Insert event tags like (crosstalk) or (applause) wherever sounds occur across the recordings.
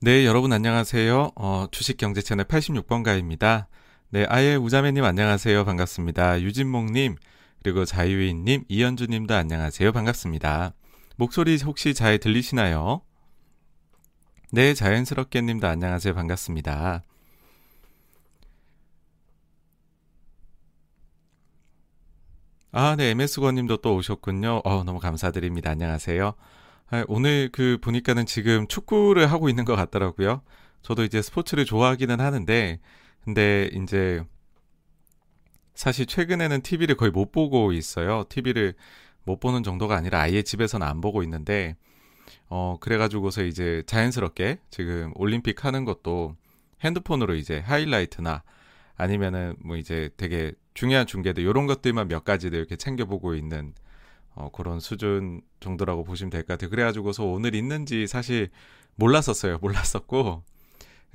네, 여러분 안녕하세요. 어, 주식경제 채널 86번가입니다. 네, 아예 우자매님 안녕하세요. 반갑습니다. 유진목님, 그리고 자유인님, 이현주님도 안녕하세요. 반갑습니다. 목소리 혹시 잘 들리시나요? 네, 자연스럽게님도 안녕하세요. 반갑습니다. 아, 네, MS권님도 또 오셨군요. 어, 너무 감사드립니다. 안녕하세요. 아, 오늘 그 보니까는 지금 축구를 하고 있는 것 같더라고요. 저도 이제 스포츠를 좋아하기는 하는데, 근데 이제 사실 최근에는 TV를 거의 못 보고 있어요. TV를 못 보는 정도가 아니라 아예 집에서는 안 보고 있는데, 어, 그래가지고서 이제 자연스럽게 지금 올림픽 하는 것도 핸드폰으로 이제 하이라이트나 아니면은 뭐 이제 되게 중요한 중계들 이런 것들만 몇 가지들 이렇게 챙겨보고 있는 어, 그런 수준 정도라고 보시면 될 것 같아요. 그래가지고서 오늘 있는지 사실 몰랐었어요. 몰랐었고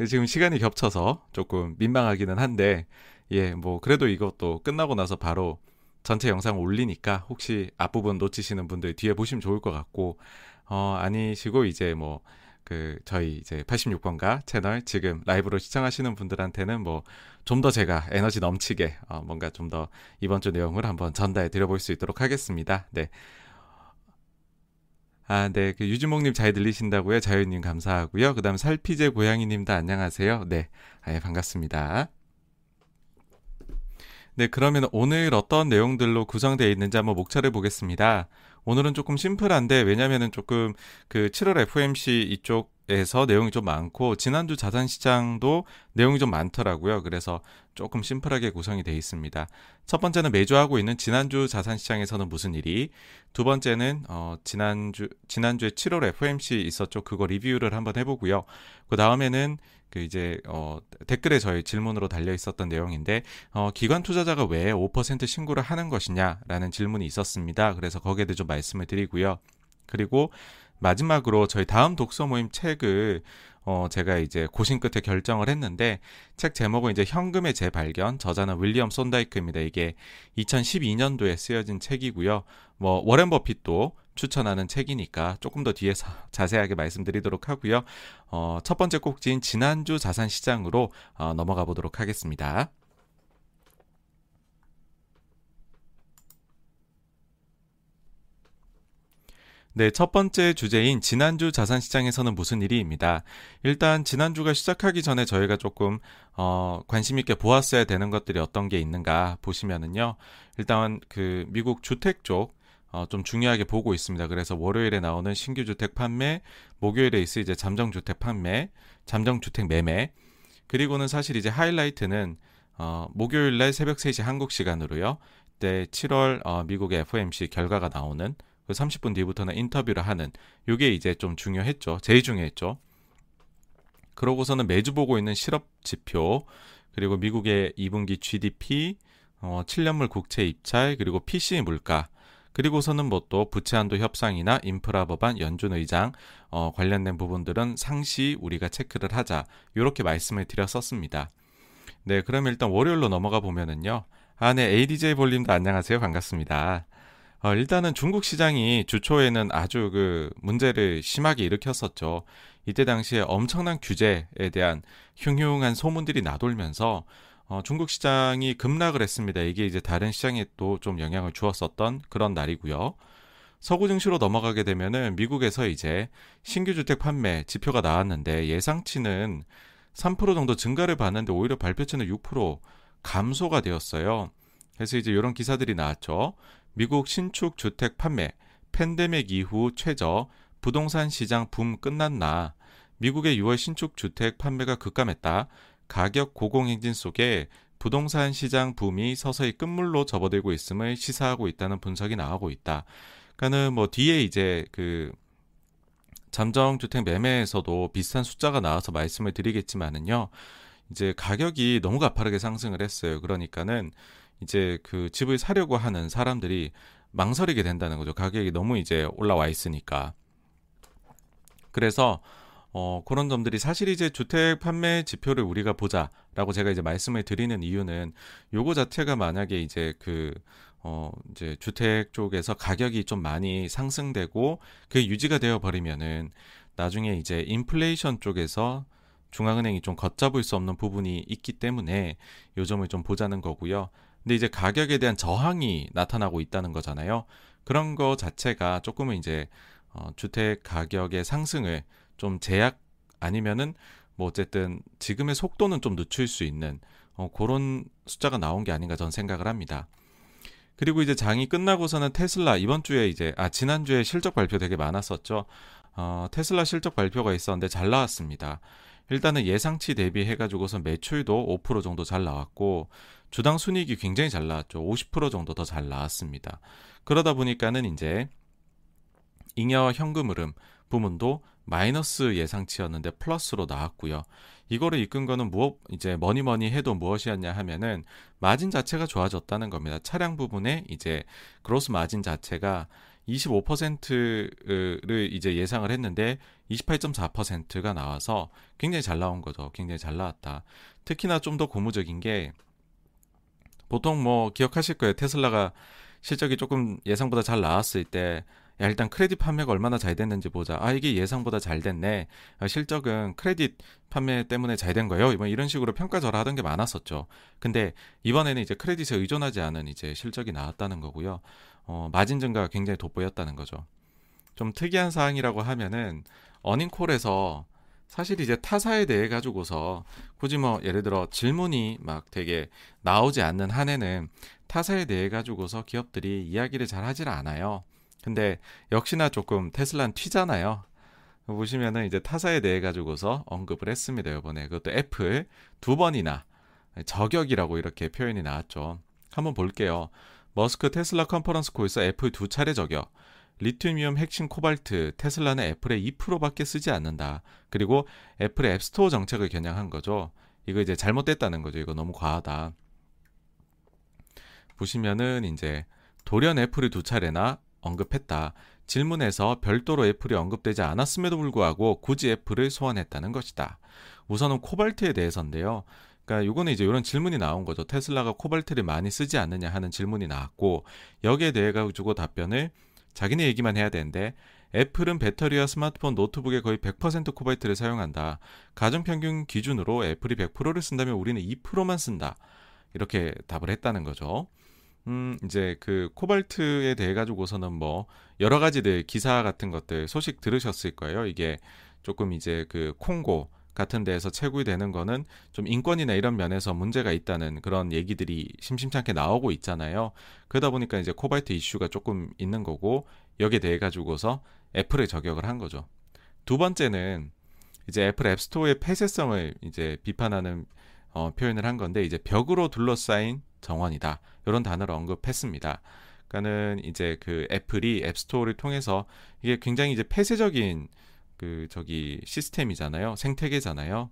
지금 시간이 겹쳐서 조금 민망하기는 한데 예, 뭐 그래도 이것도 끝나고 나서 바로 전체 영상 올리니까 혹시 앞부분 놓치시는 분들 뒤에 보시면 좋을 것 같고 어 아니시고 이제 뭐 그 저희 이제 86번가 채널 지금 라이브로 시청하시는 분들한테는 뭐 좀 더 제가 에너지 넘치게 어 뭔가 좀 더 이번 주 내용을 한번 전달해 드려볼 수 있도록 하겠습니다. 네. 아, 네. 그 유주목님 잘 들리신다고요? 자유님 감사하고요. 그 다음 살피제 고양이님도 안녕하세요. 네. 아, 예, 반갑습니다. 네, 그러면 오늘 어떤 내용들로 구성되어 있는지 한번 목차를 보겠습니다. 오늘은 조금 심플한데 왜냐면은 조금 그 7월 FOMC 이쪽 에서 내용이 좀 많고 지난주 자산 시장도 내용이 좀 많더라고요. 그래서 조금 심플하게 구성이 되어 있습니다. 첫 번째는 매주 하고 있는 지난주 자산 시장에서는 무슨 일이, 두 번째는 어 지난주 지난주에 7월 FOMC 있었죠. 그거 리뷰를 한번 해 보고요. 그 다음에는 그 이제 어 댓글에 저희 질문으로 달려 있었던 내용인데 어 기관 투자자가 왜 5% 신고를 하는 것이냐라는 질문이 있었습니다. 그래서 거기에 대해 좀 말씀을 드리고요. 그리고 마지막으로 저희 다음 독서 모임 책을 어, 제가 이제 고심 끝에 결정을 했는데 책 제목은 이제 현금의 재발견 저자는 윌리엄 손다이크입니다. 이게 2012년도에 쓰여진 책이고요. 뭐 워렌 버핏도 추천하는 책이니까 조금 더 뒤에서 (laughs) 자세하게 말씀드리도록 하고요. 어, 첫 번째 꼭지인 지난주 자산 시장으로 어, 넘어가 보도록 하겠습니다. 네, 첫 번째 주제인 지난주 자산시장에서는 무슨 일이입니다. 일단 지난주가 시작하기 전에 저희가 조금 어, 관심 있게 보았어야 되는 것들이 어떤 게 있는가 보시면은요. 일단 그 미국 주택 쪽 어, 좀 중요하게 보고 있습니다. 그래서 월요일에 나오는 신규 주택 판매, 목요일에 있을 이제 잠정 주택 판매, 잠정 주택 매매, 그리고는 사실 이제 하이라이트는 어, 목요일 날 새벽 3시 한국 시간으로요. 때 7월 어, 미국의 FOMC 결과가 나오는 그 30분 뒤부터는 인터뷰를 하는 요게 이제 좀 중요했죠. 제일 중요했죠. 그러고서는 매주 보고 있는 실업 지표 그리고 미국의 2분기 GDP, 어, 7년물 국채 입찰 그리고 PC 물가 그리고서는 뭐 또 부채 한도 협상이나 인프라 법안 연준 의장 어, 관련된 부분들은 상시 우리가 체크를 하자 이렇게 말씀을 드렸었습니다. 네, 그럼 일단 월요일로 넘어가 보면은요. 아, 네, ADJ 볼님도 안녕하세요. 반갑습니다. 어, 일단은 중국 시장이 주초에는 아주 그 문제를 심하게 일으켰었죠. 이때 당시에 엄청난 규제에 대한 흉흉한 소문들이 나돌면서 어, 중국 시장이 급락을 했습니다. 이게 이제 다른 시장에 또 좀 영향을 주었었던 그런 날이고요. 서구 증시로 넘어가게 되면은 미국에서 이제 신규 주택 판매 지표가 나왔는데 예상치는 3% 정도 증가를 봤는데 오히려 발표치는 6% 감소가 되었어요. 그래서 이제 이런 기사들이 나왔죠. 미국 신축 주택 판매, 팬데믹 이후 최저, 부동산 시장 붐 끝났나, 미국의 6월 신축 주택 판매가 급감했다, 가격 고공행진 속에 부동산 시장 붐이 서서히 끝물로 접어들고 있음을 시사하고 있다는 분석이 나오고 있다. 그러니까는 뭐 뒤에 이제 그 잠정 주택 매매에서도 비슷한 숫자가 나와서 말씀을 드리겠지만은요. 이제 가격이 너무 가파르게 상승을 했어요. 그러니까는 이제 그 집을 사려고 하는 사람들이 망설이게 된다는 거죠. 가격이 너무 이제 올라와 있으니까. 그래서 어, 그런 점들이 사실 이제 주택 판매 지표를 우리가 보자라고 제가 이제 말씀을 드리는 이유는 요거 자체가 만약에 이제 그 어, 이제 주택 쪽에서 가격이 좀 많이 상승되고 그게 유지가 되어 버리면은 나중에 이제 인플레이션 쪽에서 중앙은행이 좀 걷잡을 수 없는 부분이 있기 때문에 요점을 좀 보자는 거고요. 근데 이제 가격에 대한 저항이 나타나고 있다는 거잖아요. 그런 거 자체가 조금은 이제 어, 주택 가격의 상승을 좀 제약 아니면은 뭐 어쨌든 지금의 속도는 좀 늦출 수 있는 어, 그런 숫자가 나온 게 아닌가 전 생각을 합니다. 그리고 이제 장이 끝나고서는 테슬라 이번 주에 이제 아 지난 주에 실적 발표 되게 많았었죠. 어, 테슬라 실적 발표가 있었는데 잘 나왔습니다. 일단은 예상치 대비해 가지고서 매출도 5% 정도 잘 나왔고 주당 순이익이 굉장히 잘 나왔죠. 50% 정도 더 잘 나왔습니다. 그러다 보니까는 이제 잉여 현금 흐름 부문도 마이너스 예상치였는데 플러스로 나왔고요. 이거를 이끈 거는 무엇 이제 뭐니 뭐니 해도 무엇이었냐 하면은 마진 자체가 좋아졌다는 겁니다. 차량 부분에 이제 그로스 마진 자체가 25%를 이제 예상을 했는데 28.4%가 나와서 굉장히 잘 나온 거죠. 굉장히 잘 나왔다. 특히나 좀 더 고무적인 게 보통 뭐 기억하실 거예요. 테슬라가 실적이 조금 예상보다 잘 나왔을 때 야, 일단 크레딧 판매가 얼마나 잘 됐는지 보자. 아, 이게 예상보다 잘 됐네. 아, 실적은 크레딧 판매 때문에 잘 된 거예요. 이번 이런 식으로 평가절하 하던 게 많았었죠. 근데 이번에는 이제 크레딧에 의존하지 않은 이제 실적이 나왔다는 거고요. 어, 마진 증가가 굉장히 돋보였다는 거죠. 좀 특이한 사항이라고 하면은 어닝콜에서 사실 이제 타사에 대해 가지고서 굳이 뭐 예를 들어 질문이 막 되게 나오지 않는 한에는 타사에 대해 가지고서 기업들이 이야기를 잘 하질 않아요. 근데 역시나 조금 테슬라는 튀잖아요. 보시면은 이제 타사에 대해 가지고서 언급을 했습니다. 이번에 그것도 애플 두 번이나 저격이라고 이렇게 표현이 나왔죠. 한번 볼게요. 머스크 테슬라 conference call에서 애플 두 차례 저격. 리튬이온 핵심 코발트 테슬라는 애플의 2%밖에 쓰지 않는다. 그리고 애플의 앱스토어 정책을 겨냥한 거죠. 이거 이제 잘못됐다는 거죠. 이거 너무 과하다. 보시면은 이제 돌연 애플이 두 차례나 언급했다. 질문에서 별도로 애플이 언급되지 않았음에도 불구하고 굳이 애플을 소환했다는 것이다. 우선은 코발트에 대해서인데요. 그러니까 요거는 이제 이런 질문이 나온 거죠. 테슬라가 코발트를 많이 쓰지 않느냐 하는 질문이 나왔고 여기에 대해 가지고 답변을 자기네 얘기만 해야 되는데 애플은 배터리와 스마트폰, 노트북에 거의 100% 코발트를 사용한다. 가정 평균 기준으로 애플이 100%를 쓴다면 우리는 2%만 쓴다. 이렇게 답을 했다는 거죠. 음, 이제 그 코발트에 대해 가지고서는 뭐 여러 가지들 기사 같은 것들 소식 들으셨을 거예요. 이게 조금 이제 그 콩고 같은 데에서 채굴이 되는 거는 좀 인권이나 이런 면에서 문제가 있다는 그런 얘기들이 심심찮게 나오고 있잖아요. 그러다 보니까 이제 코발트 이슈가 조금 있는 거고 여기에 대해 가지고서 애플에 저격을 한 거죠. 두 번째는 이제 애플 앱스토어의 폐쇄성을 이제 비판하는 어, 표현을 한 건데 이제 벽으로 둘러싸인 정원이다. 이런 단어를 언급했습니다. 그러니까는 이제 그 애플이 앱스토어를 통해서 이게 굉장히 이제 폐쇄적인 그 저기 시스템이잖아요. 생태계잖아요.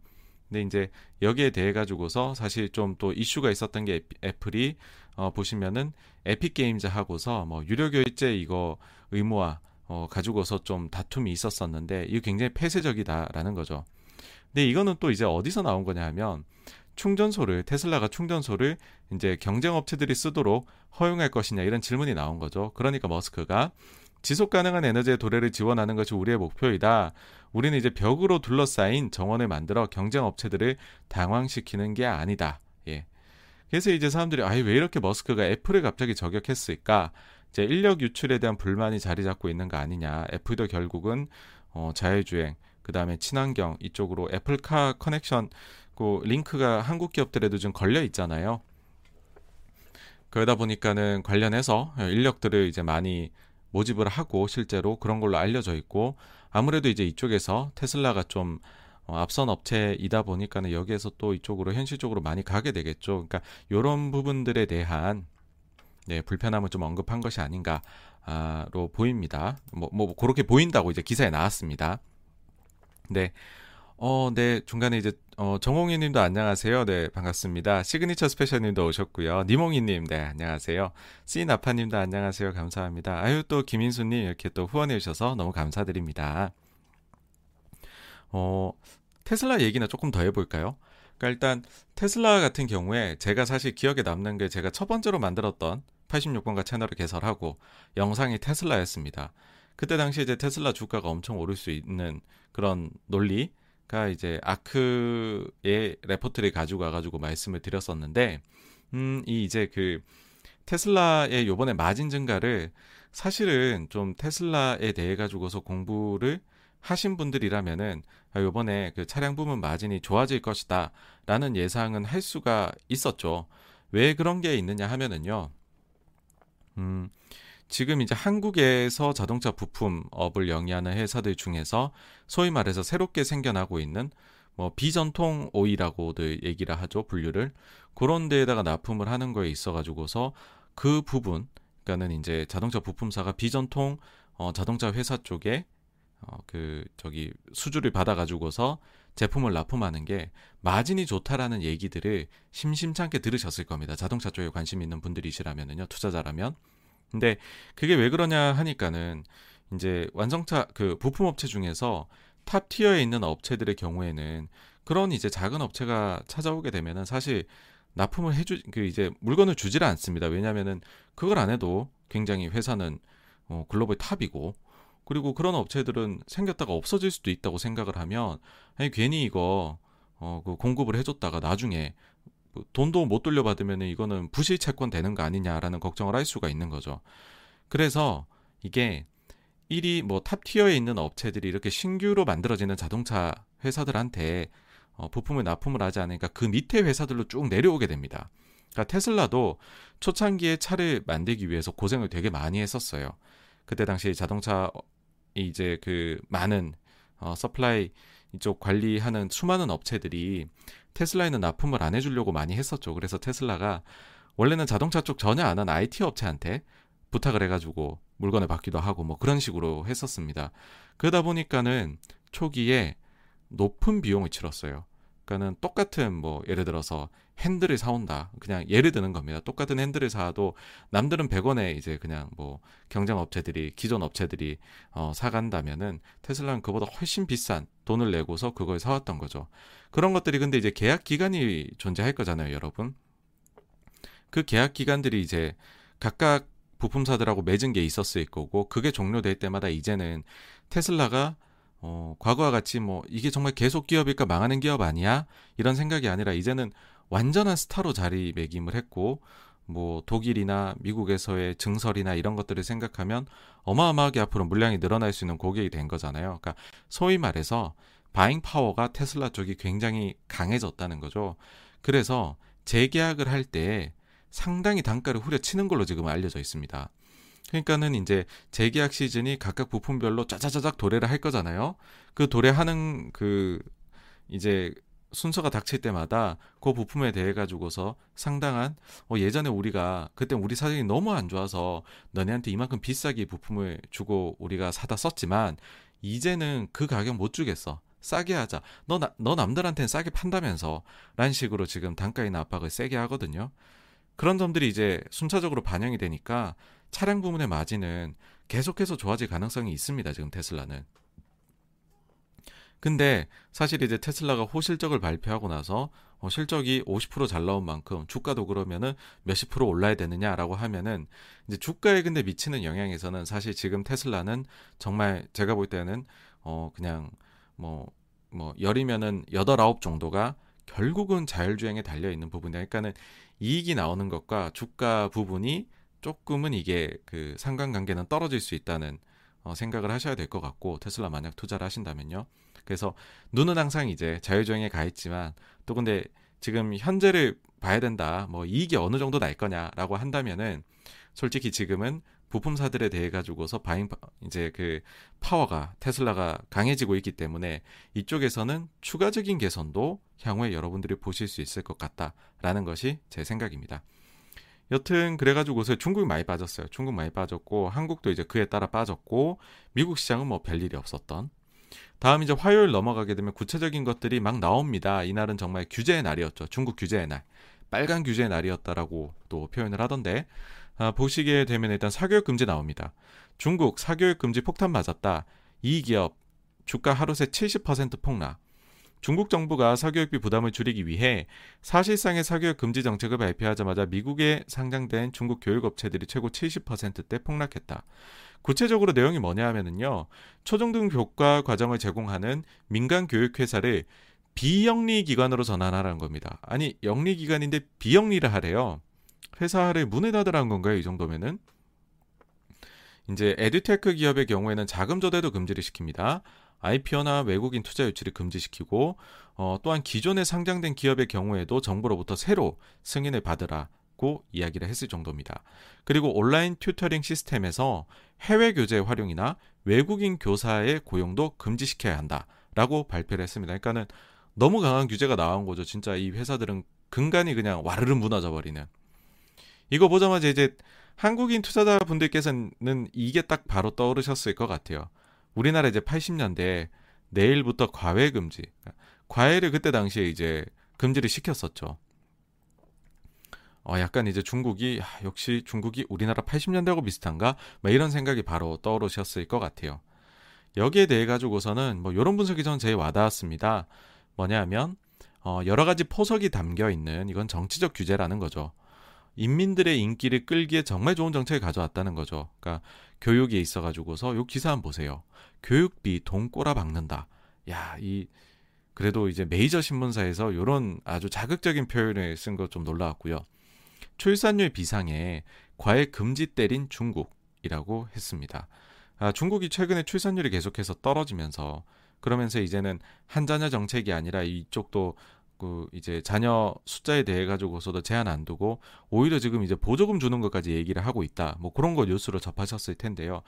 근데 이제 여기에 대해 가지고서 사실 좀 또 이슈가 있었던 게 애플이 어 보시면은 에픽 게임즈 하고서 뭐 유료 결제 이거 의무화 어 가지고서 좀 다툼이 있었었는데 이거 굉장히 폐쇄적이다라는 거죠. 근데 이거는 또 이제 어디서 나온 거냐 하면 충전소를 테슬라가 충전소를 이제 경쟁 업체들이 쓰도록 허용할 것이냐 이런 질문이 나온 거죠. 그러니까 머스크가 지속 가능한 에너지의 도래를 지원하는 것이 우리의 목표이다. 우리는 이제 벽으로 둘러싸인 정원을 만들어 경쟁 업체들을 당황시키는 게 아니다. 예. 그래서 이제 사람들이 아왜 이렇게 머스크가 애플을 갑자기 저격했을까? 이제 인력 유출에 대한 불만이 자리 잡고 있는 거 아니냐. 애플도 결국은 어, 자율주행, 그 다음에 친환경 이쪽으로 애플카 커넥션 그 링크가 한국 기업들에도 좀 걸려 있잖아요. 그러다 보니까는 관련해서 인력들을 이제 많이 모집을 하고 실제로 그런 걸로 알려져 있고 아무래도 이제 이쪽에서 테슬라가 좀 어, 앞선 업체이다 보니까는 여기에서 또 이쪽으로 현실적으로 많이 가게 되겠죠. 그러니까 이런 부분들에 대한 네, 불편함을 좀 언급한 것이 아닌가로 보입니다. 뭐, 뭐 그렇게 보인다고 이제 기사에 나왔습니다. 네. 어, 네. 중간에 이제 어, 정홍희 님도 안녕하세요. 네, 반갑습니다. 시그니처 스페셜 님도 오셨고요. 니몽이 님, 네, 안녕하세요. 씨나파 님도 안녕하세요. 감사합니다. 아유, 또 김인수 님 이렇게 또 후원해 주셔서 너무 감사드립니다. 어, 테슬라 얘기나 조금 더 해 볼까요? 그러니까 일단 테슬라 같은 경우에 제가 사실 기억에 남는 게 제가 첫 번째로 만들었던 86번가 채널을 개설하고 영상이 테슬라였습니다. 그때 당시에 이제 테슬라 주가가 엄청 오를 수 있는 그런 논리 가 이제 아크의 레포트를 가지고 와가지고 말씀을 드렸었는데, 음, 이 이제 그 테슬라의 요번에 마진 증가를 사실은 좀 테슬라에 대해 가지고서 공부를 하신 분들이라면은 아, 요번에 그 차량 부문 마진이 좋아질 것이다 라는 예상은 할 수가 있었죠. 왜 그런 게 있느냐 하면은요. 음, 지금 이제 한국에서 자동차 부품업을 영위하는 회사들 중에서 소위 말해서 새롭게 생겨나고 있는 뭐 비전통 오이라고들 얘기를 하죠 분류를 그런 데에다가 납품을 하는 거에 있어 가지고서 그 부분 그러니까는 이제 자동차 부품사가 비전통 어, 자동차 회사 쪽에 어, 그 저기 수주를 받아 가지고서 제품을 납품하는 게 마진이 좋다라는 얘기들을 심심찮게 들으셨을 겁니다. 자동차 쪽에 관심 있는 분들이시라면은요, 투자자라면. 근데 그게 왜 그러냐 하니까는 이제 완성차 그 부품 업체 중에서 top tier에 있는 업체들의 경우에는 그런 이제 작은 업체가 찾아오게 되면은 사실 납품을 해주 그 이제 물건을 주지를 않습니다. 왜냐하면은 그걸 안 해도 굉장히 회사는 어, global top이고 그리고 그런 업체들은 생겼다가 없어질 수도 있다고 생각을 하면 아니 괜히 이거 어, 그 공급을 해줬다가 나중에 뭐 돈도 못 돌려받으면 이거는 부실 채권 되는 거 아니냐라는 걱정을 할 수가 있는 거죠. 그래서 이게 1위 뭐 top tier에 있는 업체들이 이렇게 신규로 만들어지는 자동차 회사들한테 어, 부품을 납품을 하지 않으니까 그 밑에 회사들로 쭉 내려오게 됩니다. 그러니까 테슬라도 초창기에 차를 만들기 위해서 고생을 되게 많이 했었어요. 그때 당시 자동차 이제 그 많은 어, supply 이쪽 관리하는 수많은 업체들이 테슬라에는 납품을 안 해주려고 많이 했었죠. 그래서 테슬라가 원래는 자동차 쪽 전혀 안 한 IT 업체한테 부탁을 해가지고 물건을 받기도 하고 뭐 그런 식으로 했었습니다. 그러다 보니까는 초기에 높은 비용을 치렀어요. 그러니까는 똑같은 뭐 예를 들어서 핸들을 사온다. 그냥 예를 드는 겁니다. 똑같은 핸들을 사도 남들은 100원에 이제 그냥 뭐 경쟁 업체들이 기존 업체들이 어 사간다면은 테슬라는 그보다 훨씬 비싼 돈을 내고서 그걸 사왔던 거죠. 그런 것들이 근데 이제 계약 기간이 존재할 거잖아요, 여러분. 그 계약 기간들이 이제 각각 부품사들하고 맺은 게 있었을 거고 그게 종료될 때마다 이제는 테슬라가 어, 과거와 같이 뭐 이게 정말 계속 기업일까 망하는 기업 아니야? 이런 생각이 아니라 이제는 완전한 스타로 자리매김을 했고 뭐 독일이나 미국에서의 증설이나 이런 것들을 생각하면 어마어마하게 앞으로 물량이 늘어날 수 있는 고객이 된 거잖아요. 그러니까 소위 말해서 바잉 파워가 테슬라 쪽이 굉장히 강해졌다는 거죠. 그래서 재계약을 할 때 상당히 단가를 후려치는 걸로 지금 알려져 있습니다. 그러니까는 이제 재계약 시즌이 각각 부품별로 짜자자작 도래를 할 거잖아요. 그 도래하는 그 이제 순서가 닥칠 때마다 그 부품에 대해 가지고서 상당한 어 예전에 우리가 그때 우리 사정이 너무 안 좋아서 너네한테 이만큼 비싸게 부품을 주고 우리가 사다 썼지만 이제는 그 가격 못 주겠어. 싸게 하자. 너, 나, 너 남들한테는 싸게 판다면서. 라는 식으로 지금 단가 인 압박을 세게 하거든요. 그런 점들이 이제 순차적으로 반영이 되니까 차량 부문의 마진은 계속해서 좋아질 가능성이 있습니다. 지금 테슬라는. 근데 사실 이제 테슬라가 호실적을 발표하고 나서 어, 실적이 50%잘 나온 만큼 주가도 그러면은 몇십 프로 올라야 되느냐라고 하면은 이제 주가에 근데 미치는 영향에서는 사실 지금 테슬라는 정말 제가 볼 때는 어 그냥 뭐뭐 열이면은 여덟 아홉 정도가 결국은 자율주행에 달려 있는 부분이다. 그러니까는 이익이 나오는 것과 주가 부분이 조금은 이게 그 상관관계는 떨어질 수 있다는 어, 생각을 하셔야 될 것 같고 테슬라 만약 투자를 하신다면요. 그래서 눈은 항상 이제 자율주행에 가 있지만 또 근데 지금 현재를 봐야 된다. 뭐 이익이 어느 정도 날 거냐라고 한다면은 솔직히 지금은 부품사들에 대해 가지고서 바잉 이제 그 파워가 테슬라가 강해지고 있기 때문에 이쪽에서는 추가적인 개선도 향후에 여러분들이 보실 수 있을 것 같다라는 것이 제 생각입니다. 여튼 그래가지고서 중국이 많이 빠졌어요. 중국 많이 빠졌고 한국도 이제 그에 따라 빠졌고 미국 시장은 뭐 별일이 없었던. 다음 이제 화요일 넘어가게 되면 구체적인 것들이 막 나옵니다. 이날은 정말 규제의 날이었죠. 중국 규제의 날. 빨간 규제의 날이었다라고 또 표현을 하던데 아, 보시게 되면 일단 사교육 금지 나옵니다. 중국 사교육 금지 폭탄 맞았다. 이 기업 주가 하루 새 70% 폭락. 중국 정부가 사교육비 부담을 줄이기 위해 사실상의 사교육 금지 정책을 발표하자마자 미국에 상장된 중국 교육업체들이 최고 70%대 폭락했다. 구체적으로 내용이 뭐냐 하면은요. 초중등 교과 과정을 제공하는 민간 교육 회사를 비영리 기관으로 전환하라는 겁니다. 아니, 영리 기관인데 비영리를 하래요. 회사를 문을 닫으라는 건가요? 이 정도면은? 이제 에듀테크 기업의 경우에는 자금 조달도 금지를 시킵니다. IPO나 외국인 투자 유치를 금지시키고 어, 또한 기존에 상장된 기업의 경우에도 정부로부터 새로 승인을 받으라 고 이야기를 했을 정도입니다. 그리고 온라인 튜터링 시스템에서 해외 교재 활용이나 외국인 교사의 고용도 금지시켜야 한다라고 발표를 했습니다. 그러니까는 너무 강한 규제가 나온 거죠. 진짜 이 회사들은 근간이 그냥 와르르 무너져 버리는. 이거 보자마자 이제 한국인 투자자 분들께서는 이게 딱 바로 떠오르셨을 것 같아요. 우리나라 이제 80년대 내일부터 과외 금지. 과외를 그때 당시에 이제 금지를 시켰었죠. 어, 약간 이제 중국이 아, 역시 중국이 우리나라 80년대하고 비슷한가? 뭐 이런 생각이 바로 떠오르셨을 것 같아요. 여기에 대해 가지고서는 뭐 이런 분석이 저는 제일 와닿았습니다. 뭐냐면 어, 여러 가지 포석이 담겨 있는 이건 정치적 규제라는 거죠. 인민들의 인기를 끌기에 정말 좋은 정책을 가져왔다는 거죠. 그러니까 교육에 있어 가지고서 요 기사 한번 보세요. 교육비 돈 꼬라 박는다. 야, 이 그래도 이제 메이저 신문사에서 이런 아주 자극적인 표현을 쓴 거 좀 놀라웠고요. 출산율 비상에 과외 금지 때린 중국이라고 했습니다. 아, 중국이 최근에 출산율이 계속해서 떨어지면서 그러면서 이제는 한 자녀 정책이 아니라 이쪽도 그 이제 자녀 숫자에 대해 가지고서도 제한 안 두고 오히려 지금 이제 보조금 주는 것까지 얘기를 하고 있다. 뭐 그런 거 뉴스로 접하셨을 텐데요.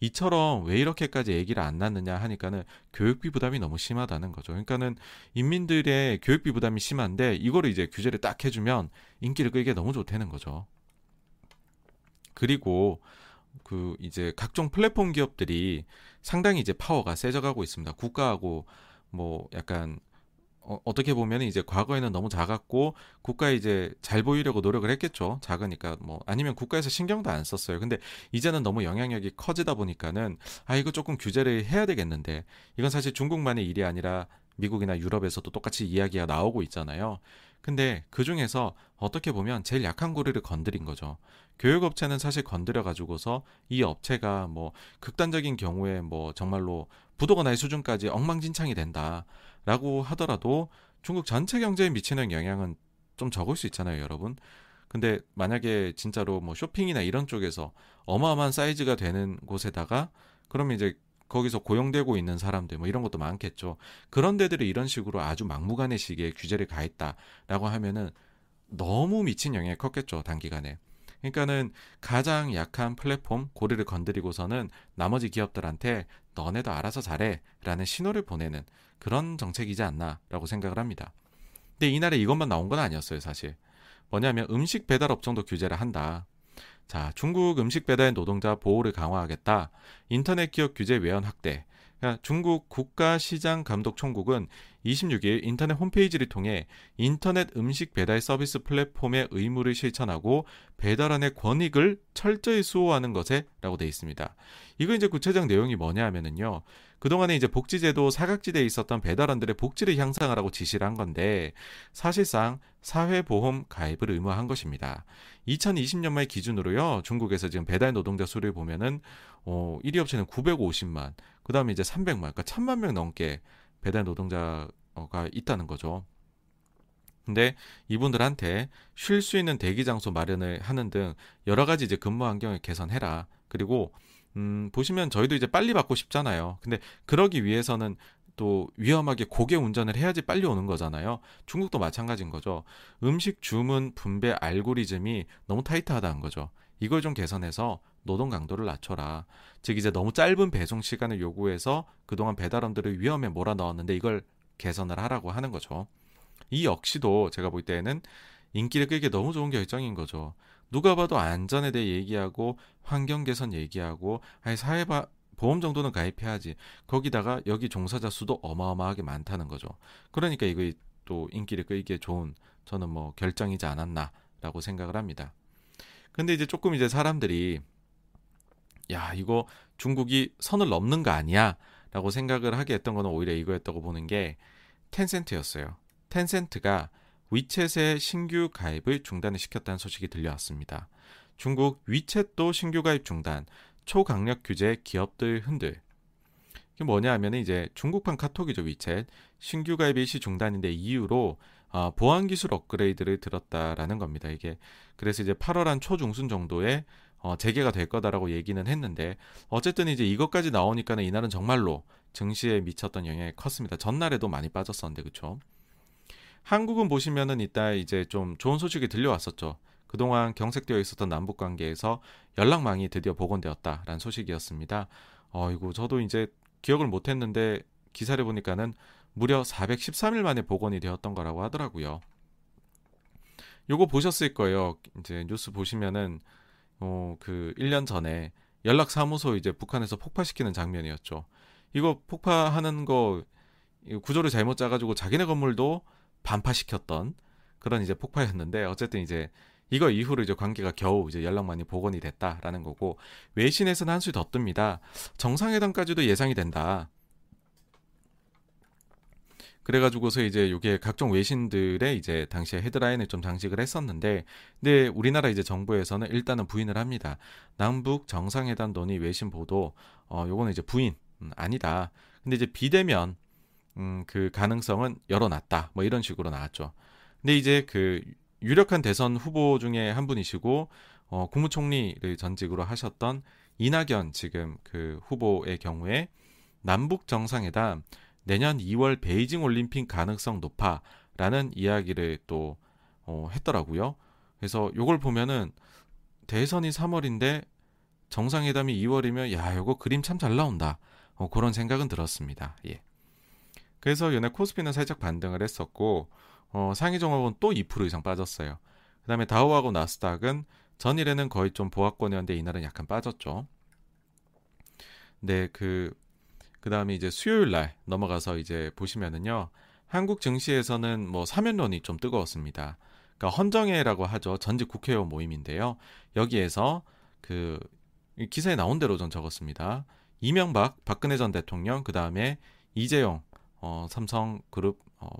이처럼 왜 이렇게까지 얘기를 안 났느냐 하니까는 교육비 부담이 너무 심하다는 거죠. 그러니까는 인민들의 교육비 부담이 심한데 이거를 이제 규제를 딱 해주면 인기를 끌기 너무 좋다는 거죠. 그리고 그 이제 각종 플랫폼 기업들이 상당히 이제 파워가 세져가고 있습니다. 국가하고 뭐 약간 어, 어떻게 보면 이제 과거에는 너무 작았고 국가에 이제 잘 보이려고 노력을 했겠죠. 작으니까 뭐 아니면 국가에서 신경도 안 썼어요. 근데 이제는 너무 영향력이 커지다 보니까는 아 이거 조금 규제를 해야 되겠는데 이건 사실 중국만의 일이 아니라 미국이나 유럽에서도 똑같이 이야기가 나오고 있잖아요. 근데 그 중에서 어떻게 보면 제일 약한 고리를 건드린 거죠. 교육업체는 사실 건드려 가지고서 이 업체가 뭐 극단적인 경우에 뭐 정말로 부도가 날 수준까지 엉망진창이 된다. 라고 하더라도 중국 전체 경제에 미치는 영향은 좀 적을 수 있잖아요, 여러분. 근데 만약에 진짜로 뭐 쇼핑이나 이런 쪽에서 어마어마한 사이즈가 되는 곳에다가 그러면 이제 거기서 고용되고 있는 사람들 뭐 이런 것도 많겠죠. 그런 데들이 이런 식으로 아주 막무가내식의 규제를 가했다라고 하면은 너무 미친 영향이 컸겠죠, 단기간에. 그러니까는 가장 약한 플랫폼 고리를 건드리고서는 나머지 기업들한테 너네도 알아서 잘해라는 신호를 보내는 그런 정책이지 않나라고 생각을 합니다. 근데 이날에 이것만 나온 건 아니었어요, 사실. 뭐냐면 음식 배달 업종도 규제를 한다. 자, 중국 음식 배달 노동자 보호를 강화하겠다. 인터넷 기업 규제 외연 확대. 그러니까 중국 국가시장감독총국은 26일 인터넷 홈페이지를 통해 인터넷 음식 배달 서비스 플랫폼의 의무를 실천하고 배달원의 권익을 철저히 수호하는 것에 라고 되어 있습니다. 이거 이제 구체적 내용이 뭐냐 하면은요. 그동안에 이제 복지제도 사각지대에 있었던 배달원들의 복지를 향상하라고 지시를 한 건데 사실상 사회보험 가입을 의무화한 것입니다. 2020년 말 기준으로요. 중국에서 지금 배달 노동자 수를 보면은 어 1위 업체는 950만, 그다음에 이제 300만, 그러니까 1000만 명 넘게 배달 노동자가 있다는 거죠. 근데 이분들한테 쉴 수 있는 대기 장소 마련을 하는 등 여러 가지 이제 근무 환경을 개선해라. 그리고 음, 보시면 저희도 이제 빨리 받고 싶잖아요. 근데 그러기 위해서는 또 위험하게 고개 운전을 해야지 빨리 오는 거잖아요. 중국도 마찬가지인 거죠. 음식 주문 분배 알고리즘이 너무 타이트하다는 거죠. 이걸 좀 개선해서 노동 강도를 낮춰라. 즉 이제 너무 짧은 배송 시간을 요구해서 그동안 배달원들을 위험에 몰아넣었는데 이걸 개선을 하라고 하는 거죠. 이 역시도 제가 볼 때에는 인기를 끌기 너무 좋은 결정인 거죠. 누가 봐도 안전에 대해 얘기하고 환경 개선 얘기하고 아니 사회 보험 정도는 가입해야지. 거기다가 여기 종사자 수도 어마어마하게 많다는 거죠. 그러니까 이거 또 인기를 끌기에 좋은 저는 뭐 결정이지 않았나라고 생각을 합니다. 근데 이제 조금 이제 사람들이 야 이거 중국이 선을 넘는 거 아니야? 라고 생각을 하게 했던 거는 오히려 이거였다고 보는 게 텐센트였어요. 텐센트가 위챗의 신규 가입을 중단을 시켰다는 소식이 들려왔습니다. 중국 위챗도 신규 가입 중단. 초강력 규제 기업들 흔들. 이게 뭐냐 하면 이제 중국판 카톡이죠 위챗 신규 가입 일시 중단인데 이유로 어, 보안 기술 업그레이드를 들었다라는 겁니다. 이게 그래서 이제 8월 한 초중순 정도에 어, 재개가 될 거다라고 얘기는 했는데 어쨌든 이제 이것까지 나오니까는 이날은 정말로 증시에 미쳤던 영향이 컸습니다. 전날에도 많이 빠졌었는데 그렇죠. 한국은 보시면은 이따 이제 좀 좋은 소식이 들려왔었죠. 그동안 경색되어 있었던 남북 관계에서 연락망이 드디어 복원되었다라는 소식이었습니다. 어이고 저도 이제 기억을 못했는데 기사를 보니까는 무려 413일 만에 복원이 되었던 거라고 하더라고요. 요거 보셨을 거예요. 이제 뉴스 보시면은 어, 그 1년 전에 연락 사무소 이제 북한에서 폭파시키는 장면이었죠. 이거 폭파하는 거 구조를 잘못 짜가지고 자기네 건물도 반파시켰던 그런 이제 폭파였는데 어쨌든 이제 이거 이후로 이제 관계가 겨우 이제 연락만이 복원이 됐다라는 거고 외신에서는 한수 더 뜹니다. 정상회담까지도 예상이 된다. 그래가지고서 이제 이게 각종 외신들의 이제 당시에 헤드라인을 좀 장식을 했었는데, 근데 우리나라 이제 정부에서는 일단은 부인을 합니다. 남북 정상회담 논의 외신 보도, 어, 요거는 이제 부인 음, 아니다. 근데 이제 비대면 음, 그 가능성은 열어놨다. 뭐 이런 식으로 나왔죠. 근데 이제 그 유력한 대선 후보 중에 한 분이시고 어, 국무총리를 전직으로 하셨던 이낙연 지금 그 후보의 경우에 남북 정상회담 내년 2월 베이징 올림픽 가능성 높아라는 이야기를 또 어, 했더라고요. 그래서 요걸 보면은 대선이 3월인데 정상회담이 2월이면 야, 요거 그림 참 잘 나온다. 어, 그런 생각은 들었습니다. 예. 그래서 연애 코스피는 살짝 반등을 했었고 어, 상위 종합은 또 2% 이상 빠졌어요. 그 다음에 다우하고 나스닥은 전일에는 거의 좀 보합권이었는데 이날은 약간 빠졌죠. 네, 그 그 다음에 이제 수요일 날 넘어가서 이제 보시면은요. 한국 증시에서는 뭐 사면론이 좀 뜨거웠습니다. 그러니까 헌정회라고 하죠. 전직 국회의원 모임인데요. 여기에서 그 기사에 나온 대로 전 적었습니다. 이명박, 박근혜 전 대통령, 그 다음에 이재용 어, 삼성그룹 어,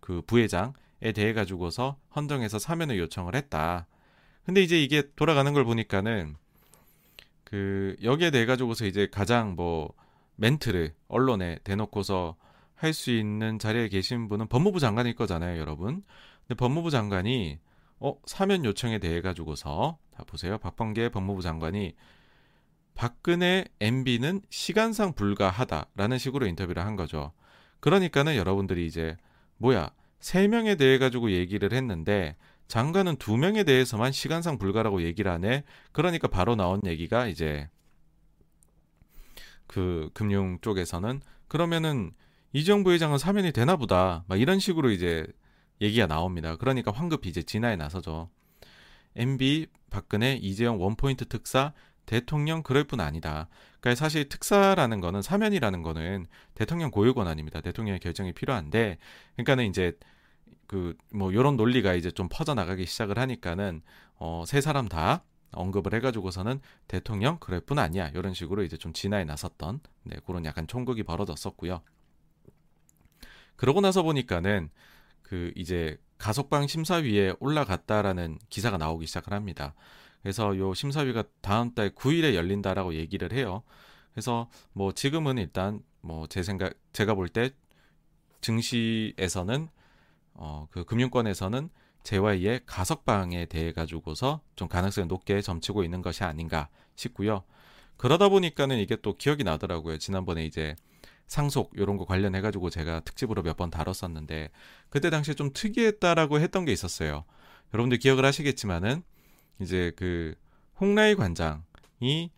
그 부회장에 대해 가지고서 헌정에서 사면을 요청을 했다. 근데 이제 이게 돌아가는 걸 보니까는 그 여기에 대해 가지고서 이제 가장 뭐 멘트를 언론에 대놓고서 할 수 있는 자리에 계신 분은 법무부 장관일 거잖아요, 여러분. 근데 법무부 장관이 어 사면 요청에 대해 가지고서 자 보세요, 박범계 법무부 장관이 박근혜 MB는 시간상 불가하다라는 식으로 인터뷰를 한 거죠. 그러니까는 여러분들이 이제 뭐야 세 명에 대해 가지고 얘기를 했는데 장관은 두 명에 대해서만 시간상 불가라고 얘기를 하네. 그러니까 바로 나온 얘기가 이제 그 금융 쪽에서는 그러면은 이정 부회장은 사면이 되나 보다. 막 이런 식으로 이제 얘기가 나옵니다. 그러니까 황급히 이제 진화에 나서죠. MB 박근혜 이재용 원포인트 특사 대통령 그럴 뿐 아니다. 그러니까 사실 특사라는 거는 사면이라는 거는 대통령 고유 권한입니다. 대통령의 결정이 필요한데 그러니까는 이제 그 뭐 요런 논리가 이제 좀 퍼져 나가기 시작을 하니까는 어 세 사람 다 언급을 해가지고서는 대통령 그럴 뿐 아니야 이런 식으로 이제 좀 진화에 나섰던 네, 그런 약간 총극이 벌어졌었고요. 그러고 나서 보니까는 그 이제 가석방 심사위에 올라갔다라는 기사가 나오기 시작을 합니다. 그래서 요 심사위가 다음 달 9일에 열린다라고 얘기를 해요. 그래서 뭐 지금은 일단 뭐 제 생각 제가 볼 때 증시에서는 어 그 금융권에서는 JY의 가석방에 대해 가지고서 좀 가능성이 높게 점치고 있는 것이 아닌가 싶고요. 그러다 보니까는 이게 또 기억이 나더라고요. 지난번에 이제 상속 이런 거 관련해 가지고 제가 특집으로 몇 번 다뤘었는데 그때 당시에 좀 특이했다라고 했던 게 있었어요. 여러분들 기억을 하시겠지만은 이제 그 홍라이 관장이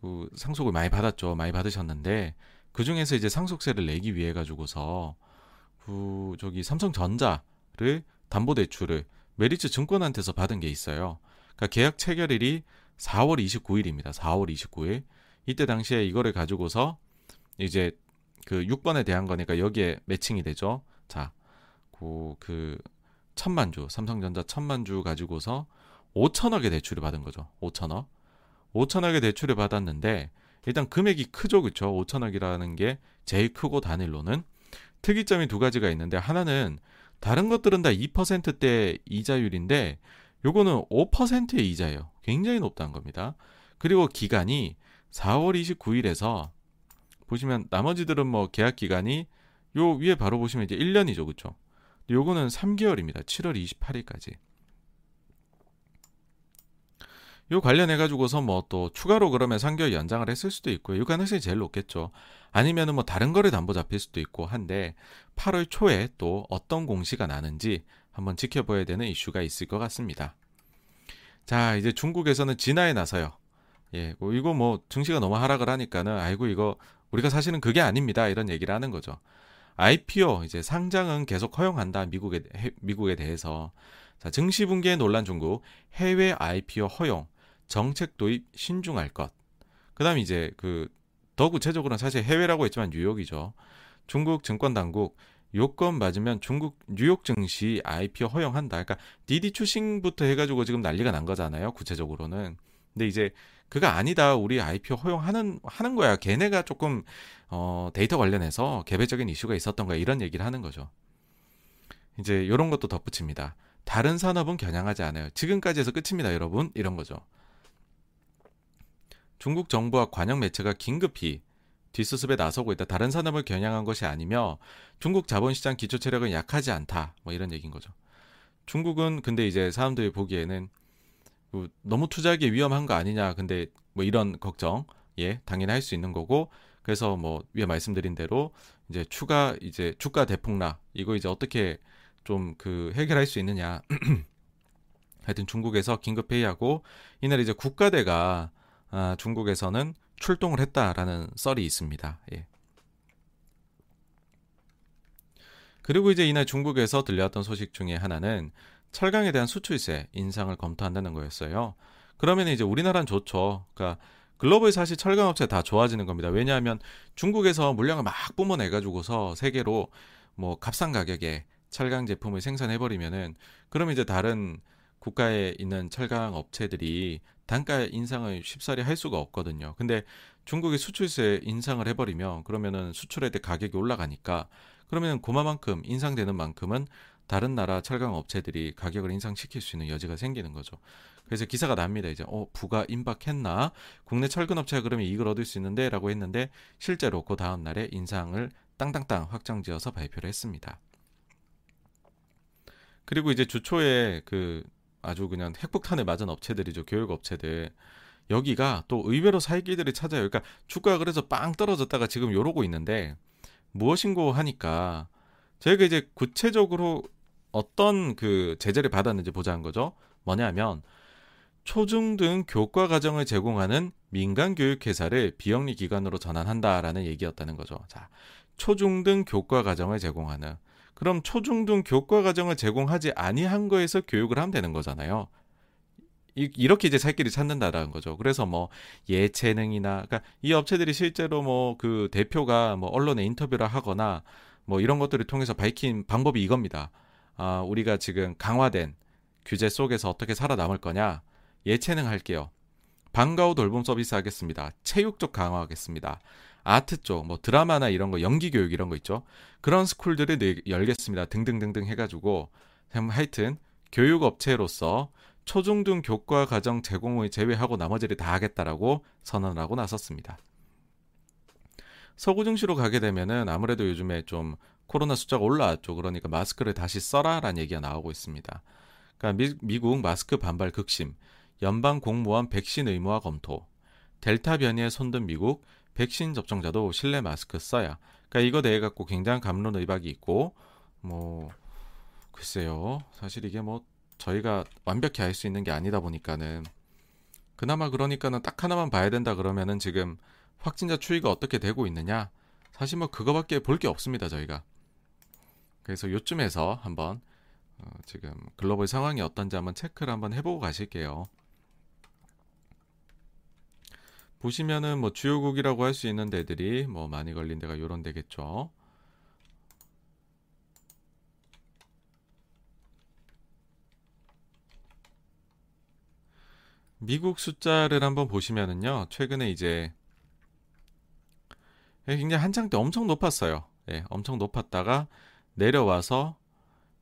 그 상속을 많이 받았죠. 많이 받으셨는데 그 중에서 이제 상속세를 내기 위해 가지고서 그 저기 삼성전자를 담보대출을 메리츠 증권한테서 받은 게 있어요. 그러니까 계약 체결일이 4월 29일입니다. 4월 29일. 이때 당시에 이거를 가지고서 이제 그 6번에 대한 거니까 여기에 매칭이 되죠. 자, 그, 그 천만 주, 삼성전자 천만 주 가지고서 5천억의 대출을 받은 거죠. 5천억. 5천억의 대출을 받았는데 일단 금액이 크죠. 그렇죠? 5천억이라는 게 제일 크고 단일로는 특이점이 두 가지가 있는데 하나는 다른 것들은 다 2%대 이자율인데 요거는 5%의 이자예요. 굉장히 높다는 겁니다. 그리고 기간이 4월 29일에서 보시면 나머지들은 뭐 계약 기간이 요 위에 바로 보시면 이제 1년이죠. 그쵸 요거는 3개월입니다. 7월 28일까지. 요 관련해 가지고서 뭐 또 추가로 그러면 3개월 연장을 했을 수도 있고요. 요 가능성이 제일 높겠죠. 아니면은 뭐 다른 거래 담보 잡힐 수도 있고 한데 8월 초에 또 어떤 공시가 나는지 한번 지켜봐야 되는 이슈가 있을 것 같습니다. 자, 이제 중국에서는 진화에 나서요. 예, 뭐 이거 뭐 증시가 너무 하락을 하니까는 아이고 이거 우리가 사실은 그게 아닙니다. 이런 얘기를 하는 거죠. IPO 이제 상장은 계속 허용한다. 미국에 미국에 대해서. 자, 증시 붕괴에 논란 중국 해외 IPO 허용 정책 도입 신중할 것. 그다음 이제 그 더 구체적으로는 사실 해외라고 했지만 뉴욕이죠. 중국 증권 당국 요건 맞으면 중국 뉴욕 증시 IPO 허용한다. 그러니까 디디 추싱부터 해가지고 지금 난리가 난 거잖아요. 구체적으로는. 근데 이제 그가 아니다. 우리 IPO 허용하는 하는 거야. 걔네가 조금 어, 데이터 관련해서 개별적인 이슈가 있었던 거야. 이런 얘기를 하는 거죠. 이제 이런 것도 덧붙입니다. 다른 산업은 겨냥하지 않아요. 지금까지 해서 끝입니다, 여러분. 이런 거죠. 중국 정부와 관영 매체가 긴급히 뒷수습에 나서고 있다. 다른 산업을 겨냥한 것이 아니며 중국 자본시장 기초 체력은 약하지 않다. 뭐 이런 얘기인 거죠. 중국은 근데 이제 사람들이 보기에는 뭐 너무 투자하기 위험한 거 아니냐. 근데 뭐 이런 걱정 예 당연히 할 수 있는 거고 그래서 뭐 위에 말씀드린 대로 이제 추가 이제 주가 대폭락 이거 이제 어떻게 좀 그 해결할 수 있느냐. (clears throat) 하여튼 중국에서 긴급 회의하고 이날 이제 국가대가 아, 중국에서는 출동을 했다라는 썰이 있습니다. 예. 그리고 이제 이날 중국에서 들려왔던 소식 중에 하나는 철강에 대한 수출세 인상을 검토한다는 거였어요. 그러면 이제 우리나라는 좋죠. 그러니까 글로벌 사실 철강 업체 다 좋아지는 겁니다. 왜냐하면 중국에서 물량을 막 뿜어내 가지고서 세계로 뭐 값싼 가격에 철강 제품을 생산해 버리면은 그럼 이제 다른 국가에 있는 철강 업체들이 단가 인상을 쉽사리 할 수가 없거든요. 근데 중국이 수출세 인상을 해버리면 그러면은 수출에 대해 가격이 올라가니까 그러면 그만큼 인상되는 만큼은 다른 나라 철강 업체들이 가격을 인상시킬 수 있는 여지가 생기는 거죠. 그래서 기사가 납니다. 이제 어 부가 임박했나? 국내 철근 업체가 그러면 이익을 얻을 수 있는데라고 했는데 실제로 그 다음 날에 인상을 땅땅땅 확정지어서 발표를 했습니다. 그리고 이제 주초에 그 아주 그냥 핵폭탄을 맞은 업체들이죠. 교육 업체들. 여기가 또 의외로 살기들이 찾아요. 그러니까 주가가 그래서 빵 떨어졌다가 지금 요러고 있는데 무엇인고 하니까 저희가 이제 구체적으로 어떤 그 제재를 받았는지 보자는 거죠. 뭐냐면 초중등 교과 과정을 제공하는 민간 교육 회사를 비영리 기관으로 전환한다라는 얘기였다는 거죠. 자, 초중등 교과 과정을 제공하는 그럼 초중등 교과 과정을 제공하지 아니한 거에서 교육을 하면 되는 거잖아요. 이, 렇게 이제 살 길을 찾는다라는 거죠. 그래서 뭐 예체능이나 그러니까 이 업체들이 실제로 뭐 그 대표가 뭐 언론에 인터뷰를 하거나 뭐 이런 것들을 통해서 밝힌 방법이 이겁니다. 아, 우리가 지금 강화된 규제 속에서 어떻게 살아남을 거냐? 예체능 할게요. 방과후 돌봄 서비스 하겠습니다. 체육 쪽 강화하겠습니다. 아트 쪽, 뭐 드라마나 이런 거, 연기 교육 이런 거 있죠. 그런 스쿨들을 네, 열겠습니다. 등등등등 해가지고 하여튼 교육 업체로서 초중등 교과 과정 제공을 제외하고 나머지를 다 하겠다라고 선언을 하고 나섰습니다. 서구 증시로 가게 되면은 아무래도 요즘에 좀 코로나 숫자가 올라왔죠. 그러니까 마스크를 다시 써라라는 얘기가 나오고 있습니다. 그러니까 미, 국 마스크 반발 극심, 연방 공무원 백신 의무화 검토, 델타 변이에 손든 미국 백신 접종자도 실내 마스크 써야. 그러니까 이거 대해 갖고 굉장한 감론 의박이 있고 뭐 글쎄요. 사실 이게 뭐 저희가 완벽히 알 수 있는 게 아니다 보니까는 그나마 그러니까는 딱 하나만 봐야 된다 그러면은 지금 확진자 추이가 어떻게 되고 있느냐 사실 뭐 그거밖에 볼 게 없습니다 저희가 그래서 요쯤에서 한번 어, 지금 글로벌 상황이 어떤지 한번 체크를 한번 해보고 가실게요. 보시면은 뭐 주요국이라고 할 수 있는 데들이 뭐 많이 걸린 데가 요런 데겠죠. 미국 숫자를 한번 보시면은요. 최근에 이제 굉장히 한창 때 엄청 높았어요. 예, 엄청 높았다가 내려와서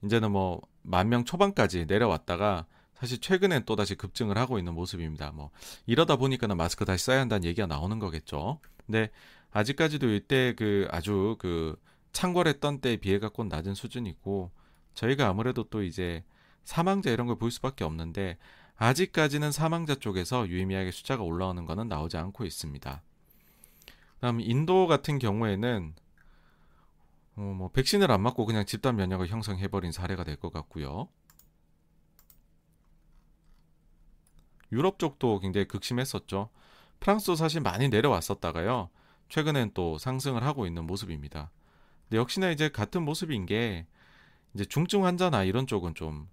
이제는 뭐 만 명 초반까지 내려왔다가 사실 최근엔 또 다시 급증을 하고 있는 모습입니다. 뭐 이러다 보니까는 마스크 다시 써야 한다는 얘기가 나오는 거겠죠. 근데 아직까지도 이때 그 아주 그 창궐했던 때에 비해 갖고는 낮은 수준이고 저희가 아무래도 또 이제 사망자 이런 걸 볼 수밖에 없는데 아직까지는 사망자 쪽에서 유의미하게 숫자가 올라오는 것은 나오지 않고 있습니다. 다음 인도 같은 경우에는 어, 뭐 백신을 안 맞고 그냥 집단 면역을 형성해버린 사례가 될 것 같고요. 유럽 쪽도 굉장히 극심했었죠. 프랑스도 사실 많이 내려왔었다가요. 최근엔 또 상승을 하고 있는 모습입니다. 근데 역시나 이제 같은 모습인 게 이제 중증 환자나 이런 쪽은 좀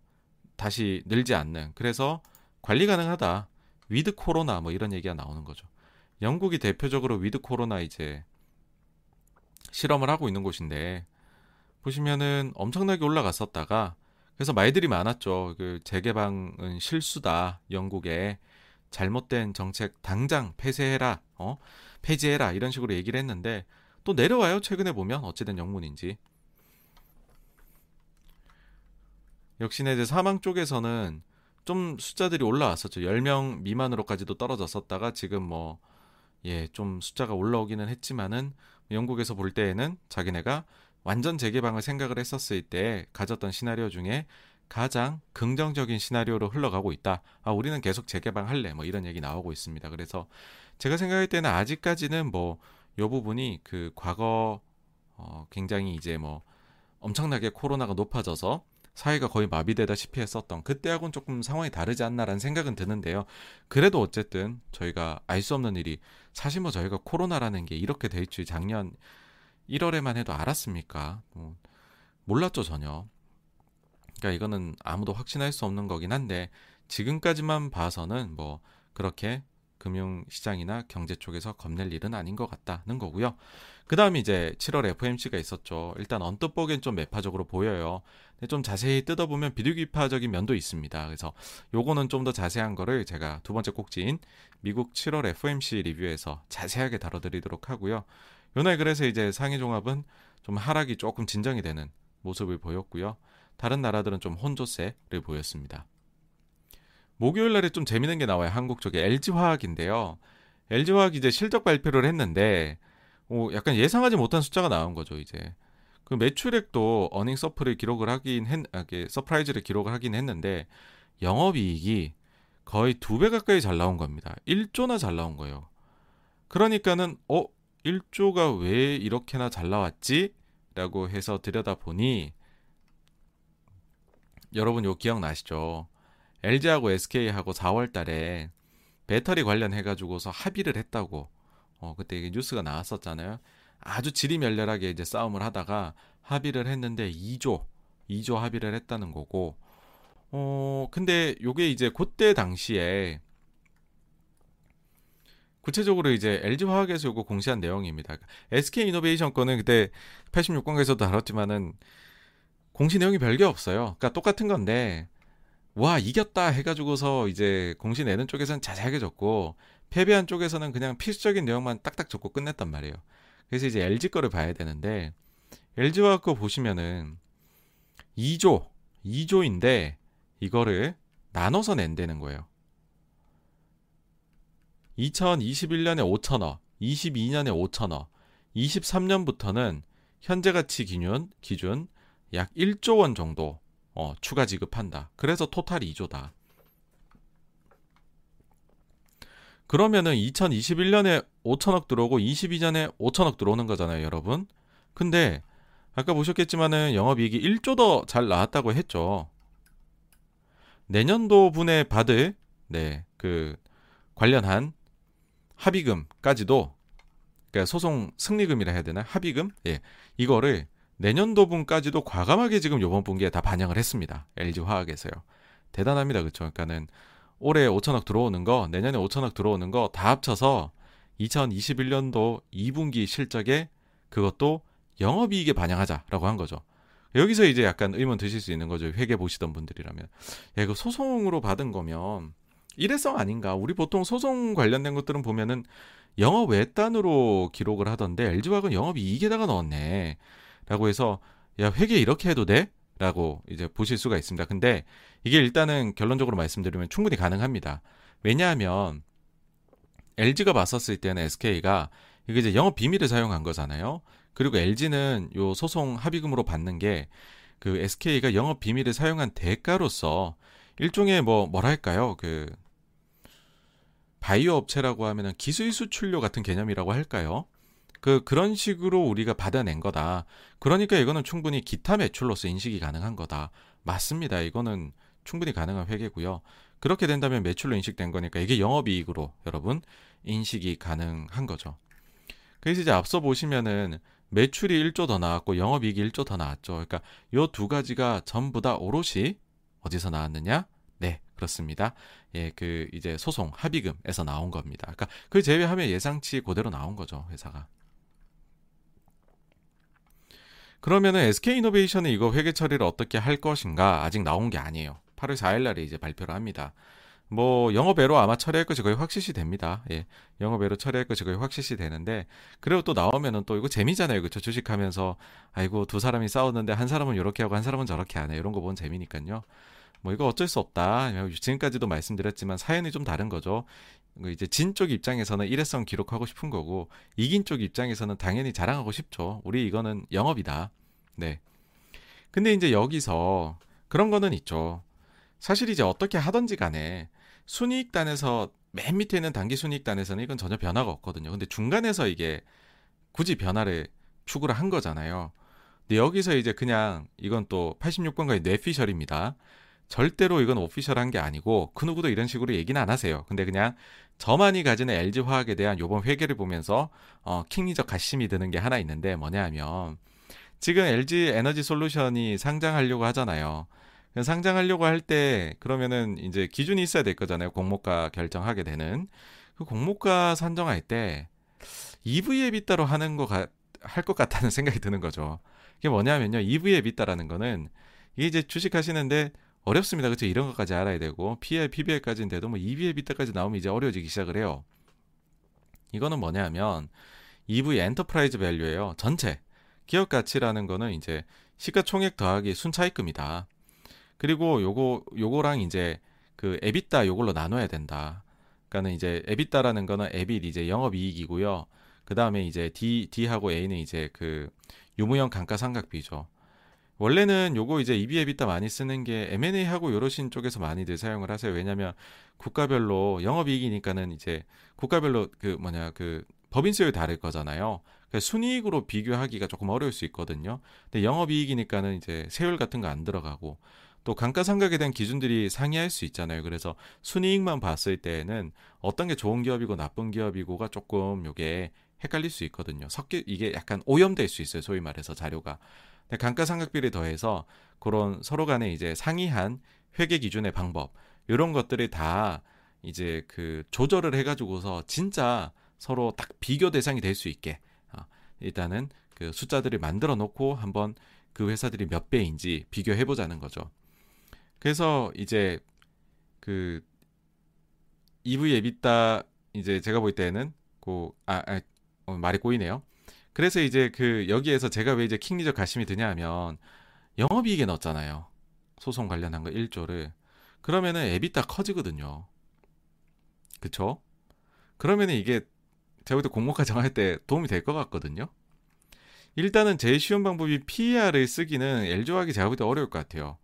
다시 늘지 않는 그래서 관리 가능하다. with 코로나 뭐 이런 얘기가 나오는 거죠. 영국이 대표적으로 with 코로나 이제 실험을 하고 있는 곳인데 보시면은 엄청나게 올라갔었다가 그래서 말들이 많았죠. 그 재개방은 실수다. 영국에 잘못된 정책 당장 폐쇄해라. 어? 폐지해라. 이런 식으로 얘기를 했는데 또 내려와요. 최근에 보면 어찌된 영문인지. 역시나 이제 사망 쪽에서는 좀 숫자들이 올라왔었죠. 10명 미만으로까지도 떨어졌었다가 지금 뭐 예, 좀 숫자가 올라오기는 했지만은 영국에서 볼 때에는 자기네가 완전 재개방을 생각을 했었을 때 가졌던 시나리오 중에 가장 긍정적인 시나리오로 흘러가고 있다. 아, 우리는 계속 재개방 할래. 뭐 이런 얘기 나오고 있습니다. 그래서 제가 생각할 때는 아직까지는 뭐 요 부분이 그 과거 어 굉장히 이제 뭐 엄청나게 코로나가 높아져서 사회가 거의 마비되다시피 했었던 그때하고는 조금 상황이 다르지 않나라는 생각은 드는데요. 그래도 어쨌든 저희가 알 수 없는 일이 사실 뭐 저희가 코로나라는 게 이렇게 될줄 작년 1월에만 해도 알았습니까? 뭐 몰랐죠 전혀. 그러니까 이거는 아무도 확신할 수 없는 거긴 한데 지금까지만 봐서는 뭐 그렇게 금융시장이나 경제 쪽에서 겁낼 일은 아닌 것 같다는 거고요. 그 다음 이제 7월 FMC가 있었죠. 일단 언뜻 보기엔 좀 매파적으로 보여요. 근데 좀 자세히 뜯어보면 비둘기파적인 면도 있습니다. 그래서 요거는 좀 더 자세한 거를 제가 두 번째 꼭지인 미국 7월 FMC 리뷰에서 자세하게 다뤄드리도록 하고요. 요날 그래서 이제 상위 종합은 좀 하락이 조금 진정이 되는 모습을 보였고요. 다른 나라들은 좀 혼조세를 보였습니다. 목요일 날에 좀 재밌는 게 나와요. 한국 쪽에 LG화학인데요. LG화학이 이제 실적 발표를 했는데 오, 약간 예상하지 못한 숫자가 나온 거죠, 이제. 그 매출액도 earning surp를 기록을 하긴 했, 아, surprise를 기록을 하긴 했는데 영업이익이 거의 두 배 가까이 잘 나온 겁니다. 1조나 잘 나온 거예요. 그러니까는 어 1조가 왜 이렇게나 잘 나왔지? 라고 해서 들여다보니 여러분 요 기억나시죠? LG하고 SK하고 4월 달에 배터리 관련해 가지고서 합의를 했다고 어 그때 이게 뉴스가 나왔었잖아요. 아주 지리멸렬하게 이제 싸움을 하다가 합의를 했는데 2조 2조 합의를 했다는 거고 어 근데 요게 이제 그때 당시에 구체적으로 이제 LG 화학에서 요거 공시한 내용입니다. SK 이노베이션 거는 그때 86권에서도 다뤘지만은 공시 내용이 별게 없어요. 그러니까 똑같은 건데 와 이겼다 해가지고서 이제 공시 내는 쪽에서는 자세하게 적고 패배한 쪽에서는 그냥 필수적인 내용만 딱딱 적고 끝냈단 말이에요. 그래서 이제 LG 거를 봐야 되는데 LG 화학 거 보시면은 2조 2조인데 이거를 나눠서 낸다는 거예요. 2021년에 5천억, 22년에 5천억, 23년부터는 현재 가치 기준, 기준 약 1조 원 정도 어, 추가 지급한다. 그래서 토탈이 2조다. 그러면은 2021년에 5천억 들어오고 22년에 5천억 들어오는 거잖아요, 여러분. 근데 아까 보셨겠지만은 영업이익이 1조 더 잘 나왔다고 했죠. 내년도 분에 받을 네, 그 관련한 합의금까지도 그러니까 소송 승리금이라 해야 되나? 합의금? 예. 이거를 내년도 분까지도 과감하게 지금 요번 분기에 다 반영을 했습니다. LG 화학에서요. 대단합니다. 그렇죠? 그러니까는 올해 5천억 들어오는 거, 내년에 5천억 들어오는 거 다 합쳐서 2021년도 2분기 실적에 그것도 영업이익에 반영하자라고 한 거죠. 여기서 이제 약간 의문 드실 수 있는 거죠. 회계 보시던 분들이라면. 야, 이거 소송으로 받은 거면 일회성 아닌가? 우리 보통 소송 관련된 것들은 보면은 영업 외단으로 기록을 하던데 LG화학은 영업 이익에다가 넣었네. 라고 해서 야 회계 이렇게 해도 돼? 라고 이제 보실 수가 있습니다. 근데 이게 일단은 결론적으로 말씀드리면 충분히 가능합니다. 왜냐하면 LG가 맞섰을 때는 SK가 이게 이제 영업 비밀을 사용한 거잖아요. 그리고 LG는 요 소송 합의금으로 받는 게 그 SK가 영업 비밀을 사용한 대가로서 일종의 뭐 뭐랄까요? 그 바이오 업체라고 하면은 기술 수출료 같은 개념이라고 할까요? 그 그런 식으로 우리가 받아낸 거다. 그러니까 이거는 충분히 기타 매출로서 인식이 가능한 거다. 맞습니다. 이거는 충분히 가능한 회계고요. 그렇게 된다면 매출로 인식된 거니까 이게 영업이익으로 여러분 인식이 가능한 거죠. 그래서 이제 앞서 보시면은 매출이 1조 더 나왔고 영업이익이 1조 더 나왔죠. 그러니까 요 두 가지가 전부 다 오롯이 어디서 나왔느냐? 네, 그렇습니다. 예, 그 이제 소송 합의금에서 나온 겁니다. 그러니까 그 제외하면 예상치 그대로 나온 거죠, 회사가. 그러면은 SK이노베이션은 이거 회계 처리를 어떻게 할 것인가 아직 나온 게 아니에요. 8월 4일 날에 이제 발표를 합니다. 뭐 영업외로 아마 처리할 것이 거의 확실시 됩니다. 예. 영업외로 처리할 것이 거의 확실시 되는데 그리고 또 나오면은 또 이거 재미잖아요. 그쵸 주식하면서 아이고 두 사람이 싸웠는데 한 사람은 이렇게 하고 한 사람은 저렇게 하네. 이런 거 보면 재미니까요. 뭐 이거 어쩔 수 없다. 지금까지도 말씀드렸지만 사연이 좀 다른 거죠. 그 이제 진 쪽 입장에서는 일회성 기록하고 싶은 거고 이긴 쪽 입장에서는 당연히 자랑하고 싶죠. 우리 이거는 영업이다. 네. 근데 이제 여기서 그런 거는 있죠. 사실 이제 어떻게 하던지 간에 순이익단에서 맨 밑에 있는 단기 순이익단에서는 이건 전혀 변화가 없거든요. 근데 중간에서 이게 굳이 변화를 추구를 한 거잖아요. 근데 여기서 이제 그냥 이건 또 86번가의 뇌피셜입니다. 절대로 이건 오피셜한 게 아니고 그 누구도 이런 식으로 얘기는 안 하세요. 근데 그냥 저만이 가지는 LG 화학에 대한 요번 회계를 보면서 어, 킹리적 가심이 드는 게 하나 있는데 뭐냐 하면 지금 LG 에너지 솔루션이 상장하려고 하잖아요. 상장하려고 할 때 그러면은 이제 기준이 있어야 될 거잖아요. 공모가 결정하게 되는 그 공모가 산정할 때 EV에 빗따로 하는 거 할 것 같다는 (laughs) 생각이 드는 거죠. 이게 뭐냐면요. EV에 빗따라는 거는 이게 이제 주식 하시는데 어렵습니다. 그렇죠? 이런 것까지 알아야 되고 PL, PBR까지인데도 뭐 EV에 빗따까지 나오면 이제 어려워지기 시작을 해요. 이거는 뭐냐면 EV enterprise value예요. 전체 기업 가치라는 거는 이제 시가총액 더하기 순차입금이다. 그리고 요거 요거랑 이제 그 EBITDA 요걸로 나눠야 된다. 그러니까는 이제 EBITDA라는 거는 EBIT 이제 영업 이익이고요. 그 다음에 이제 D D하고 A는 이제 그 유무형 감가상각비죠. 원래는 요거 이제 EV EBITDA 많이 쓰는 게 M&A 하고 요런 쪽에서 많이들 사용을 하세요. 왜냐면 국가별로 영업 이익이니까는 이제 국가별로 그 뭐냐 그 법인 수율 다를 거잖아요. 그러니까 순이익으로 비교하기가 조금 어려울 수 있거든요. 근데 영업 이익이니까는 이제 세율 같은 거 안 들어가고 또 감가상각에 대한 기준들이 상이할 수 있잖아요. 그래서 순이익만 봤을 때에는 어떤 게 좋은 기업이고 나쁜 기업이고가 조금 요게 헷갈릴 수 있거든요. 섞여 이게 약간 오염될 수 있어요. 소위 말해서 자료가. 감가상각비를 더해서 그런 서로 간에 이제 상이한 회계 기준의 방법 이런 것들이 다 이제 그 조절을 해가지고서 진짜 서로 딱 비교 대상이 될 수 있게 어, 일단은 그 숫자들을 만들어 놓고 한번 그 회사들이 몇 배인지 비교해 보자는 거죠. 그래서 이제 그 EV 에비타 이제 제가 볼 때는 그 아, 아 어, 말이 꼬이네요. 그래서 이제 그 여기에서 제가 왜 이제 킹리적 가심이 드냐면 영업이익에 넣었잖아요. 소송 관련한 거 1조를. 그러면은 에비타 커지거든요. 그쵸? 그러면은 이게 제가 볼 때 공모가 (laughs) 정할 때 도움이 될 것 같거든요. 일단은 제일 쉬운 방법이 PER을 쓰기는 LG화학이 제가 볼 때 어려울 것 같아요.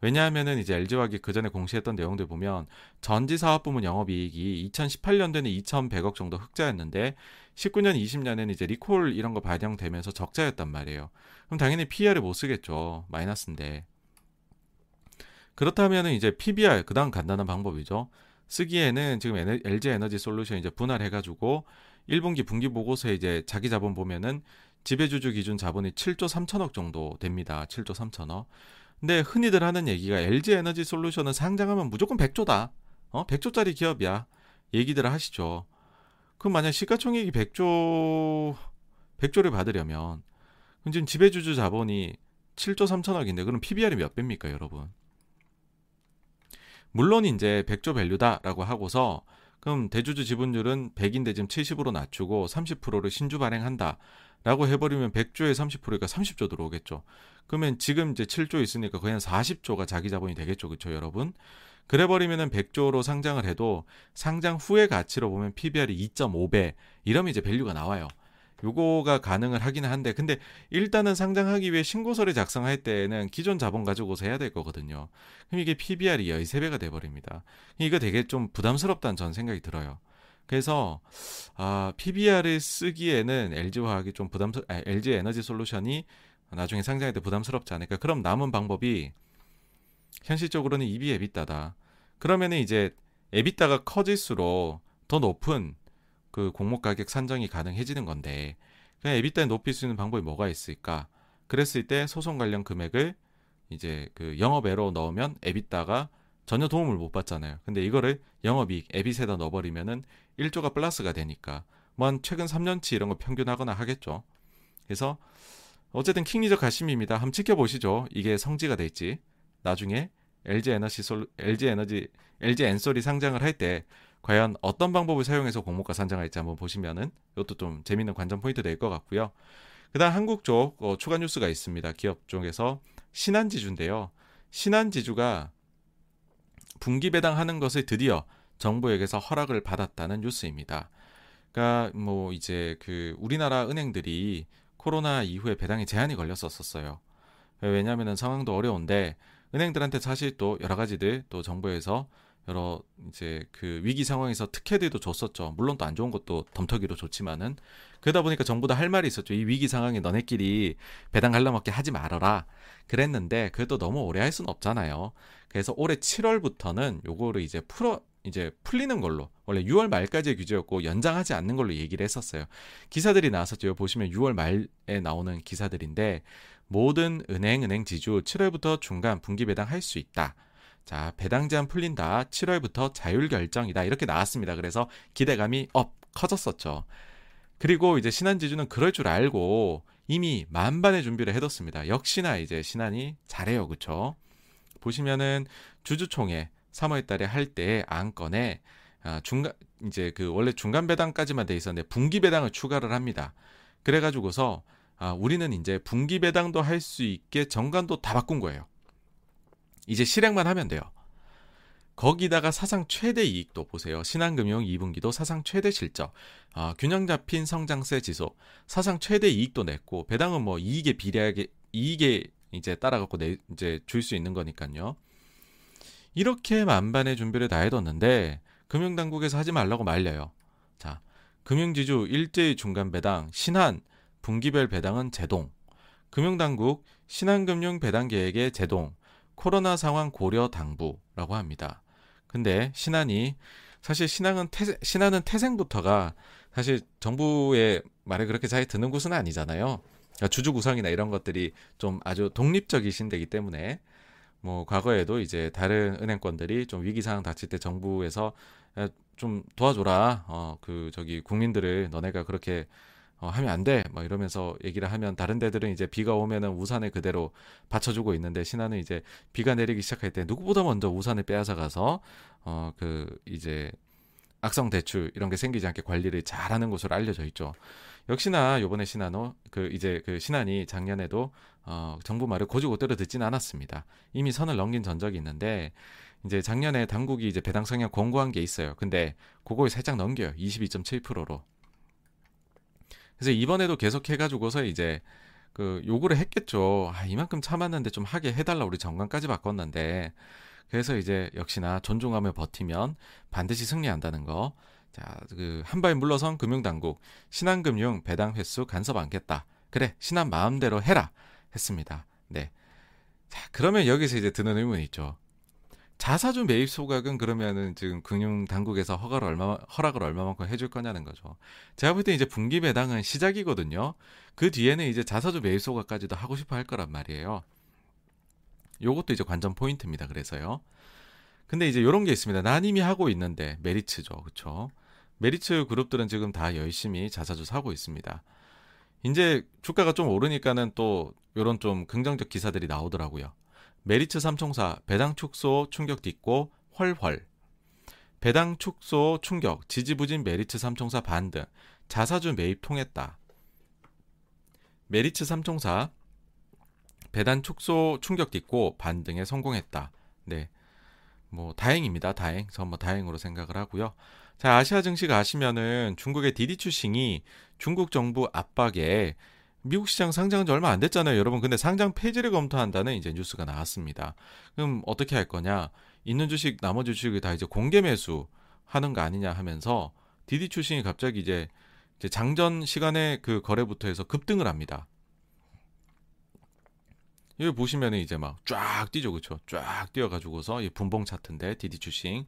왜냐하면은 이제 LG화학이 그 전에 공시했던 내용들 보면 전지 사업 부문 영업이익이 2018년도에는 2,100억 정도 흑자였는데 19년, 20년에는 이제 리콜 이런 거 발령되면서 적자였단 말이에요. 그럼 당연히 PER을 못 쓰겠죠. 마이너스인데. 그렇다면은 이제 PBR 그다음 간단한 방법이죠. 쓰기에는 지금 에너, LG 에너지 솔루션 이제 분할해 가지고 1분기 분기 보고서에 이제 자기 자본 보면은 지배주주 기준 자본이 7조 3천억 정도 됩니다. 7조 3천억. 근데 흔히들 하는 얘기가 LG 에너지 솔루션은 상장하면 무조건 100조다. 어, 100조짜리 기업이야. 얘기들 하시죠. 그럼 만약 시가총액이 100조 100조를 받으려면 그럼 지금 지배주주 자본이 7조 3천억인데 그럼 PBR이 몇 배입니까, 여러분? 물론 이제 100조 밸류다라고 하고서 그럼 대주주 지분율은 100인데 지금 70으로 낮추고 30%를 신주 발행한다. 라고 해버리면 100조에 30%니까 30조 들어오겠죠. 그러면 지금 이제 7조 있으니까 거의 한 40조가 자기 자본이 되겠죠. 그렇죠, 여러분? 그래 버리면은 100조로 상장을 해도 상장 후의 가치로 보면 PBR이 2.5배 이러면 이제 value가 나와요. 요거가 가능을 하기는 한데 근데 일단은 상장하기 위해 신고서를 작성할 때에는 기존 자본 가지고서 해야 될 거거든요. 그럼 이게 PBR이 13배가 돼 버립니다. 이거 되게 좀 부담스럽다는 전 생각이 들어요. 그래서 아, PBR을 쓰기에는 LG화학이 좀 부담스 아, LG 에너지 솔루션이 나중에 상장할 때 부담스럽지 않을까. 그럼 남은 방법이 현실적으로는 EB 에비따다. 그러면은 이제 에비따가 커질수록 더 높은 그 공모 가격 산정이 가능해지는 건데 그냥 에비따에 높일 수 있는 방법이 뭐가 있을까? 그랬을 때 소송 관련 금액을 이제 그 영업외로 넣으면 에비따가 전혀 도움을 못 받잖아요. 근데 이거를 영업이익 에빗에다 넣어버리면은 1조가 플러스가 되니까 뭐 한 최근 3년치 이런 거 평균하거나 하겠죠. 그래서 어쨌든 킹리적 가심입니다. 한번 지켜보시죠. 이게 성지가 될지. 나중에 LG 에너지 솔 LG 에너지 LG 엔솔이 상장을 할 때 과연 어떤 방법을 사용해서 공모가 산정할지 한번 보시면은 이것도 좀 재밌는 관전 포인트 될 것 같고요. 그다음 한국 쪽 어, 추가 뉴스가 있습니다. 기업 쪽에서 신한지주인데요. 신한지주가 분기 배당하는 것을 드디어 정부에게서 허락을 받았다는 뉴스입니다. 그러니까 뭐 이제 그 우리나라 은행들이 코로나 이후에 배당에 제한이 걸렸었어요. 왜냐하면 상황도 어려운데 은행들한테 사실 또 여러 가지들 또 정부에서 여러 이제 그 위기 상황에서 특혜들도 줬었죠. 물론 또 안 좋은 것도 덤터기로 좋지만은 그러다 보니까 정부도 할 말이 있었죠. 이 위기 상황에 너네끼리 배당 갈라먹게 하지 말아라. 그랬는데 그래도 너무 오래 할 수는 없잖아요. 그래서 올해 7월부터는 요거를 이제 풀어 이제 풀리는 걸로 원래 6월 말까지의 규제였고 연장하지 않는 걸로 얘기를 했었어요. 기사들이 나왔었죠. 보시면 6월 말에 나오는 기사들인데 모든 은행, 은행 지주 7월부터 중간 분기 배당 할 수 있다. 자, 배당 제한 풀린다. 7월부터 자율 결정이다. 이렇게 나왔습니다. 그래서 기대감이 업 커졌었죠. 그리고 이제 신한지주는 그럴 줄 알고 이미 만반의 준비를 해뒀습니다. 역시나 이제 신한이 잘해요. 그쵸? 보시면은 주주총회 3월 달에 할 때 안건에 아, 중간 이제 그 원래 중간 배당까지만 돼 있었는데 분기 배당을 추가를 합니다. 그래 가지고서 아, 우리는 이제 분기 배당도 할 수 있게 정관도 다 바꾼 거예요. 이제 실행만 하면 돼요. 거기다가 사상 최대 이익도 보세요. 신한금융 2분기도 사상 최대 실적, 아, 균형 잡힌 성장세 지수, 사상 최대 이익도 냈고 배당은 뭐 이익에 비례하게 이익에 이제 따라갖고 내 이제 줄 수 있는 거니까요. 이렇게 만반의 준비를 다 해뒀는데 금융당국에서 하지 말라고 말려요. 자, 금융지주 일제의 중간 배당, 신한 분기별 배당은 제동, 금융당국 신한금융 배당 계획의 제동, 코로나 상황 고려 당부라고 합니다. 근데 신한이 사실 신한은 태, 신한은 태생부터가 사실 정부의 말을 그렇게 잘 듣는 곳은 아니잖아요. 그러니까 주주 구성이나 이런 것들이 좀 아주 독립적이신 데기 때문에 뭐 과거에도 이제 다른 은행권들이 좀 위기 상황 닥칠 때 정부에서 좀 도와줘라. 어 그 저기 국민들을 너네가 그렇게 어, 하면 안 돼. 뭐 이러면서 얘기를 하면 다른 데들은 이제 비가 오면은 우산을 그대로 받쳐주고 있는데 신하는 이제 비가 내리기 시작할 때 누구보다 먼저 우산을 빼앗아 가서 어 그 이제 악성 대출 이런 게 생기지 않게 관리를 잘하는 것으로 알려져 있죠. 역시나 요번에 신한호 그 이제 그 신한이 작년에도 어 정부 말을 고지고대로 듣지는 않았습니다. 이미 선을 넘긴 전적이 있는데 이제 작년에 당국이 이제 배당 성향 권고한 게 있어요. 근데 그걸 살짝 넘겨요. 22.7%로. 그래서 이번에도 계속 해가지고서 이제 그 요구를 했겠죠. 아, 이만큼 참았는데 좀 하게 해달라 우리 정관까지 바꿨는데 그래서 이제 역시나 존중하며 버티면 반드시 승리한다는 거. 자, 그 한 발 물러선 금융당국 신한금융 배당 횟수 간섭 않겠다. 그래, 신한 마음대로 해라 했습니다. 네. 자, 그러면 여기서 이제 드는 의문이 있죠. 자사주 매입 소각은 그러면은 지금 금융 당국에서 허가를 얼마 허락을 얼마만큼 해줄 거냐는 거죠. 제가 볼 때 이제 분기 배당은 시작이거든요. 그 뒤에는 이제 자사주 매입 소각까지도 하고 싶어 할 거란 말이에요. 요것도 이제 관전 포인트입니다. 그래서요. 근데 이제 요런 게 있습니다. 난 이미 하고 있는데 메리츠죠. 그렇죠? 메리츠 그룹들은 지금 다 열심히 자사주 사고 있습니다. 이제 주가가 좀 오르니까는 또 요런 좀 긍정적 기사들이 나오더라고요. 메리츠 삼총사 배당 축소 충격 딛고 훨훨 배당 축소 충격 지지부진 메리츠 삼총사 반등 자사주 매입 통했다. 메리츠 삼총사 배당 축소 충격 딛고 반등에 성공했다. 네. 뭐 다행입니다. 다행. 전뭐 다행으로 생각을 하고요. 자, 아시아 증시 가시면은 중국의 디디 추싱이 중국 정부 압박에 미국 시장 상장한 지 얼마 안 됐잖아요, 여러분. 근데 상장 폐지를 검토한다는 이제 뉴스가 나왔습니다. 그럼 어떻게 할 거냐? 있는 주식, 나머지 주식을 다 이제 공개 매수 하는 거 아니냐 하면서 디디 추싱이 갑자기 이제, 장전 시간에 그 거래부터 해서 급등을 합니다. 여기 보시면은 이제 막 쫙 뛰죠, 그쵸? 쫙 뛰어가지고서 이 분봉 차트인데 디디 추싱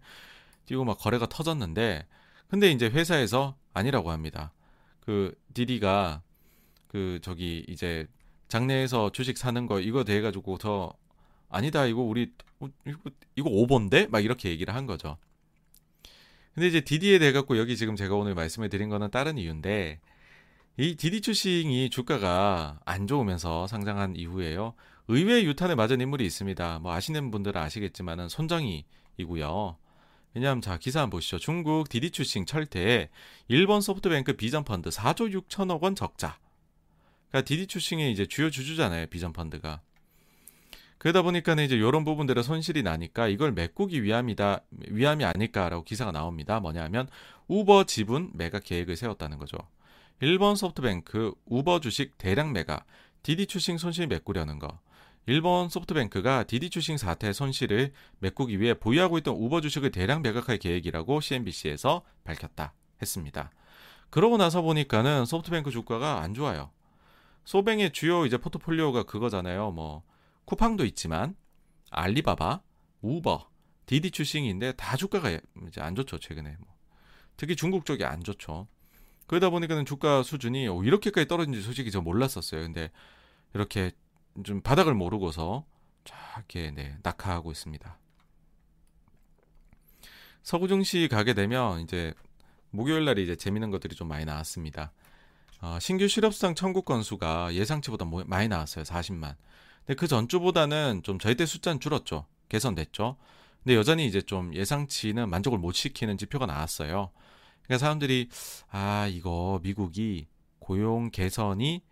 뛰고 막 거래가 터졌는데 근데 이제 회사에서 아니라고 합니다. 그 디디가 그 저기 이제 장내에서 주식 사는 거 이거 돼 가지고서 아니다 이거 우리 어, 이거, 이거 오버인데 막 이렇게 얘기를 한 거죠. 근데 이제 디디에 대해 갖고 여기 지금 제가 오늘 말씀을 드린 거는 다른 이유인데 이 디디 추싱이 주가가 안 좋으면서 상장한 이후에요. 의외의 유탄에 맞은 인물이 있습니다. 뭐 아시는 분들은 아시겠지만은 손정희이고요. 왜냐하면 자 기사 한번 보시죠. 중국 디디 추싱 철퇴에 일본 소프트뱅크 비전 펀드 4조 6천억 원 적자. 그러니까 디디 추싱의 이제 주요 주주잖아요. 비전 펀드가. 그러다 보니까는 이제 이런 부분들의 손실이 나니까 이걸 메꾸기 위함이다 위함이 아닐까라고 기사가 나옵니다. 뭐냐면 우버 지분 매각 계획을 세웠다는 거죠. 일본 소프트뱅크 우버 주식 대량 매각 디디 추싱 손실 메꾸려는 거. 일본 소프트뱅크가 디디 추싱 사태 손실을 메꾸기 위해 보유하고 있던 우버 주식을 대량 매각할 계획이라고 CNBC에서 밝혔다 했습니다. 그러고 나서 보니까는 소프트뱅크 주가가 안 좋아요. 소뱅의 주요 이제 포트폴리오가 그거잖아요. 뭐 쿠팡도 있지만 알리바바, 우버, 디디 추싱인데 다 주가가 이제 안 좋죠 최근에. 뭐. 특히 중국 쪽이 안 좋죠. 그러다 보니까는 주가 수준이 이렇게까지 떨어진지 솔직히 저 몰랐었어요. 근데 이렇게 좀 바닥을 모르고서 이렇게 네, 낙하하고 있습니다. 서구 증시 가게 되면 이제 목요일 날에 이제 재밌는 것들이 좀 많이 나왔습니다. 어, 신규 실업수당 청구 건수가 예상치보다 많이 나왔어요. 40만. 근데 그 전주보다는 좀 저희 때 숫자는 줄었죠. 개선됐죠. 근데 여전히 이제 좀 예상치는 만족을 못 시키는 지표가 나왔어요. 그러니까 사람들이 아 이거 미국이 고용 개선이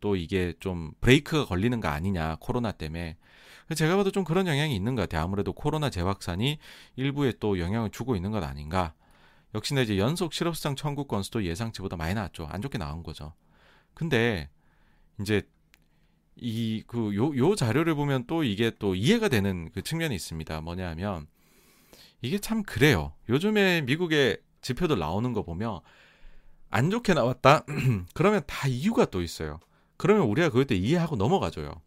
또 이게 좀 브레이크가 걸리는 거 아니냐 코로나 때문에 제가 봐도 좀 그런 영향이 있는 것 같아요. 아무래도 코로나 재확산이 일부에 또 영향을 주고 있는 것 아닌가. 역시나 이제 연속 실업수당 청구 건수도 예상치보다 많이 나왔죠. 안 좋게 나온 거죠. 근데 이제 이 그 요 요 자료를 보면 또 이게 또 이해가 되는 그 측면이 있습니다. 뭐냐 하면 이게 참 그래요. 요즘에 미국의 지표들 나오는 거 보면 안 좋게 나왔다. (clears throat) 그러면 다 이유가 또 있어요. 그러면 우리가 그걸 때 이해하고 넘어가줘요.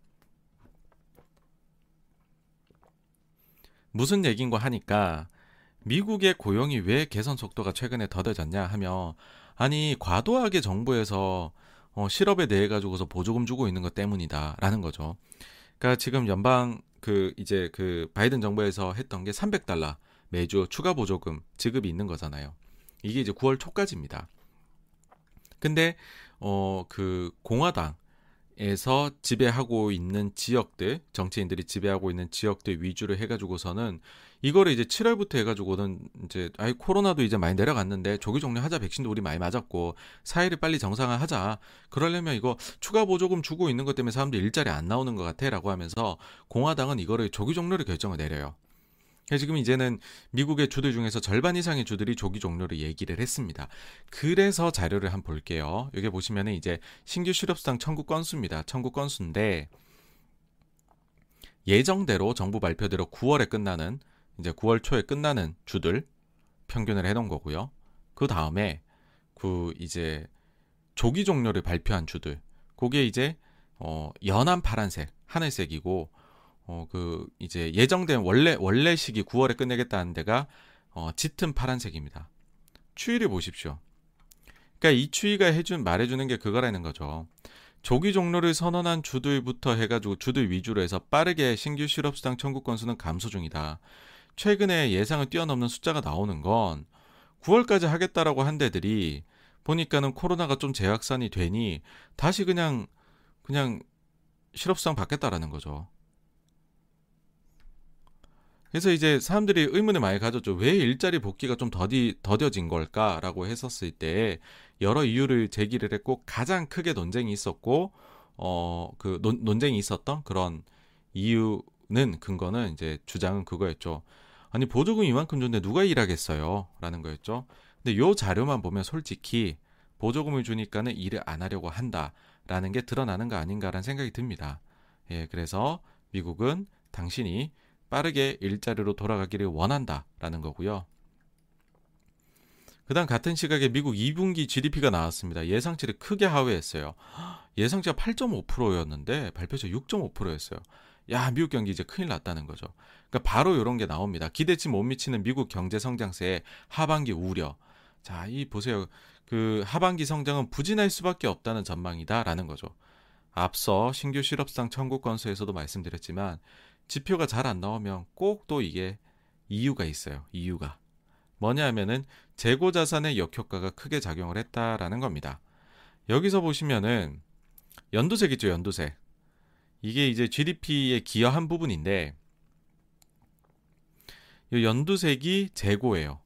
무슨 얘기인가 하니까 미국의 고용이 왜 개선 속도가 최근에 더뎌졌냐 하면 아니 과도하게 정부에서 어, 실업에 대해 가지고서 보조금 주고 있는 것 때문이다라는 거죠. 그러니까 지금 연방 그 이제 그 바이든 정부에서 했던 게 300달러 매주 추가 보조금 지급이 있는 거잖아요. 이게 이제 9월 초까지입니다. 근데 어 그 공화당 에서 지배하고 있는 지역들 정치인들이 지배하고 있는 지역들 위주로 해가지고서는 이거를 이제 7월부터 해가지고는 이제 아이 코로나도 이제 많이 내려갔는데 조기 종료하자 백신도 우리 많이 맞았고 사회를 빨리 정상화하자 그러려면 이거 추가 보조금 주고 있는 것 때문에 사람들 일자리 안 나오는 것 같아라고 하면서 공화당은 이거를 조기 종료를 결정을 내려요. 지금 이제는 미국의 주들 중에서 절반 이상의 주들이 조기 종료를 얘기를 했습니다. 그래서 자료를 한번 볼게요. 여기 보시면은 이제 신규 실업수당 청구 건수입니다. 청구 건수인데 예정대로 정부 발표대로 9월에 끝나는 이제 9월 초에 끝나는 주들 평균을 해놓은 거고요. 그 다음에 그 이제 조기 종료를 발표한 주들 그게 이제 어 연한 파란색 하늘색이고 어, 그, 이제 예정된 원래, 원래 시기 9월에 끝내겠다는 데가, 어, 짙은 파란색입니다. 추이를 보십시오. 그러니까 이 추이가 해준, 말해주는 게 그거라는 거죠. 조기 종료를 선언한 주들부터 해가지고 주들 위주로 해서 빠르게 신규 실업수당 청구 건수는 감소 중이다. 최근에 예상을 뛰어넘는 숫자가 나오는 건 9월까지 하겠다라고 한 데들이 보니까는 코로나가 좀 재확산이 되니 다시 그냥 그냥 실업수당 받겠다라는 거죠. 그래서 이제 사람들이 의문을 많이 가졌죠. 왜 일자리 복귀가 좀 더디, 더뎌진 걸까라고 했었을 때 여러 이유를 제기를 했고 가장 크게 논쟁이 있었고 어, 그 논, 논쟁이 있었던 그런 이유는 근거는 이제 주장은 그거였죠. 아니 보조금 이만큼 줬는데 누가 일하겠어요? 라는 거였죠. 근데 요 자료만 보면 솔직히 보조금을 주니까는 일을 안 하려고 한다라는 게 드러나는 거 아닌가라는 생각이 듭니다. 예, 그래서 미국은 당신이 빠르게 일자리로 돌아가기를 원한다라는 거고요. 그다음 같은 시각에 미국 2분기 GDP가 나왔습니다. 예상치를 크게 하회했어요. 예상치가 8.5%였는데 발표처 6.5%였어요. 야, 미국 경기 이제 큰일 났다는 거죠. 그러니까 바로 이런 게 나옵니다. 기대치 못 미치는 미국 경제 성장세의 하반기 우려. 자, 이 보세요. 그 하반기 성장은 부진할 수밖에 없다는 전망이다라는 거죠. 앞서 신규 실업상 청구 건수에서도 말씀드렸지만 지표가 잘 안 나오면 꼭 또 이게 이유가 있어요. 이유가. 뭐냐 하면은 재고 자산의 역효과가 크게 작용을 했다라는 겁니다. 여기서 보시면은 연두색 있죠, 연두색. 이게 이제 GDP에 기여한 부분인데 이 연두색이 재고예요.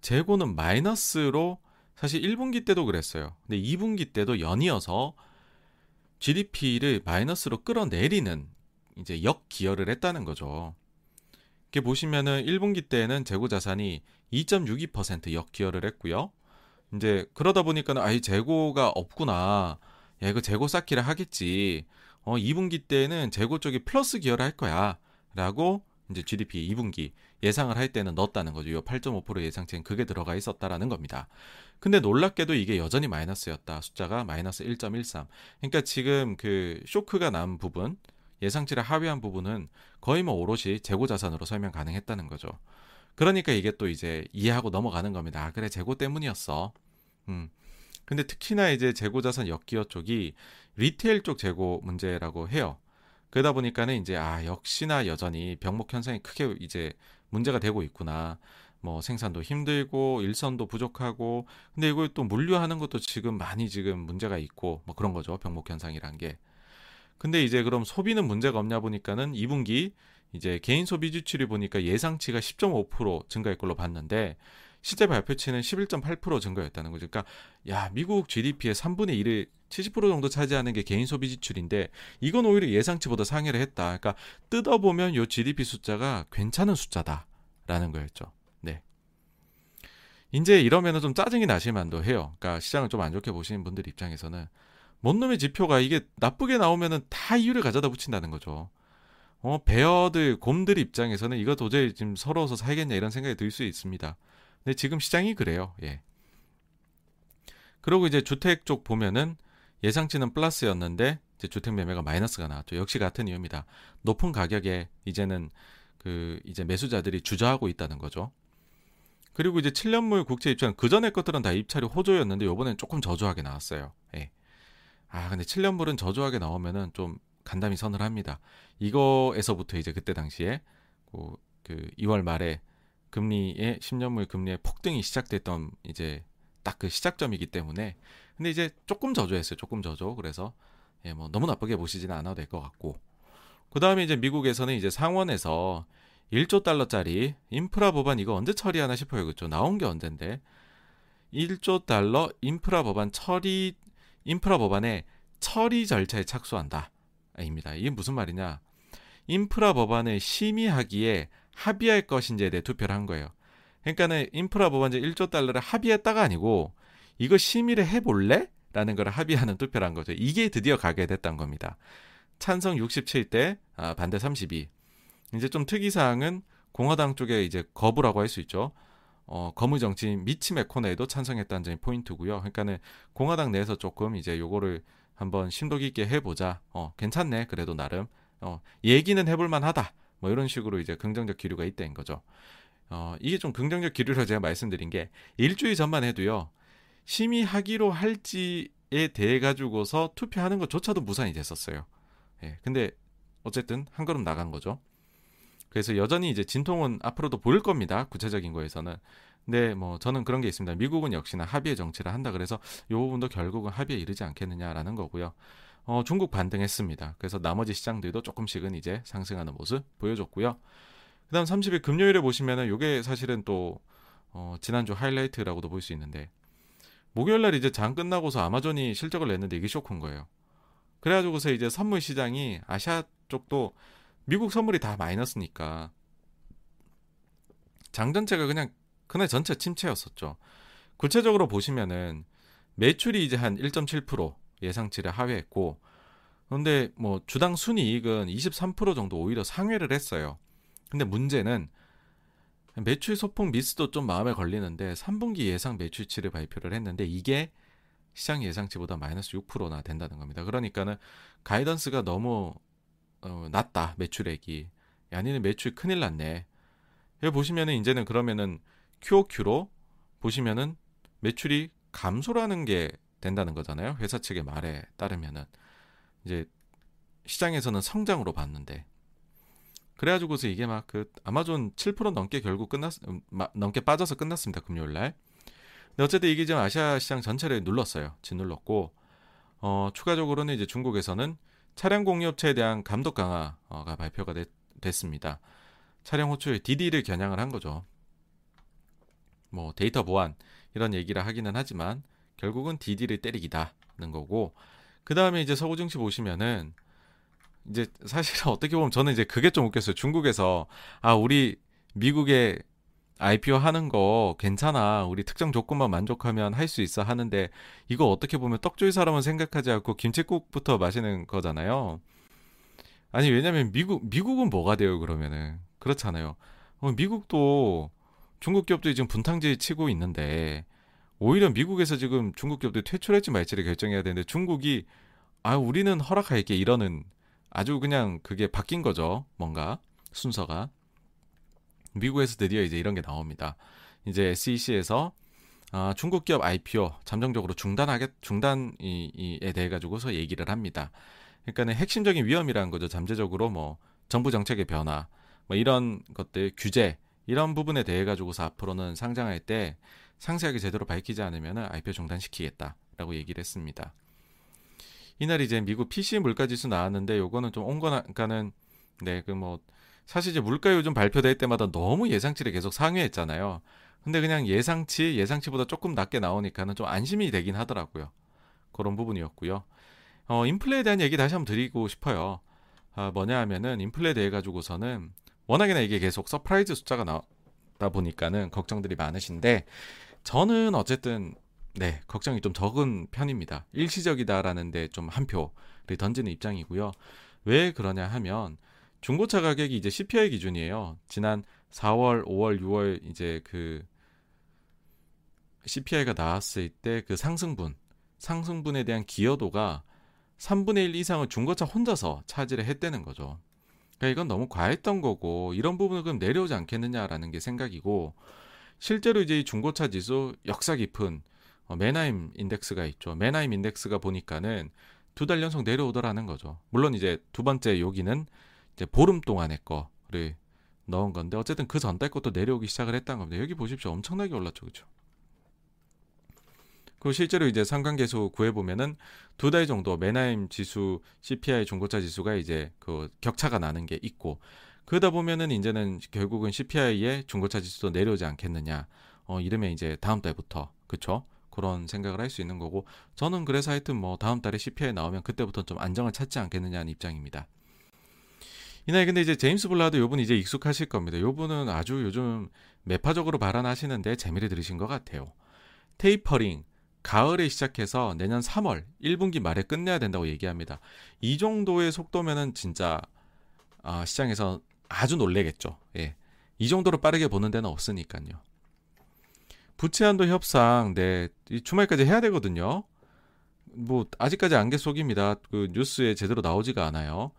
재고는 마이너스로 사실 1분기 때도 그랬어요. 근데 2분기 때도 연이어서 GDP를 마이너스로 끌어내리는 이제 역 기여를 했다는 거죠. 이렇게 보시면은 1분기 때는 재고 자산이 2.62% 역 기여를 했고요. 이제 그러다 보니까는 아이 재고가 없구나. 야 이거 재고 쌓기를 하겠지. 어 2분기 때는 재고 쪽이 플러스 기여를 할 거야 라고 이제 GDP 2분기 예상을 할 때는 넣었다는 거죠. 이8.5% 예상치엔 그게 들어가 있었다라는 겁니다. 근데 놀랍게도 이게 여전히 마이너스였다. 숫자가 마이너스 1.13. 그러니까 지금 그 쇼크가 난 부분, 예상치를 하회한 부분은 거의 뭐 오롯이 재고 자산으로 설명 가능했다는 거죠. 그러니까 이게 또 이제 이해하고 넘어가는 겁니다. 아, 그래 재고 때문이었어. 음. 근데 특히나 이제 재고 자산 역기여 쪽이 리테일 쪽 재고 문제라고 해요. 그러다 보니까는 이제 아 역시나 여전히 병목 현상이 크게 이제 문제가 되고 있구나. 뭐 생산도 힘들고 일선도 부족하고 근데 이걸 또 물류하는 것도 지금 많이 지금 문제가 있고 뭐 그런 거죠. 병목 현상이란 게. 근데 이제 그럼 소비는 문제가 없냐 보니까는 2분기 이제 개인 소비 지출이 보니까 예상치가 10.5% 증가할 걸로 봤는데 실제 발표치는 11.8% 증가였다는 거죠. 그러니까 야 미국 GDP의 3분의 1을 70% 정도 차지하는 게 개인 소비 지출인데 이건 오히려 예상치보다 상회를 했다. 그러니까 뜯어보면 요 GDP 숫자가 괜찮은 숫자다라는 거였죠. 네. 이제 이러면은 좀 짜증이 나실 만도 해요. 그러니까 시장을 좀 안 좋게 보시는 분들 입장에서는 뭔 놈의 지표가 이게 나쁘게 나오면은 다 이유를 가져다 붙인다는 거죠. 어, 베어들, 곰들 입장에서는 이거 도저히 지금 서러워서 살겠냐 이런 생각이 들 수 있습니다. 근데 지금 시장이 그래요. 예. 그리고 이제 주택 쪽 보면은 예상치는 플러스였는데 이제 주택 매매가 마이너스가 나왔죠. 역시 같은 이유입니다. 높은 가격에 이제는 그 이제 매수자들이 주저하고 있다는 거죠. 그리고 이제 7년물 국채 입장 그 전에 것들은 다 입찰이 호조였는데 요번엔 조금 저조하게 나왔어요. 예. 아 근데 7년물은 저조하게 나오면은 좀 간담이 서늘합니다. 이거에서부터 이제 그때 당시에 그 2월 말에 금리의 10년물 금리의 폭등이 시작됐던 이제 딱 그 시작점이기 때문에 근데 이제 조금 저조했어요. 조금 저조. 그래서 예, 뭐 너무 나쁘게 보시지는 않아도 될 것 같고. 그다음에 이제 미국에서는 이제 상원에서 1조 달러짜리 인프라 법안 이거 언제 처리하나 싶어요. 그렇죠? 나온 게 언젠데. 1조 달러 인프라 법안 처리 인프라 법안의 처리 절차에 착수한다. 입니다. 이게 무슨 말이냐? 인프라 법안을 심의하기에 합의할 것인지에 대해 투표를 한 거예요. 그러니까는 인프라 법안제 1조 달러를 합의했다가 아니고 이거 심의를 해볼래? 라는 걸 합의하는 투표를 한 거죠. 이게 드디어 가게 됐던 겁니다. 찬성 67대, 아, 반대 32. 이제 좀 특이사항은 공화당 쪽에 이제 거부라고 할 수 있죠. 어, 거무 정치 미치 메코네도 찬성했다는 점이 포인트고요. 그러니까는 공화당 내에서 조금 이제 요거를 한번 심도 깊게 해보자. 어, 괜찮네. 그래도 나름. 어, 얘기는 해볼 만하다. 뭐 이런 식으로 이제 긍정적 기류가 있다는 거죠. 어, 이게 좀 긍정적 기류로 제가 말씀드린 게 일주일 전만 해도요. 심의하기로 할지에 대해 가지고서 투표하는 것조차도 무산이 됐었어요. 예. 근데 어쨌든 한 걸음 나간 거죠. 그래서 여전히 이제 진통은 앞으로도 보일 겁니다. 구체적인 거에서는. 근데 뭐 저는 그런 게 있습니다. 미국은 역시나 합의의 정치를 한다. 그래서 이 부분도 결국은 합의에 이르지 않겠느냐라는 거고요. 어, 중국 반등했습니다. 그래서 나머지 시장들도 조금씩은 이제 상승하는 모습 보여줬고요. 그다음 30일 금요일에 보시면은 이게 사실은 또 어, 지난주 하이라이트라고도 볼 수 있는데 목요일 날 이제 장 끝나고서 아마존이 실적을 냈는데 이게 쇼크인 거예요. 그래가지고서 이제 선물 시장이 아시아 쪽도 미국 선물이 다 마이너스니까 장 전체가 그냥 그날 전체 침체였었죠. 구체적으로 보시면은 매출이 이제 한 1.7% 예상치를 하회했고 그런데 뭐 주당 순이익은 23% 정도 오히려 상회를 했어요. 근데 문제는 매출 소폭 미스도 좀 마음에 걸리는데 3분기 예상 매출치를 발표를 했는데 이게 시장 예상치보다 마이너스 6%나 된다는 겁니다. 그러니까는 가이던스가 너무 어, 낮다 매출액이 아니는 매출 큰일 났네. 여기 보시면은 이제는 그러면은 QOQ로 보시면은 매출이 감소라는 게 된다는 거잖아요. 회사 측의 말에 따르면은 이제 시장에서는 성장으로 봤는데 그래가지고서 이게 막 그 아마존 7% 넘게 결국 끝났 음, 넘게 빠져서 끝났습니다 금요일 날. 근데 어쨌든 이게 지금 아시아 시장 전체를 눌렀어요. 짓눌렀고 어, 추가적으로는 이제 중국에서는 차량 공유업체에 대한 감독 강화가 발표가 됐, 됐습니다. 차량 호출 DD를 겨냥을 한 거죠. 뭐 데이터 보안 이런 얘기를 하기는 하지만 결국은 DD를 때리기다는 거고 그 다음에 이제 서구 증시 보시면은 이제 사실 (laughs) 어떻게 보면 저는 이제 그게 좀 웃겼어요. 중국에서 아 우리 미국에 IPO 하는 거 괜찮아. 우리 특정 조건만 만족하면 할 수 있어 하는데 이거 어떻게 보면 떡조이 사람은 생각하지 않고 김치국부터 마시는 거잖아요. 아니 왜냐면 미국 미국은 뭐가 돼요 그러면은 그렇잖아요. 어, 미국도 중국 기업들이 지금 분탕질 치고 있는데 오히려 미국에서 지금 중국 기업들이 퇴출할지 말지를 결정해야 되는데 중국이 아 우리는 허락할게 이러는 아주 그냥 그게 바뀐 거죠. 뭔가 순서가 미국에서 드디어 이제 이런 게 나옵니다. 이제 SEC에서 아, 중국 기업 IPO 잠정적으로 중단하겠 중단에 대해 가지고서 얘기를 합니다. 그러니까는 핵심적인 위험이라는 거죠. 잠재적으로 뭐 정부 정책의 변화, 뭐 이런 것들 규제 이런 부분에 대해 가지고서 앞으로는 상장할 때 상세하게 제대로 밝히지 않으면 IPO 중단시키겠다라고 얘기를 했습니다. 이날 이제 미국 PC 물가 지수 나왔는데 요거는 좀 온거나가는 네 그 뭐 사실 이제 물가 요즘 발표될 때마다 너무 예상치를 계속 상회했잖아요. 근데 그냥 예상치 예상치보다 조금 낮게 나오니까는 좀 안심이 되긴 하더라고요. 그런 부분이었고요. 어 인플레에 대한 얘기 다시 한번 드리고 싶어요. 아, 뭐냐 하면은 인플레에 대해 가지고서는 워낙에나 이게 계속 surprise 숫자가 나다 보니까는 걱정들이 많으신데 저는 어쨌든 네, 걱정이 좀 적은 편입니다. 일시적이다라는데 좀 한 표를 던지는 입장이고요. 왜 그러냐 하면 중고차 가격이 이제 CPI 기준이에요. 지난 4월, 5월, 6월 이제 그 CPI가 나왔을 때 그 상승분, 상승분에 대한 기여도가 3분의 1 이상을 중고차 혼자서 차지를 했다는 거죠. 그러니까 이건 너무 과했던 거고 이런 부분을 그럼 내려오지 않겠느냐라는 게 생각이고 실제로 이제 이 중고차 지수 역사 깊은 어, 메나임 인덱스가 있죠. 메나임 인덱스가 보니까는 두 달 연속 내려오더라는 거죠. 물론 이제 두 번째 여기는 이제 보름 동안의 거를 넣은 건데 어쨌든 그 전달 것도 내려오기 시작을 했다는 겁니다. 여기 보십시오. 엄청나게 올랐죠. 그죠? 그 실제로 이제 상관계수 구해 보면은 두 달 정도 메나임 지수 CPI 중고차 지수가 이제 그 격차가 나는 게 있고 그러다 보면은 이제는 결국은 CPI의 중고차 지수도 내려오지 않겠느냐. 어 이러면 이제 다음 달부터 그쵸? 그런 생각을 할 수 있는 거고 저는 그래서 하여튼 뭐 다음 달에 CPI 나오면 그때부터 좀 안정을 찾지 않겠느냐는 입장입니다. 이날 근데 이제 제임스 블라드 요분 이제 익숙하실 겁니다. 요분은 아주 요즘 매파적으로 발언하시는데 재미를 들으신 것 같아요. 테이퍼링 가을에 시작해서 내년 3월 1분기 말에 끝내야 된다고 얘기합니다. 이 정도의 속도면은 진짜 아, 시장에서 아주 놀래겠죠. 예. 이 정도로 빠르게 보는 데는 없으니까요. 부채 한도 협상, 네, 주말까지 해야 되거든요. 뭐 아직까지 안개 속입니다. 그 뉴스에 제대로 나오지가 않아요.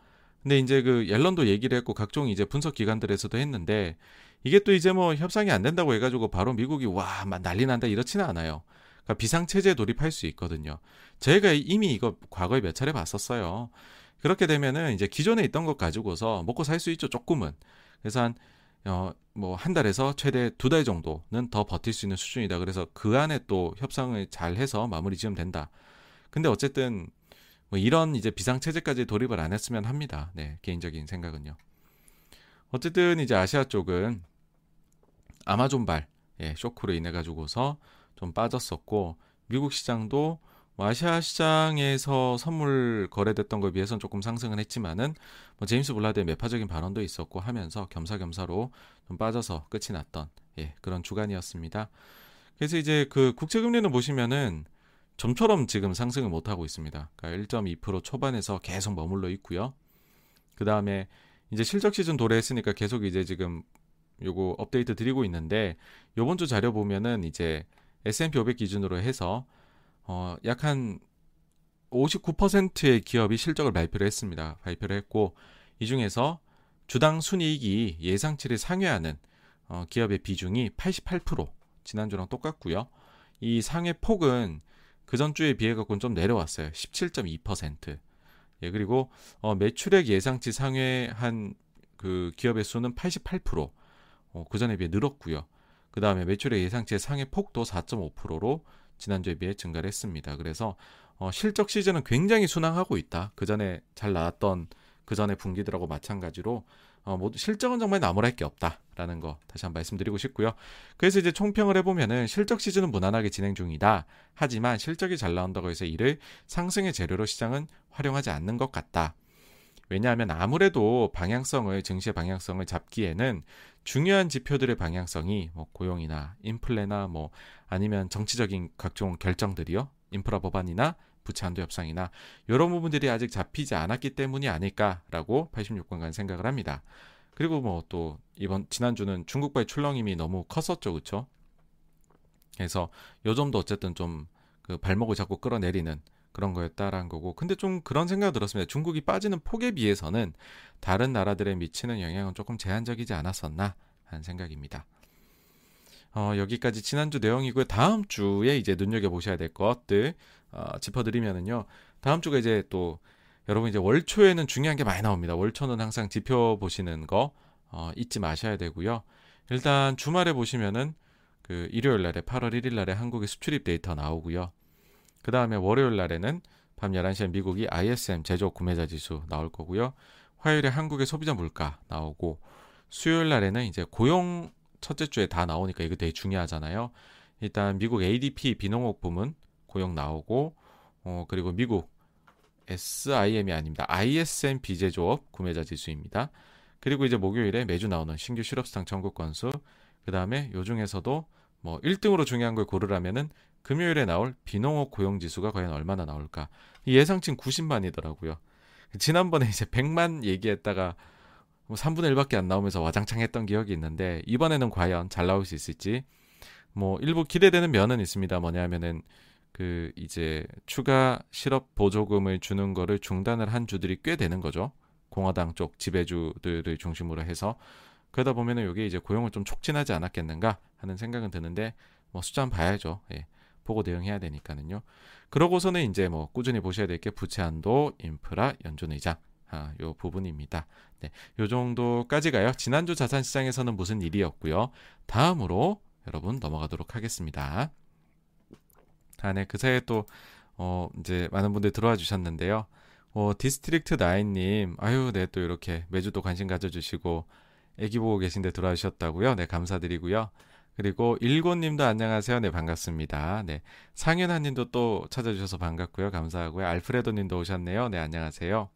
근데 이제 그 옐런도 얘기를 했고 각종 이제 분석 기관들에서도 했는데 이게 또 이제 뭐 협상이 안 된다고 해가지고 바로 미국이 와 난리 난다 이렇지는 않아요. 그러니까 비상 체제에 돌입할 수 있거든요. 저희가 이미 이거 과거에 몇 차례 봤었어요. 그렇게 되면은 이제 기존에 있던 것 가지고서 먹고 살 수 있죠 조금은. 그래서 한 어, 뭐 한 달에서 최대 두 달 정도는 더 버틸 수 있는 수준이다. 그래서 그 안에 또 협상을 잘 해서 마무리 지으면 된다. 근데 어쨌든 뭐 이런 이제 비상 체제까지 돌입을 안 했으면 합니다. 네, 개인적인 생각은요. 어쨌든 이제 아시아 쪽은 아마존발 예, 쇼크로 인해 가지고서 좀 빠졌었고 미국 시장도 뭐 아시아 시장에서 선물 거래됐던 거에 비해서는 조금 상승은 했지만은 뭐 제임스 블라드의 매파적인 발언도 있었고 하면서 겸사겸사로 좀 빠져서 끝이 났던 예, 그런 주간이었습니다. 그래서 이제 그 국채 금리는 보시면은 좀처럼 지금 상승을 못 하고 있습니다. 그러니까 1.2% 초반에서 계속 머물러 있고요. 그 다음에 이제 실적 시즌 도래했으니까 계속 이제 지금 요거 업데이트 드리고 있는데 요번 주 자료 보면은 이제 S&P 500 기준으로 해서 어, 약 한 59%의 기업이 실적을 발표를 했습니다. 발표를 했고 이 중에서 주당 순이익이 예상치를 상회하는 어, 기업의 비중이 88% 지난주랑 똑같고요. 이 상회 폭은 그 전주에 비해 갖고는 좀 내려왔어요. 17.2%. 예, 그리고 어, 매출액 예상치 상회한 그 기업의 수는 88%. 어, 그 전에 비해 늘었고요. 그 다음에 매출액 예상치의 상회 폭도 4.5%로 지난주에 비해 증가를 했습니다. 그래서 어, 실적 시즌은 굉장히 순항하고 있다. 그 전에 잘 나왔던 그 전에 분기들하고 마찬가지로 어, 모두 실적은 정말 나무랄 게 없다라는 거 다시 한 번 말씀드리고 싶고요. 그래서 이제 총평을 해보면은 실적 시즌은 무난하게 진행 중이다. 하지만 실적이 잘 나온다고 해서 이를 상승의 재료로 시장은 활용하지 않는 것 같다. 왜냐하면 아무래도 방향성을 증시의 방향성을 잡기에는 중요한 지표들의 방향성이 뭐 고용이나 인플레나 뭐 아니면 정치적인 각종 결정들이요. 인프라 법안이나 부채 한도 협상이나 이런 부분들이 아직 잡히지 않았기 때문이 아닐까라고 86권간 생각을 합니다. 그리고 뭐 또 이번 지난주는 중국과의 출렁임이 너무 컸었죠. 그렇죠? 그래서 요 점도 어쨌든 좀 그 발목을 잡고 끌어내리는 그런 거였다라는 거고 근데 좀 그런 생각 들었습니다. 중국이 빠지는 폭에 비해서는 다른 나라들에 미치는 영향은 조금 제한적이지 않았었나 하는 생각입니다. 어, 여기까지 지난주 내용이고요. 다음 주에 이제 눈여겨 보셔야 될 것들 어, 짚어드리면은요. 다음 주가 이제 또 여러분 이제 월초에는 중요한 게 많이 나옵니다. 월초는 항상 지표 보시는 거 어, 잊지 마셔야 되고요. 일단 주말에 보시면은 그 일요일 날에 8월 1일 날에 한국의 수출입 데이터 나오고요. 그 다음에 월요일 날에는 밤 11시에 미국이 ISM 제조 구매자 지수 나올 거고요. 화요일에 한국의 소비자 물가 나오고 수요일 날에는 이제 고용 첫째 주에 다 나오니까 이거 되게 중요하잖아요. 일단 미국 ADP 비농업 부문 고용 나오고 어 그리고 미국 SIM이 아닙니다. ISM 비제조업 구매자 지수입니다. 그리고 이제 목요일에 매주 나오는 신규 실업수당 청구 건수 그 다음에 요 중에서도 뭐 1등으로 중요한 걸 고르라면은 금요일에 나올 비농업 고용 지수가 과연 얼마나 나올까? 예상치는 90만이더라고요. 지난번에 이제 100만 얘기했다가 뭐 3분의 1밖에 안 나오면서 와장창 했던 기억이 있는데 이번에는 과연 잘 나올 수 있을지 뭐 일부 기대되는 면은 있습니다. 뭐냐면은 그 이제 추가 실업 보조금을 주는 거를 중단을 한 주들이 꽤 되는 거죠. 공화당 쪽 지배주들을 중심으로 해서 그러다 보면은 이게 이제 고용을 좀 촉진하지 않았겠는가 하는 생각은 드는데 뭐 숫자 한번 봐야죠. 예. 보고 대응해야 되니까는요. 그러고서는 이제 뭐 꾸준히 보셔야 될 게 부채 한도, 인프라, 연준 의장 아, 요 부분입니다. 네, 요 정도까지 가요. 지난주 자산 시장에서는 무슨 일이었고요. 다음으로 여러분 넘어가도록 하겠습니다. 아, 네, 그 사이에 또 어, 이제 많은 분들 들어와 주셨는데요. 어, 디스트릭트 나인님, 아유, 네, 또 이렇게 매주 도 관심 가져주시고, 애기 보고 계신데 들어와 주셨다고요. 네, 감사드리고요. 그리고 일곤님도 안녕하세요. 네 반갑습니다. 네 상현아님도 또 찾아주셔서 반갑고요. 감사하고요. 알프레도님도 오셨네요. 네 안녕하세요.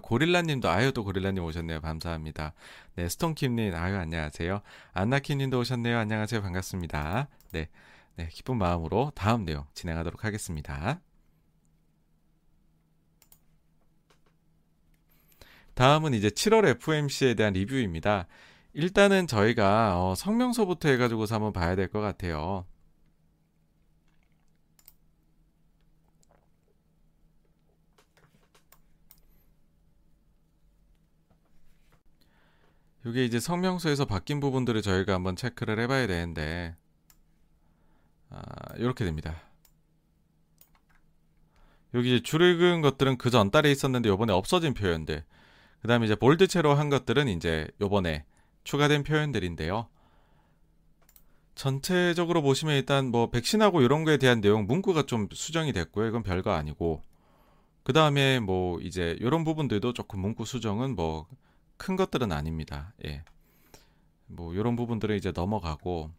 고릴라님도 아유 또 고릴라님 오셨네요. 감사합니다. 네 스톤킴님 아유 안녕하세요. 안나키님도 오셨네요. 안녕하세요. 반갑습니다. 네, 네 기쁜 마음으로 다음 내용 진행하도록 하겠습니다. 다음은 이제 7월 FMC에 대한 리뷰입니다. 일단은 저희가 어, 성명서부터 해가지고서 한번 봐야 될 것 같아요. 이게 이제 성명서에서 바뀐 부분들을 저희가 한번 체크를 해봐야 되는데 아, 이렇게 됩니다. 여기 이제 줄 읽은 것들은 그 전달에 있었는데 요번에 없어진 표현들 그 다음에 이제 볼드체로 한 것들은 이제 요번에 추가된 표현들인데요. 전체적으로 보시면 일단 뭐 백신하고 이런 거에 대한 내용 문구가 좀 수정이 됐고요. 이건 별거 아니고 그 다음에 뭐 이제 이런 부분들도 조금 문구 수정은 뭐 큰 것들은 아닙니다. 예. 뭐 이런 부분들은 이제 넘어가고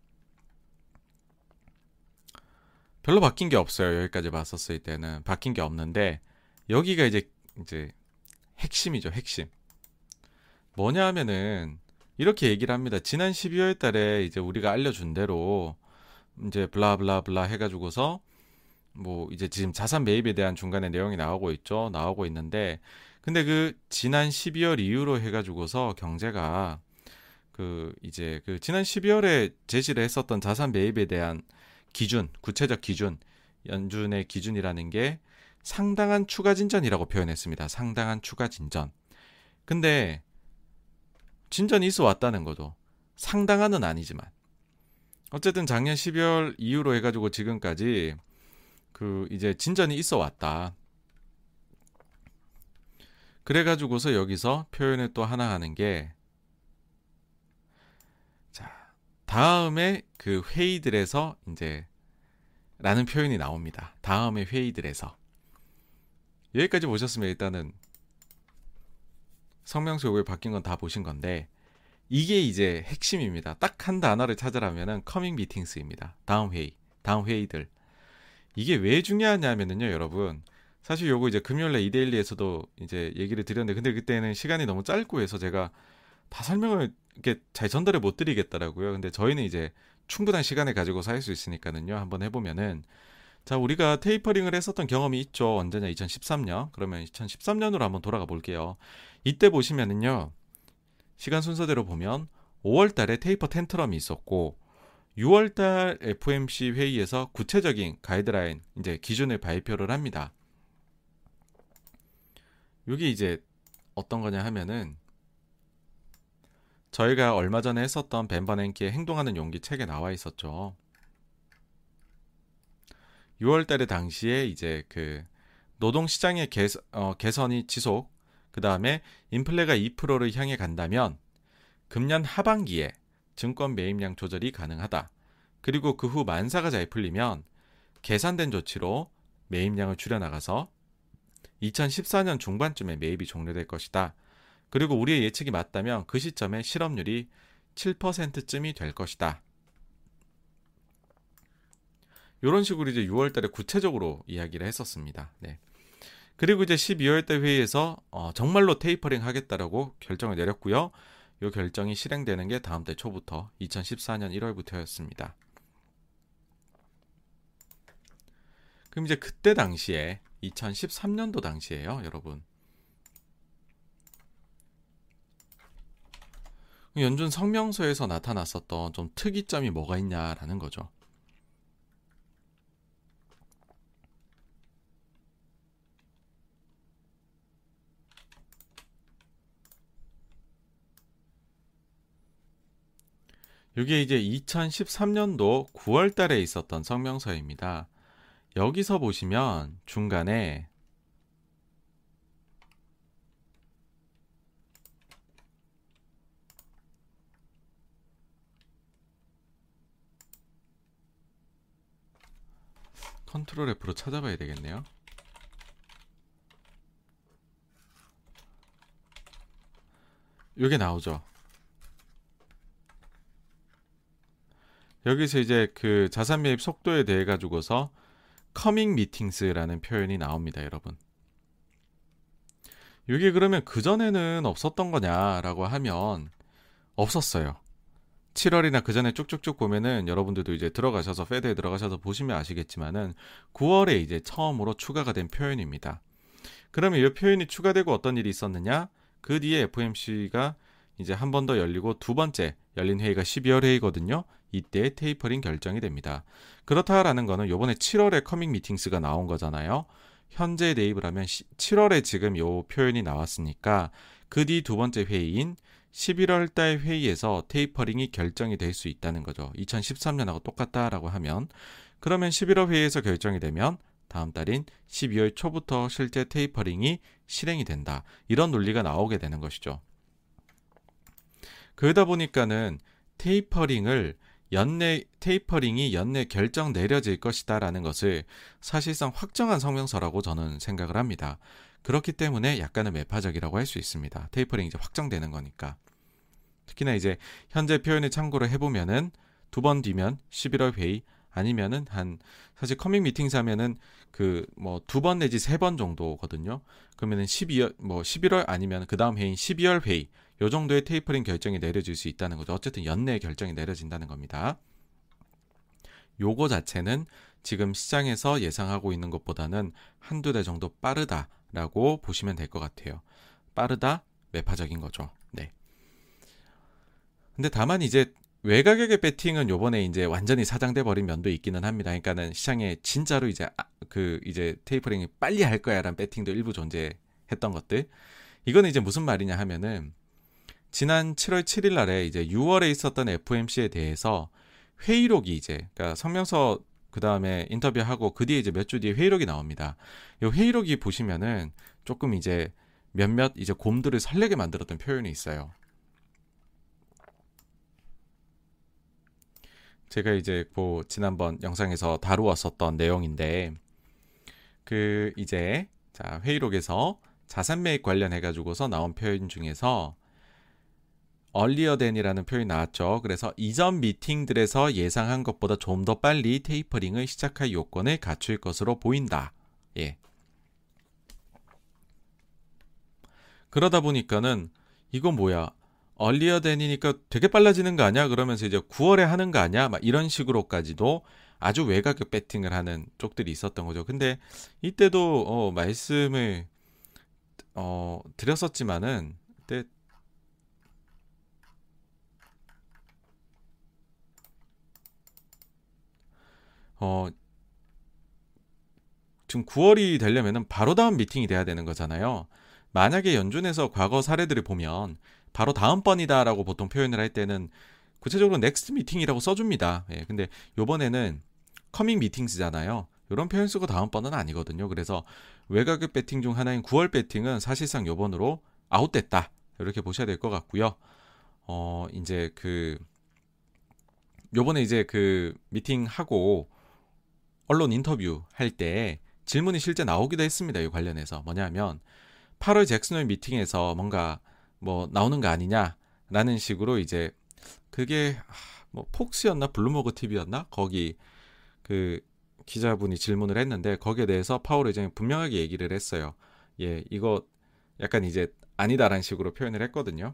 별로 바뀐 게 없어요. 여기까지 봤었을 때는 바뀐 게 없는데 여기가 이제 이제 핵심이죠. 핵심. 뭐냐 하면은 이렇게 얘기를 합니다. 지난 12월 달에 이제 우리가 알려준 대로 이제 블라블라블라 해가지고서 뭐 이제 지금 자산 매입에 대한 중간에 내용이 나오고 있죠. 나오고 있는데 근데 그 지난 12월 이후로 해가지고서 경제가 그 이제 그 지난 12월에 제시를 했었던 자산 매입에 대한 기준, 구체적 기준, 연준의 기준이라는 게 상당한 추가 진전이라고 표현했습니다. 상당한 추가 진전. 근데 진전이 있어 왔다는 거죠. 상당한은 아니지만. 어쨌든 작년 12월 이후로 해가지고 지금까지 그 이제 진전이 있어 왔다. 그래가지고서 여기서 표현을 또 하나 하는 게 자, 다음에 그 회의들에서 이제 라는 표현이 나옵니다. 다음에 회의들에서 여기까지 보셨으면 일단은 성명서 요거에 바뀐 건 다 보신 건데 이게 이제 핵심입니다. 딱 한 단어를 찾으라면은 coming meetings입니다. 다음 회의, 다음 회의들. 이게 왜 중요하냐면은요, 여러분. 사실 요거 이제 금요일에 이데일리에서도 이제 얘기를 드렸는데 근데 그때는 시간이 너무 짧고 해서 제가 다 설명을 이렇게 잘 전달을 못 드리겠더라고요. 근데 저희는 이제 충분한 시간을 가지고 살 수 있으니까는요. 한번 해보면은 자 우리가 테이퍼링을 했었던 경험이 있죠. 언제냐 2013년. 그러면 2013년으로 한번 돌아가 볼게요. 이때 보시면은요. 시간 순서대로 보면 5월 달에 테이퍼 텐트럼이 있었고 6월 달 FOMC 회의에서 구체적인 가이드라인 이제 기준을 발표를 합니다. 이게 이제 어떤 거냐 하면은 저희가 얼마 전에 했었던 벤버냉키의 행동하는 용기 책에 나와 있었죠. 6월 달에 당시에 이제 그 노동 시장의 개선, 어, 개선이 지속 그 다음에 인플레가 2%를 향해 간다면 금년 하반기에 증권 매입량 조절이 가능하다. 그리고 그 후 만사가 잘 풀리면 계산된 조치로 매입량을 줄여나가서 2014년 중반쯤에 매입이 종료될 것이다. 그리고 우리의 예측이 맞다면 그 시점에 실업률이 7%쯤이 될 것이다. 이런 식으로 이제 6월 달에 구체적으로 이야기를 했었습니다. 네. 그리고 이제 12월 달 회의에서 어, 정말로 테이퍼링 하겠다라고 결정을 내렸고요. 이 결정이 실행되는 게 다음 달 초부터 2014년 1월부터였습니다. 그럼 이제 그때 당시에 2013년도 당시에요, 여러분. 연준 성명서에서 나타났었던 좀 특이점이 뭐가 있냐라는 거죠. 이게 이제 2013년도 9월 달에 있었던 성명서입니다. 여기서 보시면 중간에 컨트롤 F로 찾아봐야 되겠네요. 이게 나오죠. 여기서 이제 그 자산 매입 속도에 대해 가지고서 coming meetings라는 표현이 나옵니다, 여러분. 이게 그러면 그전에는 없었던 거냐라고 하면 없었어요. 7월이나 그 전에 쭉쭉쭉 보면은 여러분들도 이제 들어가셔서 Fed에 들어가셔서 보시면 아시겠지만은 9월에 이제 처음으로 추가가 된 표현입니다. 그러면 이 표현이 추가되고 어떤 일이 있었느냐? 그 뒤에 FOMC가 이제 한 번 더 열리고 두 번째 열린 회의가 12월 회의거든요. 이때 테이퍼링 결정이 됩니다. 그렇다라는 거는 요번에 7월에 coming meetings가 나온 거잖아요. 현재 대입을 하면 7월에 지금 요 표현이 나왔으니까 그 뒤 두 번째 회의인 11월 달 회의에서 tapering이 결정이 될 수 있다는 거죠. 2013년하고 똑같다라고 하면 그러면 11월 회의에서 결정이 되면 다음 달인 12월 초부터 실제 tapering이 실행이 된다. 이런 논리가 나오게 되는 것이죠. 그러다 보니까는 tapering을 연내 tapering이 연내 결정 내려질 것이다라는 것을 사실상 확정한 성명서라고 저는 생각을 합니다. 그렇기 때문에 약간은 매파적이라고 할 수 있습니다. 테이퍼링 이제 확정되는 거니까. 특히나 이제 현재 표현을 참고를 해보면은 두 번 뒤면 11월 회의 아니면은 한 사실 coming meetings 하면은 그 뭐 두 번 내지 세 번 정도거든요. 그러면은 12월 뭐 11월 아니면 그 다음 회의인 12월 회의 요 정도의 테이퍼링 결정이 내려질 수 있다는 거죠. 어쨌든 연내 결정이 내려진다는 겁니다. 요거 자체는 지금 시장에서 예상하고 있는 것보다는 한두 달 정도 빠르다라고 보시면 될 것 같아요. 빠르다, 매파적인 거죠. 네. 근데 다만 이제 외가격의 배팅은 요번에 이제 완전히 사장돼 버린 면도 있기는 합니다. 그러니까는 시장에 진짜로 이제 아, 그 이제 테이퍼링이 빨리 할 거야라는 배팅도 일부 존재했던 것들. 이거는 이제 무슨 말이냐 하면은 지난 7월 7일 날에 이제 6월에 있었던 FOMC에 대해서 회의록이 이제 그러니까 성명서 그 다음에 인터뷰하고 그 뒤에 이제 몇 주 뒤에 회의록이 나옵니다. 이 회의록이 보시면은 조금 이제 몇몇 이제 곰들을 설레게 만들었던 표현이 있어요. 제가 이제 뭐 지난번 영상에서 다루었었던 내용인데 그 이제 자 회의록에서 자산 매입 관련해 가지고서 나온 표현 중에서 earlier than이라는 표현이 나왔죠. 그래서 이전 미팅들에서 예상한 것보다 좀 더 빨리 테이퍼링을 시작할 요건을 갖출 것으로 보인다. 예. 그러다 보니까는 이건 뭐야? 얼리어 댄이니까 되게 빨라지는 거 아니야? 그러면서 이제 9월에 하는 거 아니야? 막 이런 식으로까지도 아주 외곽 배팅을 하는 쪽들이 있었던 거죠. 근데 이때도 어, 말씀을 어, 드렸었지만은 그때 어, 지금 9월이 되려면은 바로 다음 미팅이 돼야 되는 거잖아요. 만약에 연준에서 과거 사례들을 보면 바로 다음번이다라고 보통 표현을 할 때는 구체적으로 next meeting이라고 써줍니다. 예, 근데 요번에는 coming meetings잖아요. 이런 표현 쓰고 다음번은 아니거든요. 그래서 외곽의 배팅 중 하나인 9월 배팅은 사실상 요번으로 아웃됐다. 이렇게 보셔야 될 것 같고요. 어, 이제 그 요번에 이제 그 미팅하고 언론 인터뷰 할 때 질문이 실제 나오기도 했습니다. 이 관련해서 뭐냐면 8월 잭슨홀 미팅에서 뭔가 뭐 나오는 거 아니냐라는 식으로 이제 그게 뭐 폭스였나 블루머그 TV였나 거기 그 기자분이 질문을 했는데 거기에 대해서 파월 의장이 분명하게 얘기를 했어요. 예, 이거 약간 이제 아니다라는 식으로 표현을 했거든요.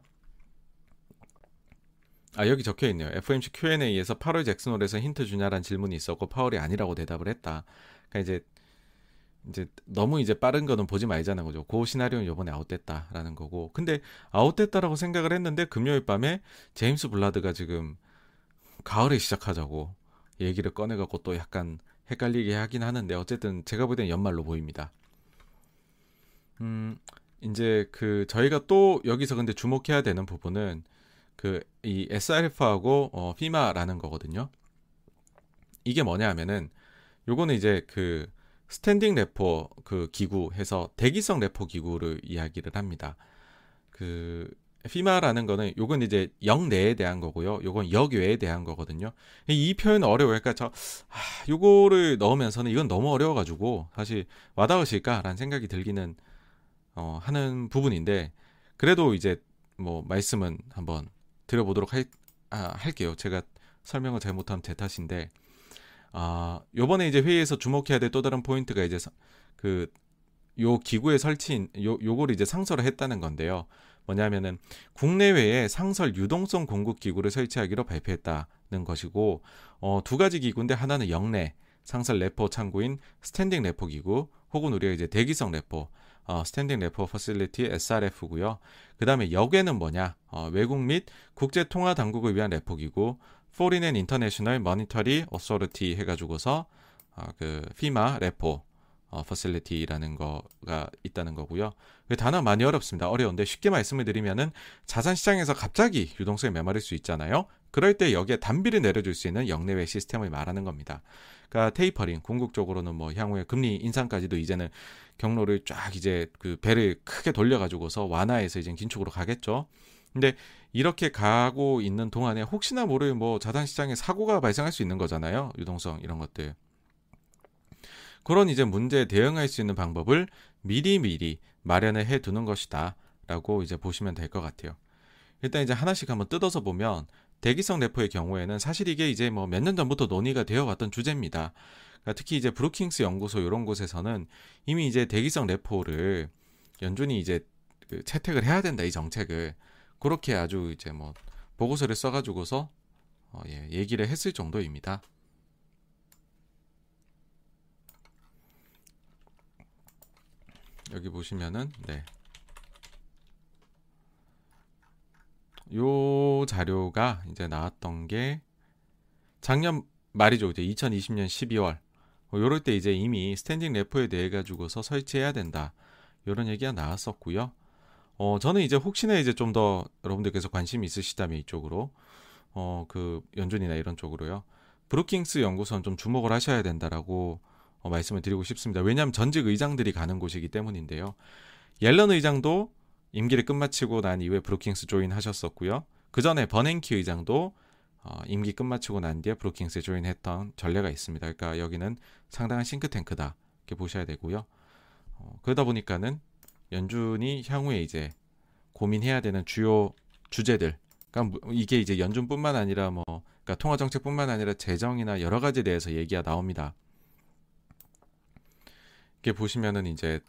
아 여기 적혀 있네요. FMC Q&A에서 8월 잭슨홀에서 힌트 주냐라는 질문이 있었고 파월이 아니라고 대답을 했다. 그러니까 이제 이제 너무 이제 빠른 거는 보지 말자는 거죠. 그 시나리오는 요번에 아웃됐다라는 거고. 근데 아웃됐다라고 생각을 했는데 금요일 밤에 제임스 블라드가 지금 가을에 시작하자고 얘기를 꺼내 갖고 또 약간 헷갈리게 하긴 하는데 어쨌든 제가 볼 때는 연말로 보입니다. 음, 이제 그 저희가 또 여기서 근데 주목해야 되는 부분은 그 이 SRF하고 어, FIMA라는 거거든요. 이게 뭐냐 하면은 요거는 이제 그 standing repo 그 기구 해서 대기성 repo 기구를 이야기를 합니다. 그 FIMA라는 거는 요건 이제 역내에 대한 거고요. 요건 역외에 대한 거거든요. 이 표현 어려워요. 그러니까 저 아, 요거를 넣으면서는 이건 너무 어려워 가지고 사실 와닿으실까라는 생각이 들기는 어, 하는 부분인데 그래도 이제 뭐 말씀은 한번 드려보도록 할, 아, 할게요. 제가 설명을 잘못하면 제 탓인데 아, 요번에 이제 회의에서 주목해야 될 또 다른 포인트가 이제 그 요 기구의 설치인 요 요거를 이제 상설을 했다는 건데요. 뭐냐면은 국내외에 상설 유동성 공급 기구를 설치하기로 발표했다는 것이고 어, 두 가지 기구인데 하나는 역내 상설 repo 창구인 standing repo 기구 혹은 우리가 이제 대기성 repo 어, standing repo facility SRF고요. 그 다음에 역외는 뭐냐? 어, 외국 및 국제 통화 당국을 위한 repo 기구 Foreign and International Monetary Authority 해가지고서 어, 그 FIMA repo 어, facility라는 거가 있다는 거고요. 그 단어 많이 어렵습니다. 어려운데 쉽게 말씀을 드리면은 자산 시장에서 갑자기 유동성이 메마를 수 있잖아요. 그럴 때 여기에 단비를 내려줄 수 있는 역내외 시스템을 말하는 겁니다. 그러니까 테이퍼링 궁극적으로는 뭐 향후에 금리 인상까지도 이제는 경로를 쫙 이제 그 배를 크게 돌려가지고서 완화해서 이제 긴축으로 가겠죠. 근데 이렇게 가고 있는 동안에 혹시나 모를 뭐 자산 시장에 사고가 발생할 수 있는 거잖아요. 유동성 이런 것들. 그런 이제 문제에 대응할 수 있는 방법을 미리미리 마련을 해 두는 것이다. 라고 이제 보시면 될 것 같아요. 일단 이제 하나씩 한번 뜯어서 보면 대기성 래퍼의 경우에는 사실 이게 이제 뭐 몇 년 전부터 논의가 되어 왔던 주제입니다. 그러니까 특히 이제 브루킹스 연구소 이런 곳에서는 이미 이제 대기성 래퍼를 연준이 이제 그 채택을 해야 된다 이 정책을 그렇게 아주 이제 뭐 보고서를 써가지고서 어, 예, 얘기를 했을 정도입니다. 여기 보시면은 네. 요 자료가 이제 나왔던 게 작년 말이죠. 이제 2020년 12월. 뭐 요럴 때 이제 이미 standing repo에 대해 가지고서 설치해야 된다. 요런 얘기가 나왔었고요. 어, 저는 이제 혹시나 이제 좀 더 여러분들께서 관심이 있으시다면 이쪽으로 어, 그 연준이나 이런 쪽으로요. 브루킹스 연구소는 좀 주목을 하셔야 된다라고 어, 말씀을 드리고 싶습니다. 왜냐하면 전직 의장들이 가는 곳이기 때문인데요. 옐런 의장도 임기를 끝마치고 난 이후에 브루킹스 조인 하셨었고요. 그 전에 버냉키 의장도 어, 임기 끝마치고 난 뒤에 브루킹스에 조인했던 전례가 있습니다. 그러니까 여기는 상당한 싱크탱크다 이렇게 보셔야 되고요. 어, 그러다 보니까는 연준이 향후에 이제 고민해야 되는 주요 주제들 그러니까 뭐 이게 이제 연준뿐만 아니라 뭐 그러니까 통화 정책뿐만 아니라 재정이나 여러 가지에 대해서 얘기가 나옵니다. 이렇게 보시면은 이제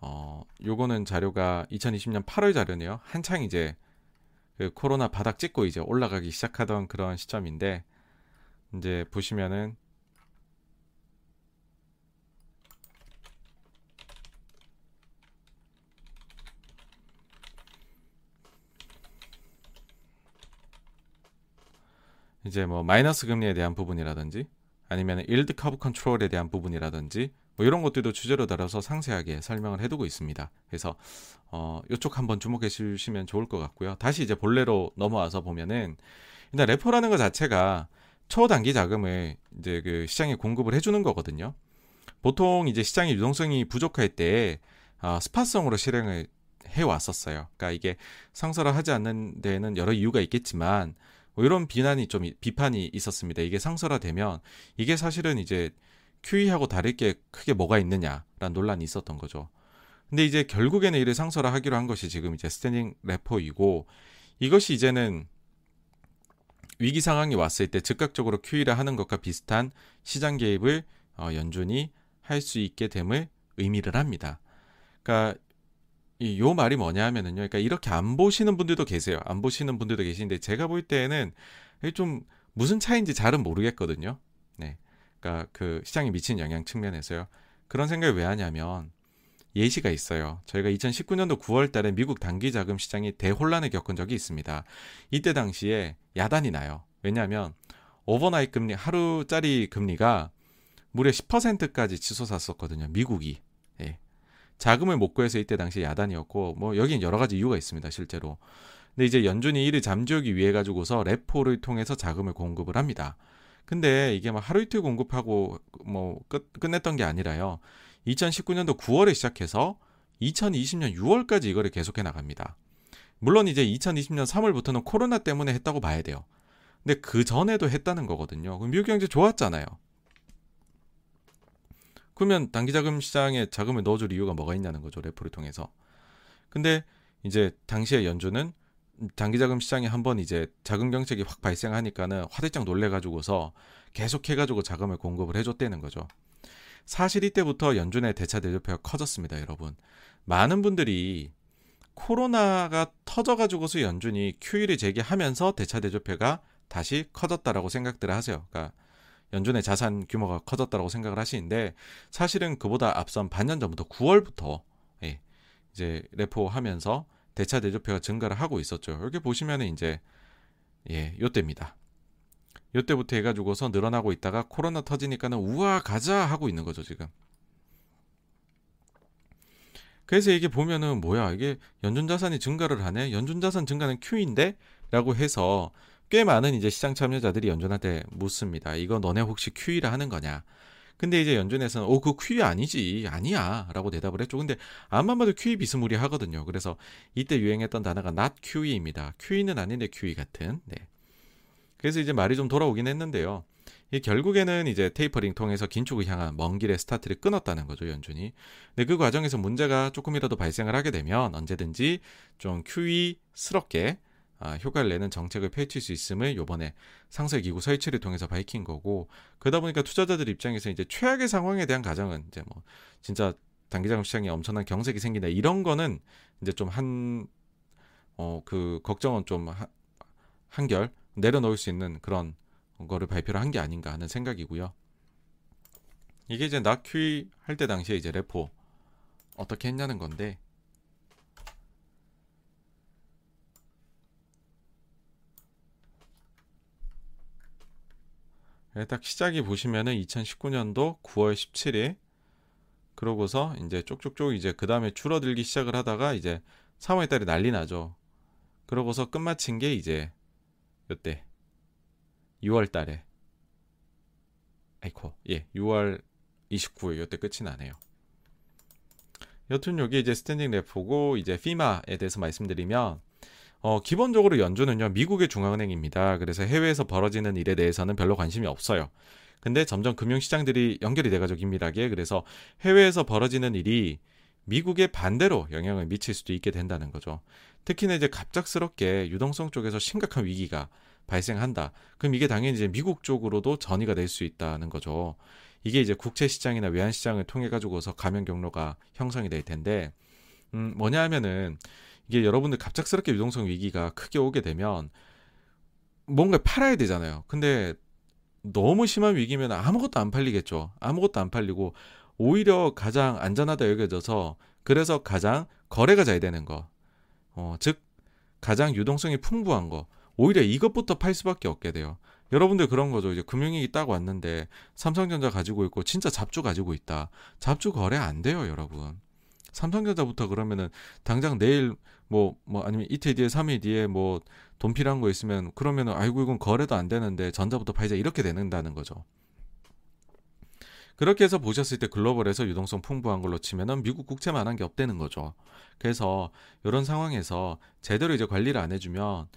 어 요거는 자료가 2020년 8월 자료네요. 한창 이제 그 코로나 바닥 찍고 이제 올라가기 시작하던 그런 시점인데 이제 보시면은 이제 뭐 마이너스 금리에 대한 부분이라든지 아니면 yield curve control에 대한 부분이라든지 뭐 이런 것들도 주제로 다뤄서 상세하게 설명을 해두고 있습니다. 그래서 어 이쪽 한번 주목해 주시면 좋을 것 같고요. 다시 이제 본래로 넘어와서 보면은 일단 repo라는 것 자체가 초단기 자금을 이제 그 시장에 공급을 해주는 거거든요. 보통 이제 시장의 유동성이 부족할 때 어, spot성으로 실행을 해 왔었어요. 그러니까 이게 상설화 하지 않는 데에는 여러 이유가 있겠지만 뭐 이런 비난이 좀 비판이 있었습니다. 이게 상설화되면 이게 사실은 이제 QE하고 다를 게 크게 뭐가 있느냐라는 논란이 있었던 거죠. 근데 이제 결국에는 이를 상설화 하기로 한 것이 지금 이제 스탠딩 레포이고 이것이 이제는 위기 상황이 왔을 때 즉각적으로 QE를 하는 것과 비슷한 시장 개입을 어, 연준이 할 수 있게 됨을 의미를 합니다. 그러니까 이 요 말이 뭐냐 하면은요. 그러니까 이렇게 안 보시는 분들도 계세요. 안 보시는 분들도 계신데 제가 볼 때는 좀 무슨 차이인지 잘은 모르겠거든요. 네. 그러니까 그 시장에 미치는 영향 측면에서요. 그런 생각을 왜 하냐면 예시가 있어요. 저희가 2019년도 9월 달에 미국 단기 자금 시장이 대혼란을 겪은 적이 있습니다. 이때 당시에 야단이 나요. 왜냐하면 overnight 금리 하루짜리 금리가 무려 10%까지 치솟았었거든요. 미국이. 예. 자금을 못 구해서 이때 당시 야단이었고 뭐 여기는 여러 가지 이유가 있습니다 실제로 근데 이제 연준이 이를 잠재우기 위해 가지고서 레포를 통해서 자금을 공급을 합니다 근데 이게 막 하루 이틀 공급하고 뭐 끝, 끝냈던 게 아니라요 2019년도 9월에 시작해서 2020년 6월까지 이거를 계속해 나갑니다 물론 이제 2020년 3월부터는 코로나 때문에 했다고 봐야 돼요 근데 그 전에도 했다는 거거든요 그럼 미국 경제 좋았잖아요 그러면 단기 자금 시장에 자금을 넣어줄 이유가 뭐가 있냐는 거죠. 레포를 통해서. 근데 이제 당시에 연준은 단기자금 시장에 한번 이제 자금 경책이 확 발생하니까는 화들짝 놀래가지고서 계속 해가지고 자금을 공급을 해줬다는 거죠. 사실 이때부터 연준의 대차 대조표가 커졌습니다, 여러분. 많은 분들이 코로나가 터져가지고서 연준이 QE를 제기하면서 대차 대조표가 다시 커졌다라고 생각들을 하세요. 그러니까 연준의 자산 규모가 커졌다고 생각을 하시는데 사실은 그보다 앞선 반년 전부터 9월부터 예, 이제 레포하면서 대차 대조표가 증가를 하고 있었죠. 이렇게 보시면은 이제 예, 요때입니다. 요때부터 해가지고서 늘어나고 있다가 코로나 터지니까는 우와 가자 하고 있는 거죠 지금. 그래서 이게 보면은 뭐야 이게 연준 자산이 증가를 하네 연준 자산 증가는 Q인데 라고 해서 꽤 많은 이제 시장 참여자들이 연준한테 묻습니다. 이거 너네 혹시 QE를 하는 거냐? 근데 이제 연준에서는 어, 그 QE 아니지. 아니야. 라고 대답을 했죠. 근데 암만 봐도 QE 비스무리 하거든요. 그래서 이때 유행했던 단어가 not QE입니다. QE는 아닌데 QE 같은. 네. 그래서 이제 말이 좀 돌아오긴 했는데요. 이 결국에는 이제 테이퍼링 통해서 긴축을 향한 먼 길의 스타트를 끊었다는 거죠, 연준이. 근데 그 과정에서 문제가 조금이라도 발생을 하게 되면 언제든지 좀 QE스럽게 아, 효과를 내는 정책을 펼칠 수 있음을 요번에 상세기구 설치를 통해서 밝힌 거고 그러다 보니까 투자자들 입장에서 이제 최악의 상황에 대한 가정은 이제 뭐 진짜 단기자금 시장에 엄청난 경색이 생긴다 이런 거는 이제 좀 한 어 그 걱정은 좀 하, 한결 내려놓을 수 있는 그런 거를 발표를 한 게 아닌가 하는 생각이고요. 이게 이제 낙퀴 할 때 당시에 이제 레포 어떻게 했냐는 건데 딱 시작이 보시면은 2019년도 9월 17일 그러고서 이제 쪽쪽쪽 이제 그 다음에 줄어들기 시작을 하다가 이제 3월 달에 난리 나죠. 그러고서 끝마친 게 이제 이때 6월 달에 아이코 예 6월 29일 이때 끝이 나네요. 여튼 여기 이제 standing repo고 이제 FIMA에 대해서 말씀드리면 어, 기본적으로 연준은요, 미국의 중앙은행입니다. 그래서 해외에서 벌어지는 일에 대해서는 별로 관심이 없어요. 근데 점점 금융시장들이 연결이 돼가지고 긴밀하게 그래서 해외에서 벌어지는 일이 미국에 반대로 영향을 미칠 수도 있게 된다는 거죠. 특히나 이제 갑작스럽게 유동성 쪽에서 심각한 위기가 발생한다. 그럼 이게 당연히 이제 미국 쪽으로도 전이가 될 수 있다는 거죠. 이게 이제 국채 시장이나 외환 시장을 통해 가지고서 감염 경로가 형성이 될 텐데, 음, 뭐냐 하면은 이게 여러분들 갑작스럽게 유동성 위기가 크게 오게 되면 뭔가 팔아야 되잖아요. 근데 너무 심한 위기면 아무것도 안 팔리겠죠. 아무것도 안 팔리고 오히려 가장 안전하다 여겨져서 그래서 가장 거래가 잘 되는 거. 어, 즉 가장 유동성이 풍부한 거. 오히려 이것부터 팔 수밖에 없게 돼요. 여러분들 그런 거죠. 이제 금융위기 딱 왔는데 삼성전자 가지고 있고 진짜 잡주 가지고 있다. 잡주 거래 안 돼요, 여러분. 삼성전자부터 그러면은 당장 내일 뭐, 뭐 아니면 이틀 뒤에 3일 뒤에 뭐 돈 필요한 거 있으면 그러면은 아이고 이건 거래도 안 되는데 전자부터 팔자 이렇게 되는다는 거죠. 그렇게 해서 보셨을 때 글로벌에서 유동성 풍부한 걸로 치면은 미국 국채만 한 게 없다는 거죠. 그래서 이런 상황에서 제대로 이제 관리를 안 해주면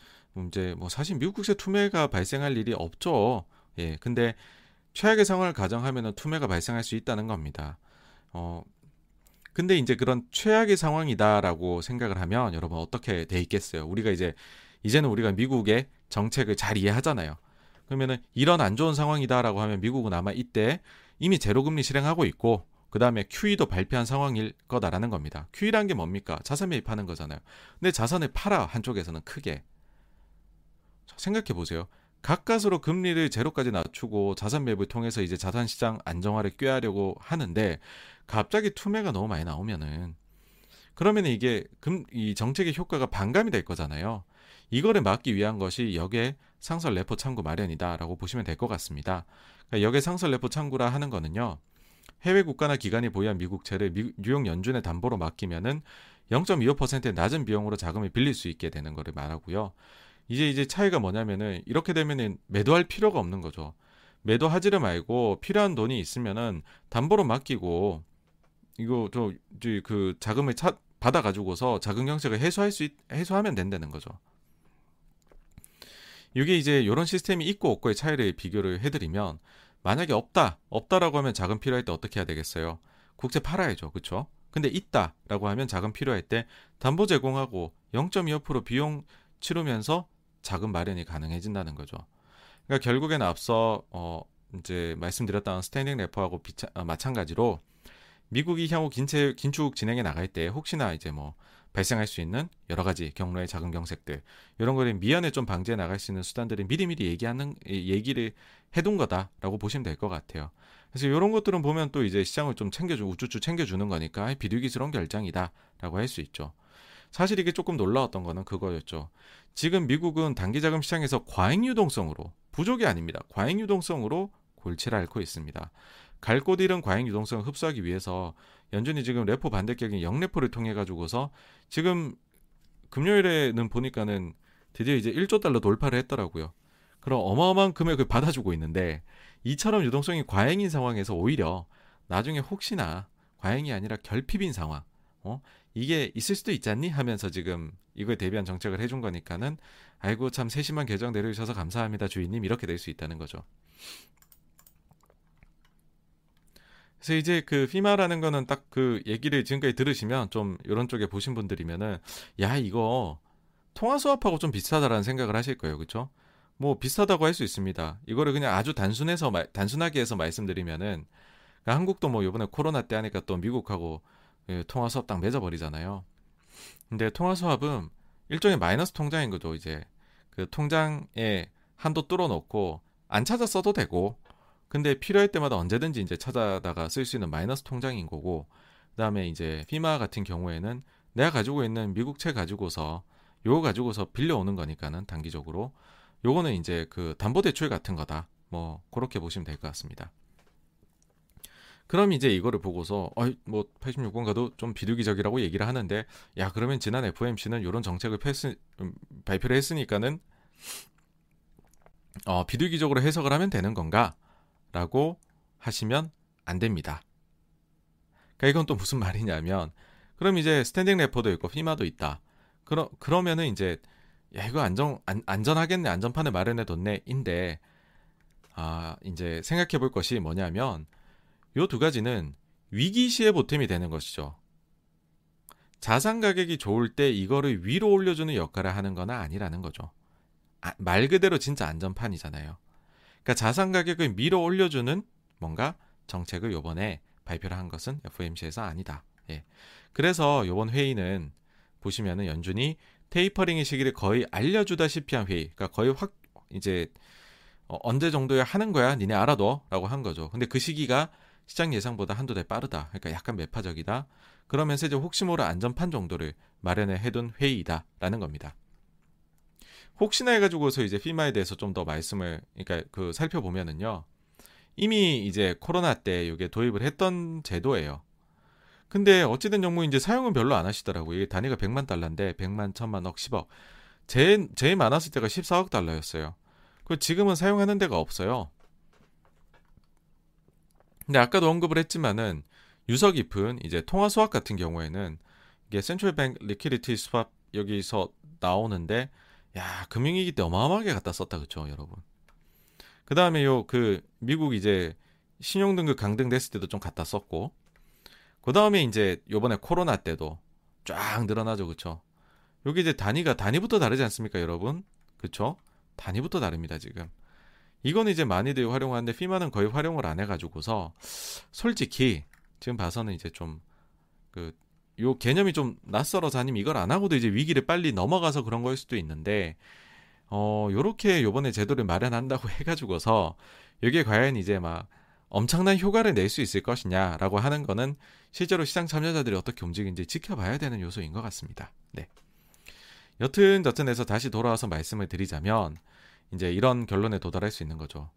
이제 뭐 사실 미국 국채 투매가 발생할 일이 없죠. 예, 근데 최악의 상황을 가정하면은 투매가 발생할 수 있다는 겁니다. 어, 근데 이제 그런 최악의 상황이다라고 생각을 하면 여러분 어떻게 돼 있겠어요? 우리가 이제 이제는 우리가 미국의 정책을 잘 이해하잖아요. 그러면은 이런 안 좋은 상황이다라고 하면 미국은 아마 이때 이미 제로금리 실행하고 있고 그 다음에 QE도 발표한 상황일 거다라는 겁니다. QE란 게 뭡니까? 자산 매입하는 거잖아요. 근데 자산을 팔아 한쪽에서는 크게 생각해 보세요. 가까스로 금리를 제로까지 낮추고 자산 매입을 통해서 이제 자산 시장 안정화를 꾀하려고 하는데 갑자기 투매가 너무 많이 나오면은 그러면 이게 금 이 정책의 효과가 반감이 될 거잖아요. 이거를 막기 위한 것이 역의 상설 레포 창구 마련이다라고 보시면 될 것 같습니다. 그러니까 역의 상설 레포 창구라 하는 거는요. 해외 국가나 기관이 보유한 미국채를 미, 뉴욕 연준의 담보로 맡기면은 0.25%의 낮은 비용으로 자금을 빌릴 수 있게 되는 거를 말하고요. 이제 이제 차이가 뭐냐면은 이렇게 되면은 매도할 필요가 없는 거죠. 매도하지를 말고 필요한 돈이 있으면은 담보로 맡기고 이거 저그 자금을 차, 받아 가지고서 자금 경색을 해소할 수 있, 해소하면 된다는 거죠. 이게 이제 이런 시스템이 있고 없고의 차이를 비교를 해드리면 만약에 없다 없다라고 하면 자금 필요할 때 어떻게 해야 되겠어요? 국채 팔아야죠, 그렇죠? 근데 있다라고 하면 자금 필요할 때 담보 제공하고 0.25% 비용 치르면서 자금 마련이 가능해진다는 거죠. 그러니까 결국에는 앞서 어 이제 말씀드렸던 standing repo하고 비차, 어, 마찬가지로 미국이 향후 긴체, 긴축 진행해 나갈 때 혹시나 이제 뭐 발생할 수 있는 여러 가지 경로의 자금 경색들 이런 거를 미연에 좀 방지해 나갈 수 있는 수단들을 미리미리 얘기하는 얘기를 해둔 거다라고 보시면 될 것 같아요. 그래서 이런 것들은 보면 또 이제 시장을 좀 챙겨주 우쭈쭈 챙겨주는 거니까 비둘기스러운 결정이다라고 할 수 있죠. 사실 이게 조금 놀라웠던 거는 그거였죠. 지금 미국은 단기 자금 시장에서 과잉 유동성으로 부족이 아닙니다. 과잉 유동성으로 골치를 앓고 있습니다. 갈 곳 잃은 과잉 유동성을 흡수하기 위해서 연준이 지금 레포 반대격인 영레포를 통해 가지고서 지금 금요일에는 보니까는 드디어 이제 1조 달러 돌파를 했더라고요. 그럼 어마어마한 금액을 받아주고 있는데 이처럼 유동성이 과잉인 상황에서 오히려 나중에 혹시나 과잉이 아니라 결핍인 상황, 어? 이게 있을 수도 있잖니 하면서 지금 이거에 대비한 정책을 해준 거니까는 아이고 참 세심한 계정 내려주셔서 감사합니다 주인님 이렇게 될 수 있다는 거죠. 그래서 이제 그 피마라는 거는 딱 그 얘기를 지금까지 들으시면 좀 이런 쪽에 보신 분들이면은 야 이거 통화 수합하고 좀 비슷하다라는 생각을 하실 거예요. 그렇죠? 뭐 비슷하다고 할 수 있습니다. 이거를 그냥 아주 단순해서 단순하게 해서 말씀드리면은 그러니까 한국도 뭐 이번에 코로나 때 하니까 또 미국하고 예, 통화 수합 딱 맺어버리잖아요. 근데 통화 수합은 일종의 마이너스 통장인 거죠. 이제 그 통장에 한도 뚫어놓고 안 찾아 써도 되고 근데 필요할 때마다 언제든지 이제 찾아다가 쓸 수 있는 마이너스 통장인 거고 그다음에 이제 피마 같은 경우에는 내가 가지고 있는 미국채 가지고서 요거 가지고서 빌려오는 거니까는 단기적으로 요거는 이제 그 담보대출 같은 거다. 뭐 그렇게 보시면 될 것 같습니다. 그럼 이제 이거를 보고서 어이 뭐 86번가도 좀 비둘기적이라고 얘기를 하는데 야 그러면 지난 FOMC는 이런 정책을 패스, 음, 발표를 했으니까는 어, 비둘기적으로 해석을 하면 되는 건가? 라고 하시면 안 됩니다. 그러니까 이건 또 무슨 말이냐면 그럼 이제 standing repo도 있고 FIMA도 있다. 그러, 그러면은 이제 야 이거 안전 안, 안전하겠네 안전판을 마련해 뒀네 인데 아 이제 생각해 볼 것이 뭐냐면 요 두 가지는 위기 시에 보탬이 되는 것이죠. 자산 가격이 좋을 때 이거를 위로 올려주는 역할을 하는 건 아니라는 거죠. 아, 말 그대로 진짜 안전판이잖아요. 그러니까 자산 가격을 밀어 올려주는 뭔가 정책을 요번에 발표를 한 것은 FOMC에서 아니다. 예. 그래서 요번 회의는 보시면은 연준이 테이퍼링의 시기를 거의 알려주다시피 한 회의. 그러니까 거의 확 이제 어, 언제 정도에 하는 거야? 니네 알아둬라고 한 거죠. 근데 그 시기가 시장 예상보다 한두 달 빠르다. 그러니까 약간 매파적이다. 그러면서 이제 혹시 모를 안전판 정도를 마련해 해둔 회의다라는 겁니다. 혹시나 해가지고서 이제 피마에 대해서 좀 더 말씀을 그러니까 그 살펴보면은요. 이미 이제 코로나 때 이게 도입을 했던 제도예요. 근데 어찌된 정무 이제 사용은 별로 안 하시더라고요. 이게 단위가 100만 달러인데 100만, 1000만, 억, 10억. 제일 제일 많았을 때가 14억 달러였어요. 그 지금은 사용하는 데가 없어요. 근데 아까도 언급을 했지만은 유서 깊은 이제 통화 swap 같은 경우에는 이게 central bank liquidity swap 여기서 나오는데 야 금융위기 때 어마어마하게 갖다 썼다 그쵸 여러분. 그 다음에 요 그 미국 이제 신용등급 강등됐을 때도 좀 갖다 썼고 그 다음에 이제 요번에 코로나 때도 쫙 늘어나죠 그쵸. 여기 이제 단위가 단위부터 다르지 않습니까 여러분? 그쵸? 단위부터 다릅니다 지금. 이거는 이제 많이들 활용하는데 피마는 거의 활용을 안 해가지고서 솔직히 지금 봐서는 이제 좀그 요 개념이 좀 낯설어서 아니면 이걸 안 하고도 이제 위기를 빨리 넘어가서 그런 거일 수도 있는데 어 요렇게 요번에 제도를 마련한다고 (laughs) 해가지고서 여기에 과연 이제 막 엄청난 효과를 낼 수 있을 것이냐라고 하는 거는 실제로 시장 참여자들이 어떻게 움직이는지 지켜봐야 되는 요소인 것 같습니다. 네. 여튼 저튼해서 다시 돌아와서 말씀을 드리자면 이제 이런 결론에 도달할 수 있는 거죠.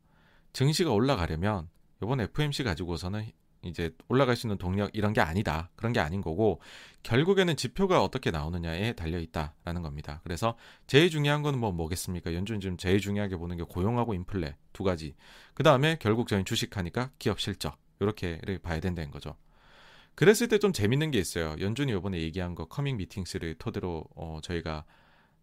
증시가 올라가려면 이번 FMC 가지고서는 이제 올라갈 수 있는 동력 이런 게 아니다. 그런 게 아닌 거고 결국에는 지표가 어떻게 나오느냐에 달려 있다라는 겁니다. 그래서 제일 중요한 거는 뭐 뭐겠습니까? 연준 지금 제일 중요하게 보는 게 고용하고 인플레 두 가지. 그 다음에 결국 저희 주식하니까 기업 실적 이렇게를 봐야 된다는 거죠. 그랬을 때 좀 재밌는 게 있어요. 연준이 이번에 얘기한 거 coming meetings를 토대로 어, 저희가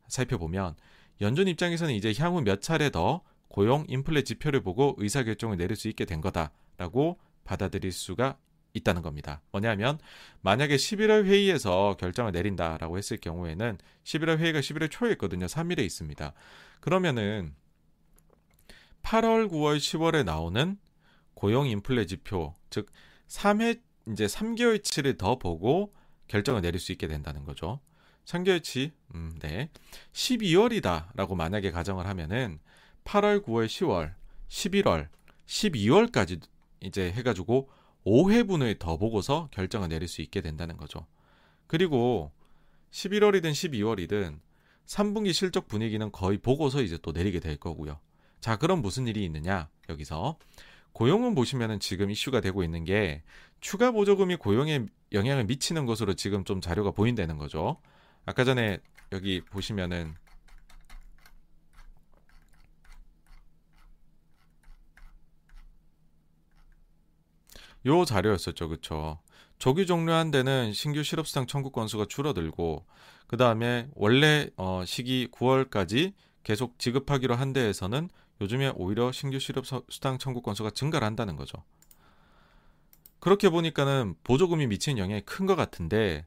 살펴보면 연준 입장에서는 이제 향후 몇 차례 더 고용 인플레 지표를 보고 의사결정을 내릴 수 있게 된 거다라고 받아들일 수가 있다는 겁니다. 뭐냐면 만약에 11월 회의에서 결정을 내린다라고 했을 경우에는 11월 회의가 11월 초에 있거든요. 3일에 있습니다. 그러면은 8월, 9월, 10월에 나오는 고용 인플레 지표, 즉 3회 이제 3개월치를 더 보고 결정을 내릴 수 있게 된다는 거죠. 3개월치, 음, 네. 12월이다라고 만약에 가정을 하면은 8월, 9월, 10월, 11월, 12월까지 이제 해가지고 5회분을 더 보고서 결정을 내릴 수 있게 된다는 거죠. 그리고 11월이든 12월이든 3분기 실적 분위기는 거의 보고서 이제 또 내리게 될 거고요. 자, 그럼 무슨 일이 있느냐? 여기서 고용은 보시면은 지금 이슈가 되고 있는 게 추가 보조금이 고용에 영향을 미치는 것으로 지금 좀 자료가 보인다는 거죠. 아까 전에 여기 보시면은 요 자료였었죠. 그쵸. 조기 종료한 데는 신규 실업수당 청구 건수가 줄어들고 그 다음에 원래 어, 시기 9월까지 계속 지급하기로 한 데에서는 요즘에 오히려 신규 실업수당 청구 건수가 증가를 한다는 거죠. 그렇게 보니까는 보조금이 미치는 영향이 큰 것 같은데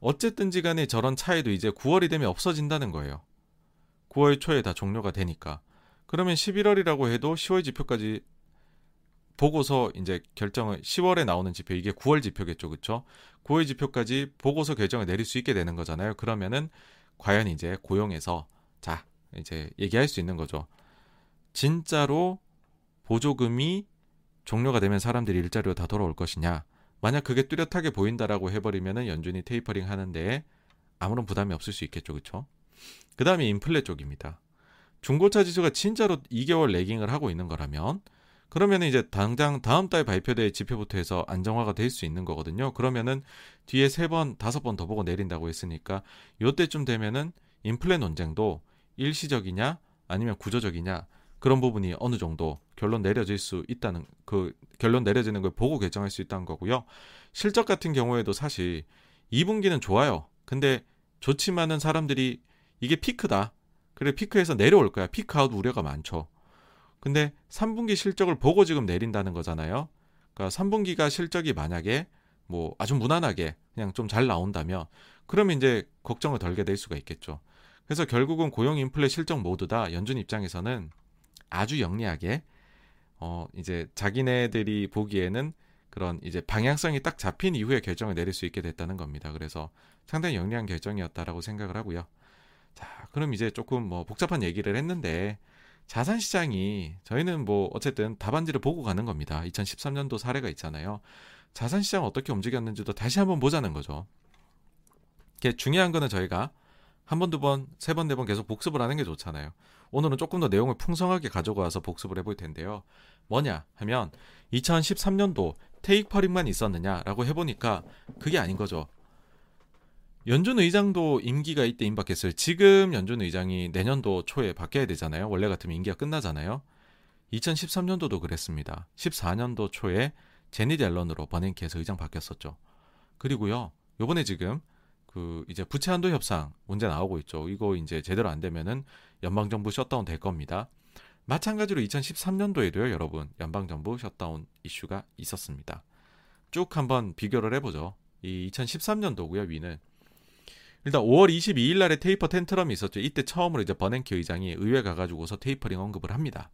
어쨌든지 간에 저런 차이도 이제 9월이 되면 없어진다는 거예요. 9월 초에 다 종료가 되니까. 그러면 11월이라고 해도 10월 지표까지 보고서 이제 결정을 10월에 나오는 지표 이게 9월 지표겠죠. 그렇죠? 9월 지표까지 보고서 결정을 내릴 수 있게 되는 거잖아요. 그러면은 과연 이제 고용에서 자, 이제 얘기할 수 있는 거죠. 진짜로 보조금이 종료가 되면 사람들이 일자리로 다 돌아올 것이냐. 만약 그게 뚜렷하게 보인다라고 해버리면은 연준이 테이퍼링 하는데 아무런 부담이 없을 수 있겠죠. 그렇죠? 그 다음에 인플레 쪽입니다. 중고차 지수가 진짜로 2개월 레깅을 하고 있는 거라면 그러면 이제 당장 다음 달 발표될 지표부터 해서 안정화가 될 수 있는 거거든요. 그러면은 뒤에 세 번, 다섯 번 더 보고 내린다고 했으니까 요때쯤 되면은 인플레 논쟁도 일시적이냐 아니면 구조적이냐 그런 부분이 어느 정도 결론 내려질 수 있다는 그 결론 내려지는 걸 보고 결정할 수 있다는 거고요. 실적 같은 경우에도 사실 2분기는 좋아요. 근데 좋지만은 사람들이 이게 피크다. 그래 피크에서 내려올 거야. 피크아웃 우려가 많죠. 근데 3분기 실적을 보고 지금 내린다는 거잖아요. 그러니까 3분기가 실적이 만약에 뭐 아주 무난하게 그냥 좀 잘 나온다면 그러면 이제 걱정을 덜게 될 수가 있겠죠. 그래서 결국은 고용 인플레 실적 모두 다 연준 입장에서는 아주 영리하게 어 이제 자기네들이 보기에는 그런 이제 방향성이 딱 잡힌 이후에 결정을 내릴 수 있게 됐다는 겁니다. 그래서 상당히 영리한 결정이었다라고 생각을 하고요. 자, 그럼 이제 조금 뭐 복잡한 얘기를 했는데 자산 시장이 저희는 뭐 어쨌든 답안지를 보고 가는 겁니다. 2013년도 사례가 있잖아요. 자산 시장 어떻게 움직였는지도 다시 한번 보자는 거죠. 이게 중요한 거는 저희가 한 번, 두 번, 세 번, 네 번 계속 복습을 하는 게 좋잖아요. 오늘은 조금 더 내용을 풍성하게 가져고 와서 복습을 해볼 텐데요. 뭐냐 하면 2013년도 테이퍼링만 있었느냐라고 해보니까 그게 아닌 거죠. 연준 의장도 임기가 이때 임박했어요. 지금 연준 의장이 내년도 초에 바뀌어야 되잖아요. 원래 같으면 임기가 끝나잖아요. 2013년도도 그랬습니다. 14년도 초에 제니 델런으로 버냉키에서 의장 바뀌었었죠. 그리고요. 요번에 지금 그 이제 부채 한도 협상 문제 나오고 있죠. 이거 이제 제대로 안 되면은 연방 정부 셧다운 될 겁니다. 마찬가지로 2013년도에도요, 여러분, 연방 정부 셧다운 이슈가 있었습니다. 쭉 한번 비교를 해 보죠. 이 2013년도고요, 위는 일단 5월 22일 날에 taper tantrum이 있었죠. 이때 처음으로 이제 버냉키 의장이 의회 가가지고서 테이퍼링 언급을 합니다.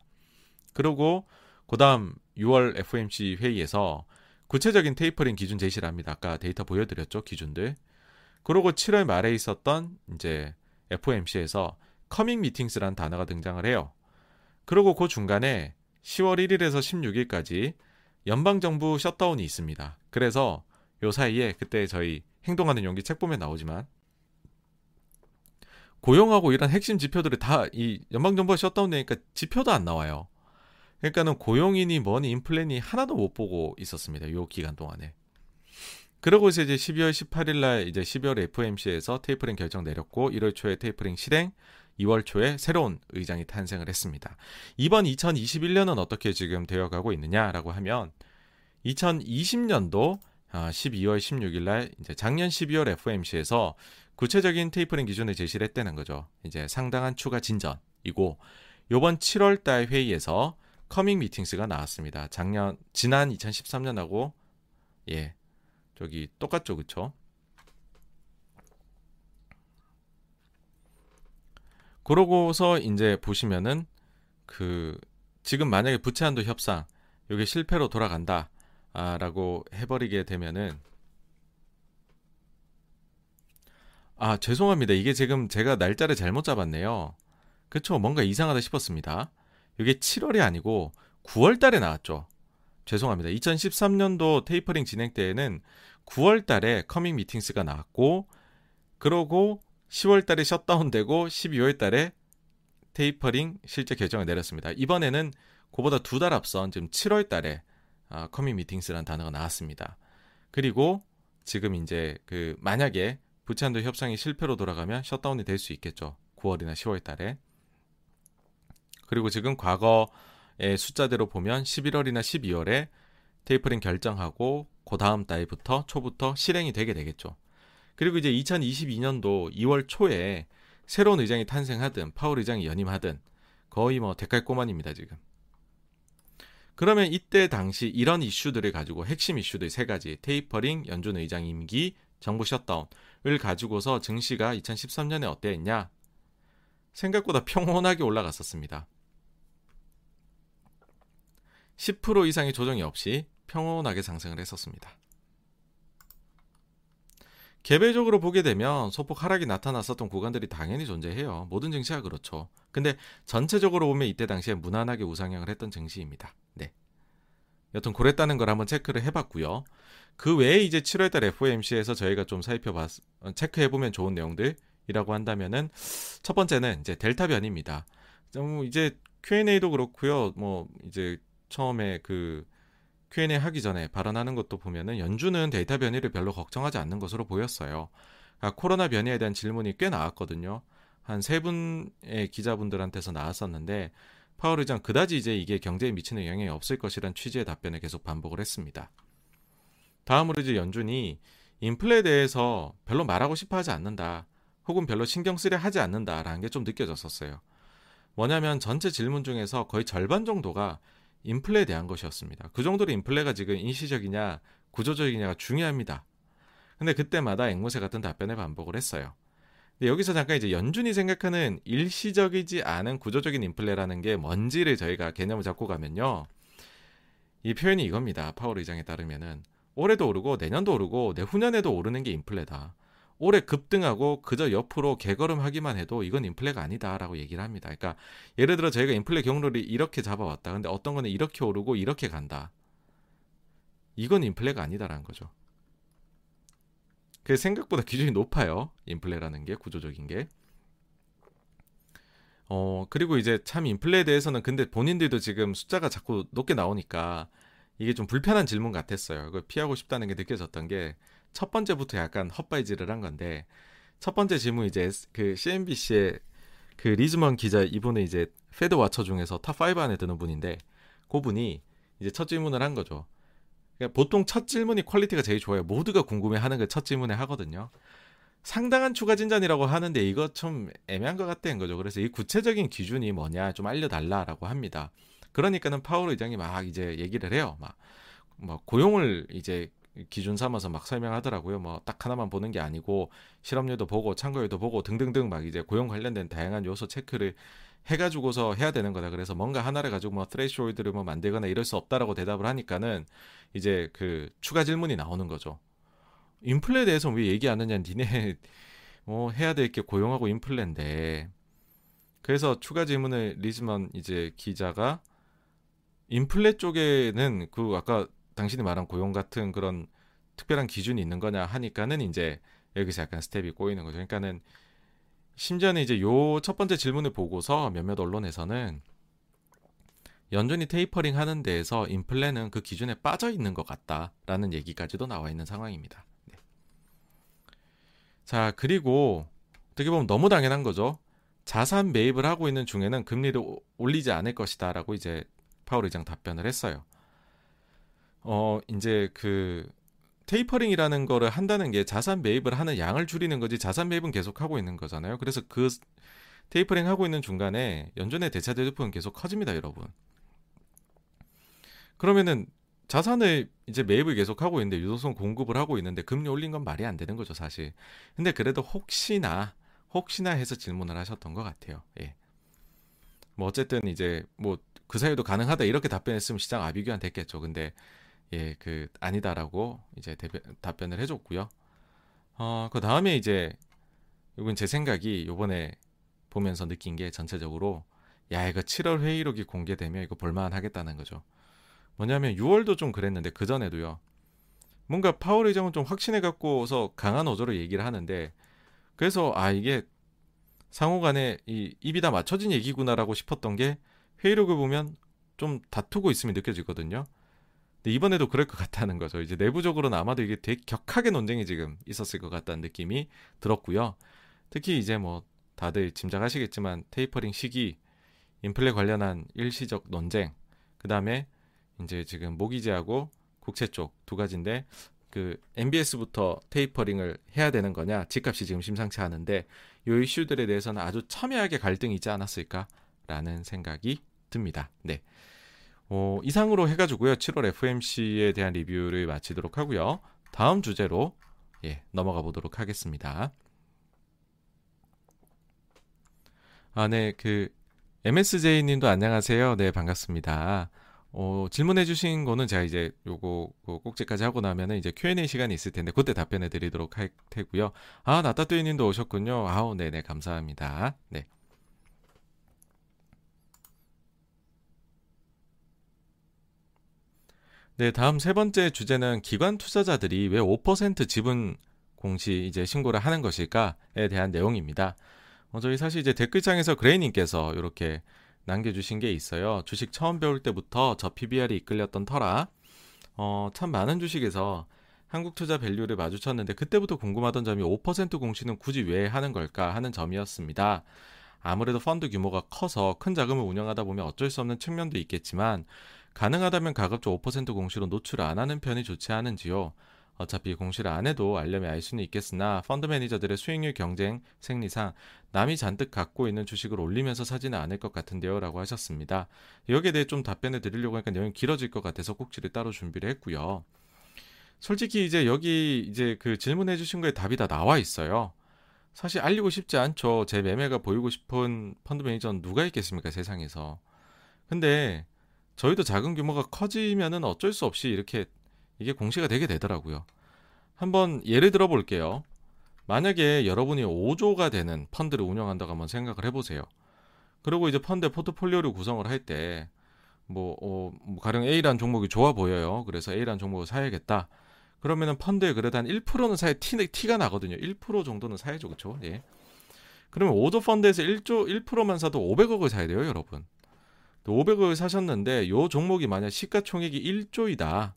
그리고 그다음 6월 FOMC 회의에서 구체적인 테이퍼링 기준 제시를 합니다. 아까 데이터 보여드렸죠 기준들. 그리고 7월 말에 있었던 이제 FOMC에서 coming meetings라는 단어가 등장을 해요. 그리고 그 중간에 10월 1일에서 16일까지 연방 정부 shutdown이 있습니다. 그래서 요 사이에 그때 저희 행동하는 용기 책 보면 나오지만 고용하고 이런 핵심 지표들이 다 이 연방정부가 셧다운 되니까 지표도 안 나와요. 그러니까는 고용이니 뭐니 인플레니 하나도 못 보고 있었습니다. 요 기간 동안에. 그러고서 이제 12월 18일 날 이제 12월 FOMC에서 tapering 결정 내렸고 1월 초에 테이퍼링 실행, 2월 초에 새로운 의장이 탄생을 했습니다. 이번 2021년은 어떻게 지금 되어가고 있느냐라고 하면 2020년도 12월 16일 날 이제 작년 12월 FOMC에서 구체적인 테이퍼링 기준을 제시를 했다는 거죠. 이제 상당한 추가 진전이고 요번 7월 달 회의에서 coming meetings가 나왔습니다. 작년 지난 2013년하고 예. 저기 똑같죠. 그쵸 그러고서 이제 보시면은 그 지금 만약에 부채 한도 협상 이게 실패로 돌아간다라고 해버리게 되면은 아, 죄송합니다. 이게 지금 제가 날짜를 잘못 잡았네요. 그쵸. 뭔가 이상하다 싶었습니다. 이게 7월이 아니고 9월 달에 나왔죠. 죄송합니다. 2013년도 테이퍼링 진행 때에는 9월 달에 coming meetings가 나왔고, 그러고 10월 달에 shutdown되고 12월 달에 테이퍼링 실제 결정을 내렸습니다. 이번에는 그보다 두 달 앞선 지금 7월 달에 아, coming meetings라는 단어가 나왔습니다. 그리고 지금 이제 그 만약에 부채한도 협상이 실패로 돌아가면 shutdown이 될 수 있겠죠. 9월이나 10월 달에. 그리고 지금 과거의 숫자대로 보면 11월이나 12월에 테이퍼링 결정하고 그 다음 달부터 초부터 실행이 되게 되겠죠. 그리고 이제 2022년도 2월 초에 새로운 의장이 탄생하든 파월 의장이 연임하든 거의 뭐 데칼코마니입니다 지금. 그러면 이때 당시 이런 이슈들을 가지고 핵심 이슈들 세 가지 테이퍼링, 연준 의장 임기, 정부 shutdown을 가지고서 증시가 2013년에 어땠냐? 생각보다 평온하게 올라갔었습니다. 10% 이상의 조정이 없이 평온하게 상승을 했었습니다. 개별적으로 보게 되면 소폭 하락이 나타났었던 구간들이 당연히 존재해요. 모든 증시가 그렇죠. 근데 전체적으로 보면 이때 당시에 무난하게 우상향을 했던 증시입니다. 네. 여튼 그랬다는 걸 한번 체크를 해봤고요. 그 외에 이제 7월달 FOMC에서 저희가 좀 살펴봤, 체크해보면 좋은 내용들이라고 한다면은 첫 번째는 이제 델타 변입니다. 좀 이제 Q&A도 그렇고요. 뭐 이제 처음에 그 Q&A 하기 전에 발언하는 것도 보면은 연준은 데이터 변이를 별로 걱정하지 않는 것으로 보였어요. 아, 코로나 변이에 대한 질문이 꽤 나왔거든요. 한 세 분의 기자분들한테서 나왔었는데 파월 의장 그다지 이제 이게 경제에 미치는 영향이 없을 것이란 취지의 답변을 계속 반복을 했습니다. 다음으로 이제 연준이 인플레에 대해서 별로 말하고 싶어 하지 않는다. 혹은 별로 신경 쓰려 하지 않는다라는 게 좀 느껴졌었어요. 뭐냐면 전체 질문 중에서 거의 절반 정도가 인플레에 대한 것이었습니다. 그 정도로 인플레가 지금 인시적이냐 구조적이냐가 중요합니다. 근데 그때마다 앵무새 같은 답변을 반복을 했어요. 근데 여기서 잠깐 이제 연준이 생각하는 일시적이지 않은 구조적인 인플레라는 게 뭔지를 저희가 개념을 잡고 가면요. 이 표현이 이겁니다. 파월 의장에 따르면은 올해도 오르고 내년도 오르고 내후년에도 오르는 게 인플레다. 올해 급등하고 그저 옆으로 개걸음하기만 해도 이건 인플레가 아니다라고 얘기를 합니다. 그러니까 예를 들어 저희가 인플레 경로를 이렇게 잡아왔다. 근데 어떤 거는 이렇게 오르고 이렇게 간다. 이건 인플레가 아니다라는 거죠. 그 생각보다 기준이 높아요. 인플레라는 게 구조적인 게. 어, 그리고 이제 참 인플레에 대해서는 근데 본인들도 지금 숫자가 자꾸 높게 나오니까 이게 좀 불편한 질문 같았어요. 그걸 피하고 싶다는 게 느껴졌던 게 첫 번째부터 약간 헛발질을 한 건데 첫 번째 질문 이제 그 CNBC의 그 리즈먼 기자 이분은 이제 Fed watcher 중에서 top 5 안에 드는 분인데 그분이 이제 첫 질문을 한 거죠. 그러니까 보통 첫 질문이 quality가 제일 좋아요. 모두가 궁금해하는 걸 첫 질문에 하거든요. 상당한 추가 진전이라고 하는데 이거 좀 애매한 것 같다는 거죠. 그래서 이 구체적인 기준이 뭐냐 좀 알려달라라고 합니다. 그러니까는 파월 의장이 막 이제 얘기를 해요. 막, 뭐 고용을 이제 기준 삼아서 막 설명하더라고요. 뭐 딱 하나만 보는 게 아니고 실업률도 보고 참가율도 보고 등등등 막 이제 고용 관련된 다양한 요소 체크를 해가지고서 해야 되는 거다. 그래서 뭔가 하나를 가지고 뭐 threshold를 뭐 만들거나 이럴 수 없다라고 대답을 하니까는 이제 그 추가 질문이 나오는 거죠. 인플레에 대해서 왜 얘기 안 하냐? 니네 (laughs) 뭐 해야 될 게 고용하고 인플레인데. 그래서 추가 질문을 리즈먼 이제 기자가 인플레 쪽에는 그 아까 당신이 말한 고용 같은 그런 특별한 기준이 있는 거냐 하니까는 이제 여기서 약간 스텝이 꼬이는 거죠. 그러니까는 심지어는 이제 요 첫 번째 질문을 보고서 몇몇 언론에서는 연준이 테이퍼링 하는 데에서 인플레는 그 기준에 빠져 있는 것 같다라는 얘기까지도 나와 있는 상황입니다. 네. 자, 그리고 어떻게 보면 너무 당연한 거죠. 자산 매입을 하고 있는 중에는 금리를 올리지 않을 것이다라고 이제 파월 의장 답변을 했어요. 어 이제 그 테이퍼링이라는 거를 한다는 게 자산 매입을 하는 양을 줄이는 거지 자산 매입은 계속 하고 있는 거잖아요. 그래서 그 테이퍼링 하고 있는 중간에 연준의 대차 대조폭은 계속 커집니다, 여러분. 그러면은 자산을 이제 매입을 계속 하고 있는데 유동성 공급을 하고 있는데 금리 올린 건 말이 안 되는 거죠, 사실. 근데 그래도 혹시나 혹시나 해서 질문을 하셨던 것 같아요. 예. 뭐 어쨌든 이제 뭐 그 사이도 가능하다 이렇게 답변했으면 시장 아비규환 됐겠죠. 근데 예, 그 아니다라고 이제 대변, 답변을 해줬고요. 어, 그 다음에 이제 이건 제 생각이 요번에 보면서 느낀 게 전체적으로 야 이거 7월 회의록이 공개되면 이거 볼만하겠다는 거죠. 뭐냐면 6월도 좀 그랬는데 그 전에도요. 뭔가 파월 의장은 좀 확신해 갖고서 강한 어조로 얘기를 하는데 그래서 아 이게 상호간에 이 입이 다 맞춰진 얘기구나라고 싶었던 게 회의록을 보면 좀 다투고 있음이 느껴지거든요. 근데 이번에도 그럴 것 같다는 거죠. 이제 내부적으로는 아마도 이게 되게 격하게 논쟁이 지금 있었을 것 같다는 느낌이 들었고요. 특히 이제 뭐 다들 짐작하시겠지만 테이퍼링 시기, 인플레 관련한 일시적 논쟁, 그 다음에 이제 지금 모기지하고 국채 쪽 두 가지인데 그 MBS부터 테이퍼링을 해야 되는 거냐, 집값이 지금 심상치 않은데 이 이슈들에 대해서는 아주 첨예하게 갈등이 있지 않았을까라는 생각이 듭니다. 네. 어, 이상으로 해가지고요. 7월 FMC에 대한 리뷰를 마치도록 하고요. 다음 주제로 예, 넘어가 보도록 하겠습니다. 아, 네, 그 MSJ님도 안녕하세요. 네, 반갑습니다. 어, 질문해 주신 거는 제가 이제 요거 꼭지까지 하고 나면은 이제 Q&A 시간이 있을 텐데 그때 답변해 드리도록 할 테고요. 아, 나따뚜이 님도 오셨군요. 아우, 네네, 감사합니다. 네. 네, 다음 세 번째 주제는 기관 투자자들이 왜 5% 지분 공시 이제 신고를 하는 것일까에 대한 내용입니다. 어, 저희 사실 이제 댓글창에서 그레이님께서 이렇게 남겨주신 게 있어요. 주식 처음 배울 때부터 저 PBR이 이끌렸던 터라 어, 참 많은 주식에서 한국 투자 밸류를 마주쳤는데 그때부터 궁금하던 점이 5% 공시는 굳이 왜 하는 걸까 하는 점이었습니다. 아무래도 펀드 규모가 커서 큰 자금을 운영하다 보면 어쩔 수 없는 측면도 있겠지만 가능하다면 가급적 5% 공시로 노출 안 하는 편이 좋지 않은지요. 어차피 공시를 안 해도 알려면 알 수는 있겠으나 펀드 매니저들의 수익률 경쟁 생리상 남이 잔뜩 갖고 있는 주식을 올리면서 사지는 않을 것 같은데요 라고 하셨습니다. 여기에 대해 좀 답변을 드리려고 하니까 내용이 길어질 것 같아서 꼭지를 따로 준비를 했고요. 솔직히 이제 여기 이제 그 질문해 주신 거에 답이 다 나와 있어요. 사실 알리고 싶지 않죠. 제 매매가 보이고 싶은 펀드 매니저는 누가 있겠습니까 세상에서. 근데 저희도 작은 규모가 커지면은 어쩔 수 없이 이렇게 이게 공시가 되게 되더라고요. 한번 예를 들어 볼게요. 만약에 여러분이 5조가 되는 펀드를 운영한다고 한번 생각을 해보세요. 그리고 이제 펀드 포트폴리오를 구성을 할 때, 뭐, 어, 뭐 가령 A란 종목이 좋아 보여요. 그래서 A란 종목을 사야겠다. 그러면은 펀드에 그래도 한 1%는 사야 티, 티가 나거든요. 1% 정도는 사야죠. 그쵸? 예. 그러면 5조 펀드에서 1조, 1%만 사도 500억을 사야 돼요, 여러분. 500억을 사셨는데 요 종목이 만약 시가총액이 1조이다.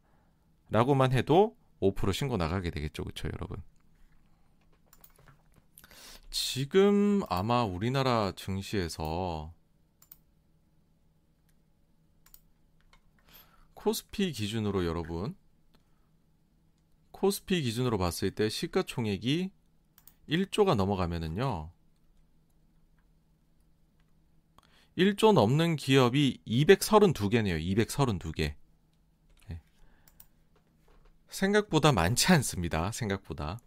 라고만 해도 5% 신고 나가게 되겠죠. 그쵸, 여러분? 지금 아마 우리나라 증시에서 코스피 기준으로 여러분 코스피 기준으로 봤을 때 시가총액이 1조가 넘어가면은요. 1조 넘는 기업이 232개네요. 232개. 생각보다 많지 않습니다. 생각보다.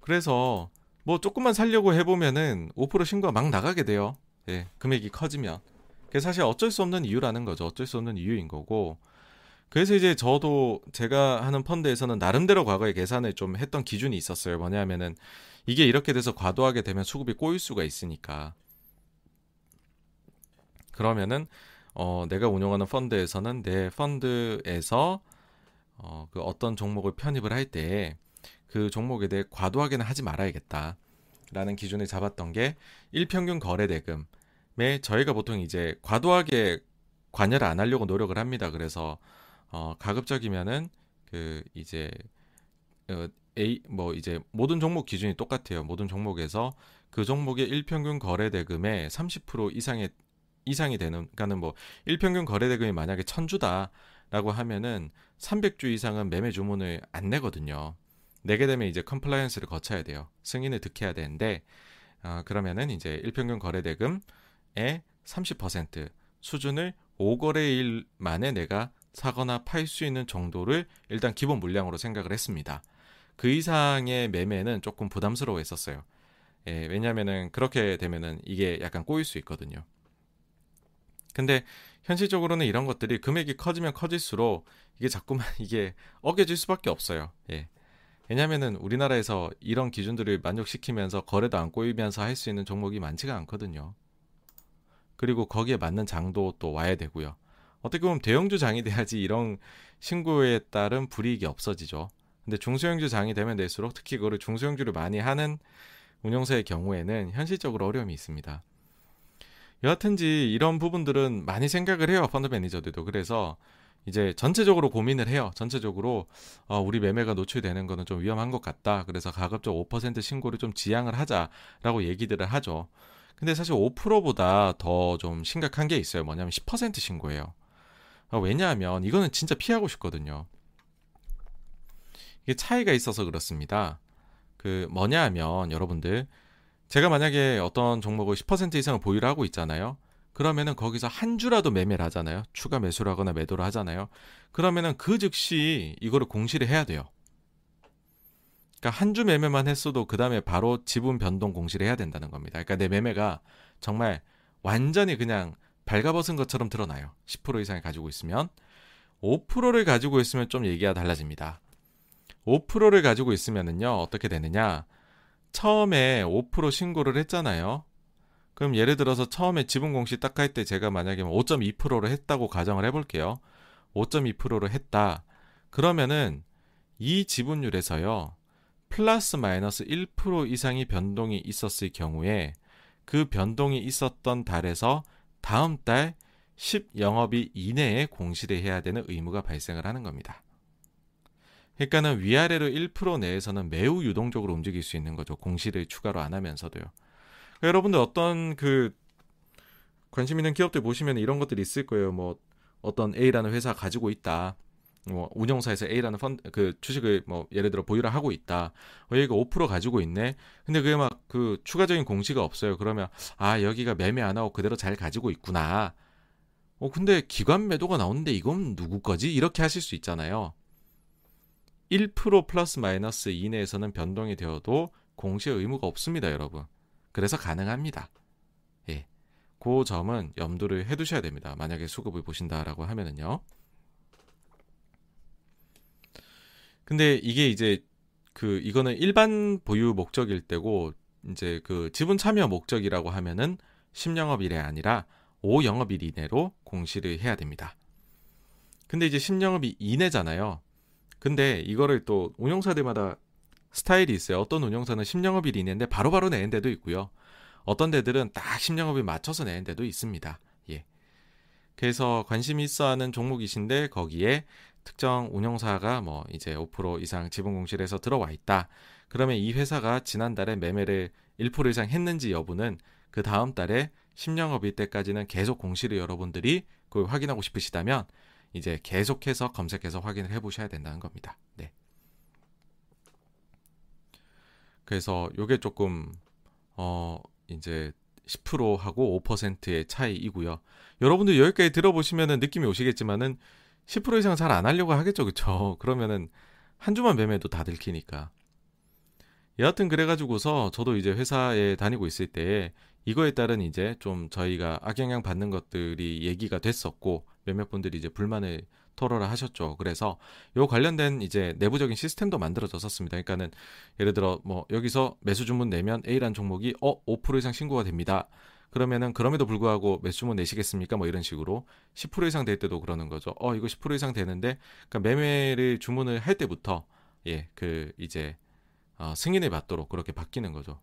그래서 뭐 조금만 살려고 해보면은 5% 신고가 막 나가게 돼요. 예, 금액이 커지면. 그게 사실 어쩔 수 없는 이유라는 거죠. 어쩔 수 없는 이유인 거고. 그래서 이제 저도 제가 하는 펀드에서는 나름대로 과거에 계산을 좀 했던 기준이 있었어요. 뭐냐면은 이게 이렇게 돼서 과도하게 되면 수급이 꼬일 수가 있으니까. 그러면은 어 내가 운영하는 펀드에서는 내 펀드에서 어, 그 어떤 종목을 편입을 할 때 그 종목에 대해 과도하게는 하지 말아야겠다. 라는 기준을 잡았던 게 일평균 거래 대금에 저희가 보통 이제 과도하게 관여를 안 하려고 노력을 합니다. 그래서 어, 가급적이면은 그 이제 어, A 뭐 이제 모든 종목 기준이 똑같아요. 모든 종목에서 그 종목의 일평균 거래 대금의 30% 이상의 이상이 되는 그러니까는 뭐 일평균 거래 대금이 만약에 천주다 라고 하면은 300주 이상은 매매 주문을 안 내거든요. 내게 되면 이제 compliance를 거쳐야 돼요. 승인을 득해야 되는데 어, 그러면은 이제 일평균 거래 대금의 30% 수준을 5거래일 만에 내가 사거나 팔 수 있는 정도를 일단 기본 물량으로 생각을 했습니다. 그 이상의 매매는 조금 부담스러워 했었어요. 예, 왜냐면은 그렇게 되면은 이게 약간 꼬일 수 있거든요. 근데 현실적으로는 이런 것들이 금액이 커지면 커질수록 이게 자꾸만 (laughs) 이게 어겨질 수밖에 없어요. 예. 왜냐면은 우리나라에서 이런 기준들을 만족시키면서 거래도 안 꼬이면서 할 수 있는 종목이 많지가 않거든요. 그리고 거기에 맞는 장도 또 와야 되고요. 어떻게 보면 대형주 장이 돼야지 이런 신고에 따른 불이익이 없어지죠. 근데 중소형주 장이 되면 될수록 특히 그거를 중소형주를 많이 하는 운영사의 경우에는 현실적으로 어려움이 있습니다. 여하튼지 이런 부분들은 많이 생각을 해요 펀드 매니저들도. 그래서 이제 전체적으로 고민을 해요. 전체적으로 어, 우리 매매가 노출되는 거는 좀 위험한 것 같다. 그래서 가급적 5% 신고를 좀 지양을 하자라고 얘기들을 하죠. 근데 사실 5%보다 더 좀 심각한 게 있어요. 뭐냐면 10% 신고예요. 어, 왜냐하면 이거는 진짜 피하고 싶거든요. 이게 차이가 있어서 그렇습니다. 그 뭐냐 하면 여러분들 제가 만약에 어떤 종목을 10% 이상을 보유를 하고 있잖아요. 그러면은 거기서 한 주라도 매매를 하잖아요. 추가 매수를 하거나 매도를 하잖아요. 그러면은 그 즉시 이거를 공시를 해야 돼요. 그러니까 한 주 매매만 했어도 그 다음에 바로 지분 변동 공시를 해야 된다는 겁니다. 그러니까 내 매매가 정말 완전히 그냥 발가벗은 것처럼 드러나요. 10% 이상을 가지고 있으면 5%를 가지고 있으면 좀 얘기가 달라집니다. 5%를 가지고 있으면은요 어떻게 되느냐? 처음에 5% 신고를 했잖아요. 그럼 예를 들어서 처음에 지분 공시 딱 할 때 제가 만약에 5.2%로 했다고 가정을 해볼게요. 5.2%로 했다. 그러면은 이 지분율에서요. 플러스 마이너스 1% 이상이 변동이 있었을 경우에 그 변동이 있었던 달에서 다음 달 10영업일 이내에 공시를 해야 되는 의무가 발생을 하는 겁니다. 그러니까는 위아래로 1% 내에서는 매우 유동적으로 움직일 수 있는 거죠. 공시를 추가로 안 하면서도요. 그러니까 여러분들 어떤 그 관심 있는 기업들 보시면 이런 것들이 있을 거예요. 뭐 어떤 A라는 회사 가지고 있다. 뭐 운영사에서 A라는 펀드 그 주식을 뭐 예를 들어 보유를 하고 있다. 어, 여기가 5% 가지고 있네. 근데 그게 막 그 추가적인 공시가 없어요. 그러면 아 여기가 매매 안 하고 그대로 잘 가지고 있구나. 어 근데 기관 매도가 나오는데 이건 누구 거지? 이렇게 하실 수 있잖아요. 1% 플러스 마이너스 이내에서는 변동이 되어도 공시 의무가 없습니다, 여러분. 그래서 가능합니다. 예. 그 점은 염두를 해 두셔야 됩니다. 만약에 수급을 보신다라고 하면은요. 근데 이게 이제 그 이거는 일반 보유 목적일 때고 이제 그 지분 참여 목적이라고 하면은 10영업일이 아니라 5영업일 이내로 공시를 해야 됩니다. 근데 이제 10영업일 이내잖아요. 근데 이거를 또 운영사들마다 스타일이 있어요. 어떤 운영사는 10영업일 이내인데 바로바로 내는 데도 있고요. 어떤 데들은 딱 10영업일 맞춰서 내는 데도 있습니다. 예. 그래서 관심이 있어 하는 종목이신데 거기에 특정 운영사가 뭐 이제 5% 이상 지분 공실에서 들어와 있다. 그러면 이 회사가 지난달에 매매를 1% 이상 했는지 여부는 그 다음 달에 10영업일 때까지는 계속 공시를 여러분들이 그걸 확인하고 싶으시다면 이제 계속해서 검색해서 확인을 해 보셔야 된다는 겁니다. 네. 그래서 요게 조금 어 이제 10%하고 5%의 차이이고요. 여러분들 여기까지 들어보시면은 느낌이 오시겠지만은 10% 이상 잘 안 하려고 하겠죠, 그쵸? (laughs) 그러면은 한 주만 매매도 다 들키니까. 여하튼 그래가지고서 저도 이제 회사에 다니고 있을 때 이거에 따른 이제 좀 저희가 악영향 받는 것들이 얘기가 됐었고 몇몇 분들이 이제 불만을 토로를 하셨죠. 그래서 요 관련된 이제 내부적인 시스템도 만들어졌었습니다. 그러니까는 예를 들어 뭐 여기서 매수 주문 내면 A란 종목이 어 5% 이상 신고가 됩니다. 그러면은 그럼에도 불구하고 매수 주문 내시겠습니까? 뭐 이런 식으로 10% 이상 될 때도 그러는 거죠. 어 이거 10% 이상 되는데 그러니까 매매를 주문을 할 때부터 예 그 이제 어, 승인을 받도록 그렇게 바뀌는 거죠.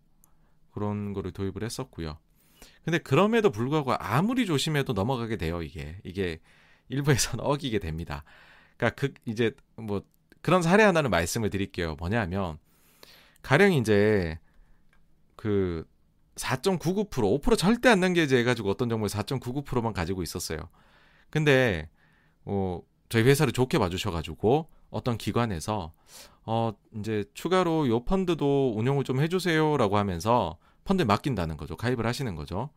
그런 거를 도입을 했었고요. 근데 그럼에도 불구하고 아무리 조심해도 넘어가게 돼요, 이게. 이게 일부에서는 (laughs) 어기게 됩니다. 그러니까 그 이제 뭐 그런 사례 하나를 말씀을 드릴게요. 뭐냐면 가령 이제 그 4.99% 5% 절대 안 남겨져 해가지고 어떤 종목에 4.99%만 가지고 있었어요. 근데 어 저희 회사를 좋게 봐주셔가지고 어떤 기관에서 어 이제 추가로 요 펀드도 운영을 좀 해주세요라고 하면서 펀드에 맡긴다는 거죠. 가입을 하시는 거죠.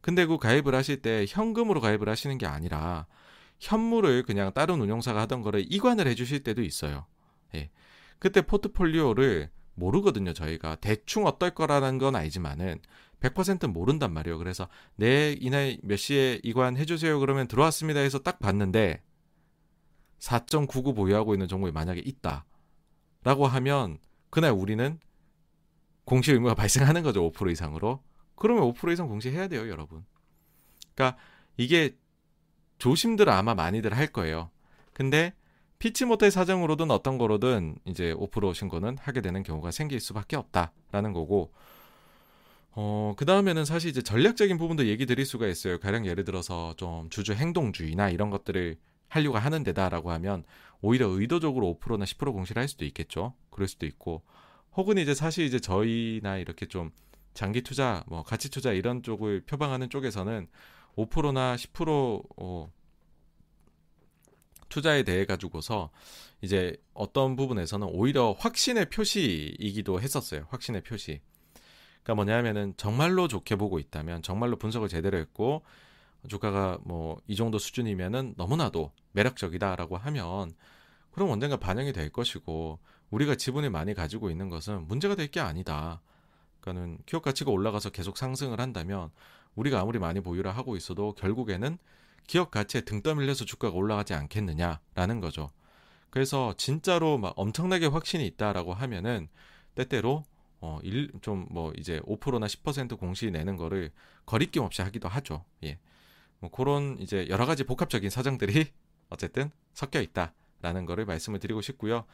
근데 그 가입을 하실 때 현금으로 가입을 하시는 게 아니라 현물을 그냥 다른 운용사가 하던 거를 이관을 해주실 때도 있어요. 예. 그때 포트폴리오를 모르거든요, 저희가. 대충 어떨 거라는 건 알지만은 100% 모른단 말이에요. 그래서 내 네, 이날 몇 시에 이관 해 주세요. 그러면 들어왔습니다 해서 딱 봤는데 4.99 보유하고 있는 종목이 만약에 있다. 라고 하면 그날 우리는 공시 의무가 발생하는 거죠. 5% 이상으로. 그러면 5% 이상 공시해야 돼요, 여러분. 그러니까 이게 조심들 아마 많이들 할 거예요. 근데 피치 못할 사정으로든 어떤 거로든 이제 5% 신고는 하게 되는 경우가 생길 수밖에 없다라는 거고 어, 그 다음에는 사실 이제 전략적인 부분도 얘기 드릴 수가 있어요. 가령 예를 들어서 좀 주주 행동주의나 이런 것들을 하려고 하는 데다라고 하면 오히려 의도적으로 5%나 10% 공시를 할 수도 있겠죠. 그럴 수도 있고 혹은 이제 사실 이제 저희나 이렇게 좀 장기 투자, 뭐 가치 투자 이런 쪽을 표방하는 쪽에서는 5%나 10% 어, 투자에 대해 가지고서 이제 어떤 부분에서는 오히려 확신의 표시이기도 했었어요. 확신의 표시. 그러니까 뭐냐면은 정말로 좋게 보고 있다면 정말로 분석을 제대로 했고 주가가 뭐 이 정도 수준이면은 너무나도 매력적이다라고 하면 그럼 언젠가 반영이 될 것이고 우리가 지분을 많이 가지고 있는 것은 문제가 될 게 아니다. 그러니까는 기업 가치가 올라가서 계속 상승을 한다면 우리가 아무리 많이 보유를 하고 있어도 결국에는 기업 가치에 등 떠밀려 서 주가가 올라가지 않겠느냐라는 거죠. 그래서 진짜로 막 엄청나게 확신이 있다라고 하면은 때때로 어, 일, 좀, 뭐, 이제 5%나 10% 공시 내는 거를 거리낌 없이 하기도 하죠. 예. 뭐, 그런 이제 여러 가지 복합적인 사정들이 어쨌든 섞여 있다라는 거를 말씀을 드리고 싶고요.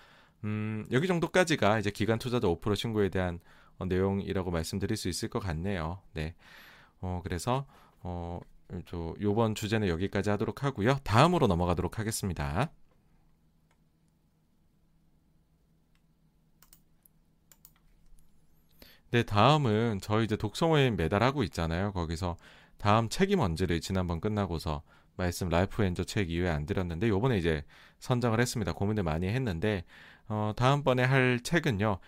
음, 여기 정도까지가 이제 기간 투자자 5% 신고에 대한 어, 내용이라고 말씀드릴 수 있을 것 같네요. 네. 어, 그래서, 어, 저, 요번 주제는 여기까지 하도록 하고요. 다음으로 넘어가도록 하겠습니다. 네, 다음은 저희 이제 독서 모임 매달 하고 있잖아요. 거기서 다음 책이 뭔지를 지난번 끝나고서 말씀 라이프 엔저 책 이후에 안 드렸는데 요번에 이제 선정을 했습니다. 고민을 많이 했는데 어, 다음번에 할 책은요.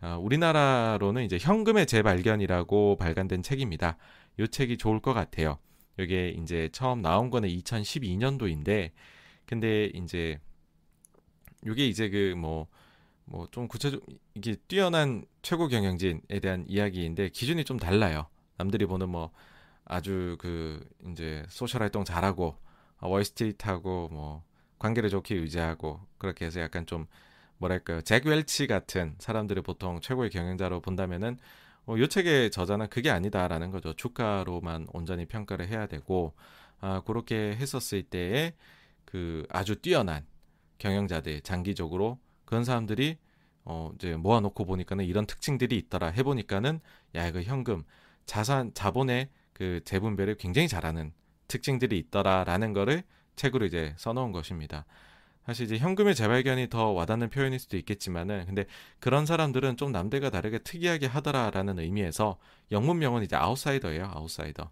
어, 우리나라로는 이제 현금의 재발견이라고 발간된 책입니다. 이 책이 좋을 것 같아요. 이게 이제 처음 나온 거는 2012년도인데 근데 이제 이게 이제 그 뭐 뭐 좀 구체적 이게 뛰어난 최고 경영진에 대한 이야기인데 기준이 좀 달라요. 남들이 보는 뭐 아주 그 이제 소셜 활동 잘하고 월스트리트하고 뭐 관계를 좋게 유지하고 그렇게 해서 약간 좀 뭐랄까요 잭 웰치 같은 사람들을 보통 최고의 경영자로 본다면은 어, 요 책의 저자는 그게 아니다라는 거죠. 주가로만 온전히 평가를 해야 되고 아, 그렇게 했었을 때에 그 아주 뛰어난 경영자들 장기적으로 그런 사람들이 어 이제 모아놓고 보니까는 이런 특징들이 있더라 해보니까는 야 이거 현금 자산 자본의 그 재분배를 굉장히 잘하는 특징들이 있더라라는 거를 책으로 이제 써놓은 것입니다. 사실 이제 현금의 재발견이 더 와닿는 표현일 수도 있겠지만은 근데 그런 사람들은 좀 남들과 다르게 특이하게 하더라라는 의미에서 영문명은 이제 아웃사이더예요 아웃사이더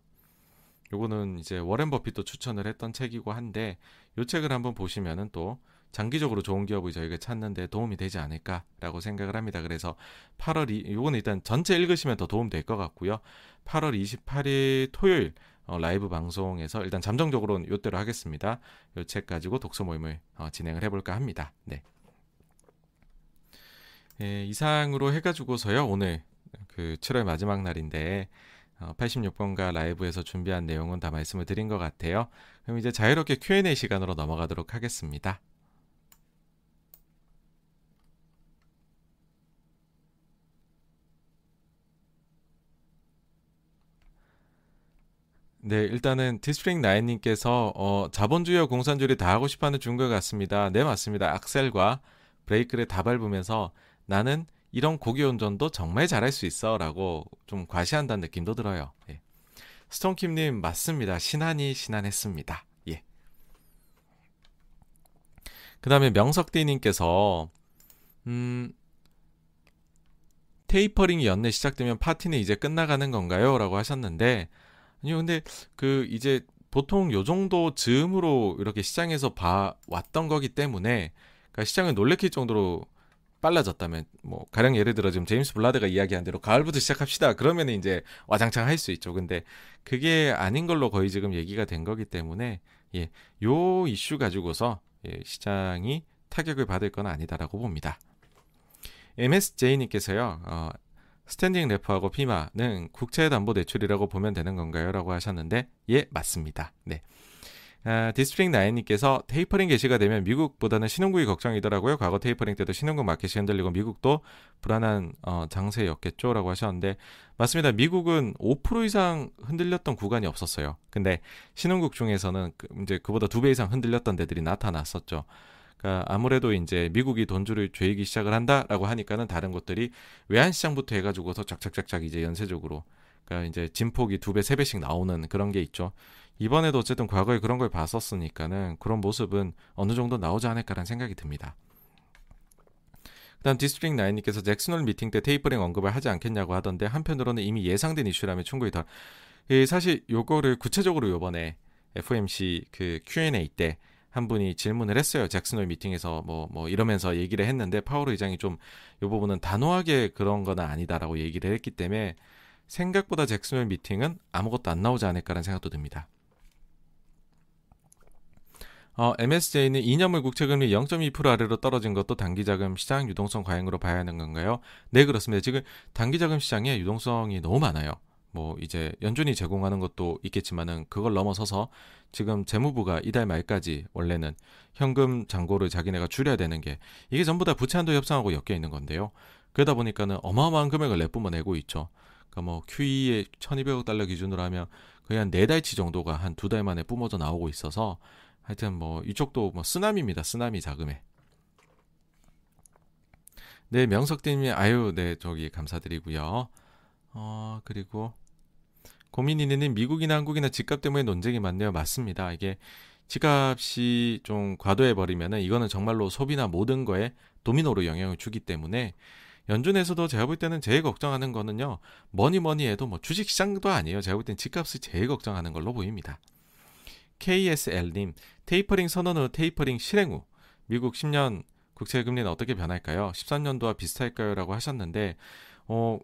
요거는 이제 워렌 버핏도 추천을 했던 책이고 한데 요 책을 한번 보시면은 또 장기적으로 좋은 기업을 저희가 찾는 데 도움이 되지 않을까라고 생각을 합니다. 그래서 8월 이 요거는 일단 전체 읽으시면 더 도움 될 것 같고요. 8월 28일 토요일 어, 라이브 방송에서 일단 잠정적으로는 요대로 하겠습니다. 요 책 가지고 독서 모임을 어, 진행을 해볼까 합니다. 네. 예, 이상으로 해가지고서요 오늘 그 7월 마지막 날인데 어, 86번가 라이브에서 준비한 내용은 다 말씀을 드린 것 같아요. 그럼 이제 자유롭게 Q&A 시간으로 넘어가도록 하겠습니다. 네, 일단은 디스트릭 나인님께서 어, 자본주의와 공산주의를 다 하고 싶어하는 중국 같습니다. 네, 맞습니다. 악셀과 브레이크를 다 밟으면서 나는 이런 곡예 운전도 정말 잘할 수 있어라고 좀 과시한다는 느낌도 들어요. 예. 스톤킴님 맞습니다. 신한이 신한했습니다. 예. 그 다음에 명석디님께서 음 테이퍼링이 연내 시작되면 파티는 이제 끝나가는 건가요? 라고 하셨는데 아니요, 근데 그 이제 보통 요 정도 즈음으로 이렇게 시장에서 봐 왔던 거기 때문에 그러니까 시장을 놀래킬 정도로 빨라졌다면 뭐 가령 예를 들어 지금 제임스 블라드가 이야기한 대로 가을부터 시작합시다. 그러면 이제 와장창 할 수 있죠. 근데 그게 아닌 걸로 거의 지금 얘기가 된 거기 때문에 예, 요 이슈 가지고서 예, 시장이 타격을 받을 건 아니다라고 봅니다. MSJ님께서요, 어, standing repo하고 FIMA는 국채담보대출이라고 보면 되는 건가요? 라고 하셨는데 예 맞습니다. 네. 아, 디스트릭 나인님께서 테이퍼링 개시가 되면 미국보다는 신흥국이 걱정이더라고요. 과거 테이퍼링 때도 신흥국 마켓이 흔들리고 미국도 불안한 어, 장세였겠죠라고 하셨는데 맞습니다. 미국은 5% 이상 흔들렸던 구간이 없었어요. 근데 신흥국 중에서는 그, 이제 그보다 두 배 이상 흔들렸던 데들이 나타났었죠. 그러니까 아무래도 이제 미국이 돈줄을 죄이기 시작을 한다라고 하니까는 다른 것들이 외환 시장부터 해가지고서 쫙쫙쫙쫙 이제 연쇄적으로 그러니까 이제 진폭이 두 배, 세 배씩 나오는 그런 게 있죠. 이번에도 어쨌든 과거에 그런 걸 봤었으니까는 그런 모습은 어느 정도 나오지 않을까라는 생각이 듭니다. 그다음 디스트릭 나인님께서 잭슨홀 미팅 때 테이퍼링 언급을 하지 않겠냐고 하던데 한편으로는 이미 예상된 이슈라면 충분히 더 사실 요거를 구체적으로 요번에 FOMC 그 Q&A 때 한 분이 질문을 했어요. 잭슨홀 미팅에서 뭐, 뭐 이러면서 얘기를 했는데 파월 의장이 좀 이 부분은 단호하게 그런 건 아니다라고 얘기를 했기 때문에 생각보다 잭슨홀 미팅은 아무것도 안 나오지 않을까라는 생각도 듭니다. 어, MSJ는 2년물 국채금리 0.2% 아래로 떨어진 것도 단기자금 시장 유동성 과잉으로 봐야 하는 건가요? 네, 그렇습니다. 지금 단기자금 시장에 유동성이 너무 많아요. 뭐 이제 연준이 제공하는 것도 있겠지만은 그걸 넘어서서 지금 재무부가 이달 말까지 원래는 현금 잔고를 자기네가 줄여야 되는 게 이게 전부 다 부채 한도 협상하고 엮여 있는 건데요. 그러다 보니까는 어마어마한 금액을 내뿜어내고 있죠. 그러니까 뭐 QE에 1,200억 달러 기준으로 하면 거의 한네 달치 정도가 한 두 달 만에 뿜어져 나오고 있어서 하여튼 뭐 이쪽도 뭐 쓰나미입니다. 쓰나미 자금에. 네, 명석님이 아유, 네, 저기 감사드리고요. 어, 그리고 고민이네님 미국이나 한국이나 집값 때문에 논쟁이 많네요. 맞습니다. 이게 집값이 좀 과도해 버리면은 이거는 정말로 소비나 모든 거에 도미노로 영향을 주기 때문에 연준에서도 제가 볼 때는 제일 걱정하는 거는요. 뭐니 뭐니 해도 뭐 주식 시장도 아니에요. 제가 볼 땐 집값을 제일 걱정하는 걸로 보입니다. KSL님, 테이퍼링 선언 후 테이퍼링 실행 후 미국 10년 국채 금리는 어떻게 변할까요? 13년도와 비슷할까요? 라고 하셨는데 어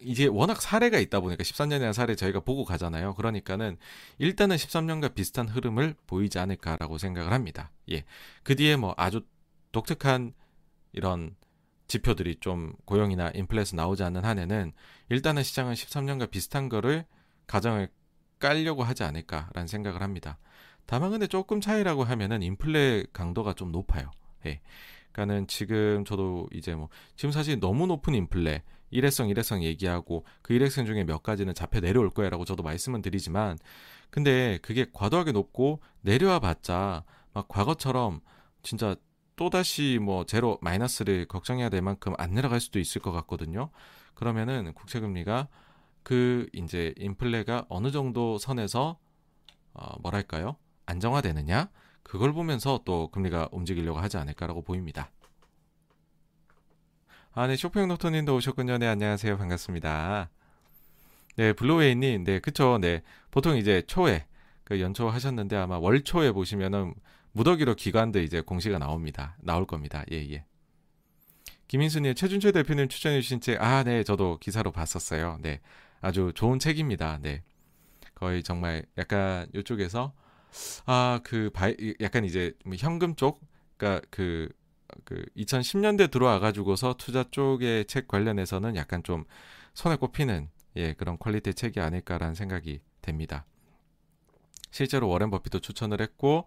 이제 워낙 사례가 있다 보니까 13년이라는 사례 저희가 보고 가잖아요. 그러니까는 일단은 13년과 비슷한 흐름을 보이지 않을까라고 생각을 합니다. 예. 그 뒤에 뭐 아주 독특한 이런 지표들이 좀 고용이나 인플레에서 나오지 않는 한에는 일단은 시장은 13년과 비슷한 거를 가정을 깔려고 하지 않을까라는 생각을 합니다. 다만 근데 조금 차이라고 하면은 인플레 강도가 좀 높아요. 예. 그러니까는 지금 저도 이제 뭐 지금 사실 너무 높은 인플레 일회성 일회성 얘기하고 그 일회성 중에 몇 가지는 잡혀 내려올 거야라고 저도 말씀은 드리지만 근데 그게 과도하게 높고 내려와 봤자 막 과거처럼 진짜 또다시 뭐 제로 마이너스를 걱정해야 될 만큼 안 내려갈 수도 있을 것 같거든요. 그러면은 국채 금리가 그 이제 인플레가 어느 정도 선에서 어 뭐랄까요? 안정화되느냐? 그걸 보면서 또 금리가 움직이려고 하지 않을까라고 보입니다. 아, 네, 쇼핑 노토님도 오셨군요. 네, 안녕하세요. 반갑습니다. 네, 블루웨이님, 네, 그쵸. 네, 보통 이제 초에, 그 연초 하셨는데 아마 월초에 보시면은 무더기로 기관도 이제 공시가 나옵니다. 나올 겁니다. 예, 예. 김인수님, 최준철 대표님 추천해주신 책, 아, 네, 저도 기사로 봤었어요. 네, 아주 좋은 책입니다. 네. 거의 정말 약간 이쪽에서, 아, 그, 약간 이제 뭐 현금 쪽, 그니까 그, 그 2010년대 들어와 가지고서 투자 쪽의 책 관련해서는 약간 좀 손에 꼽히는 예, 그런 quality 책이 아닐까라는 생각이 됩니다. 실제로 워렌 버핏도 추천을 했고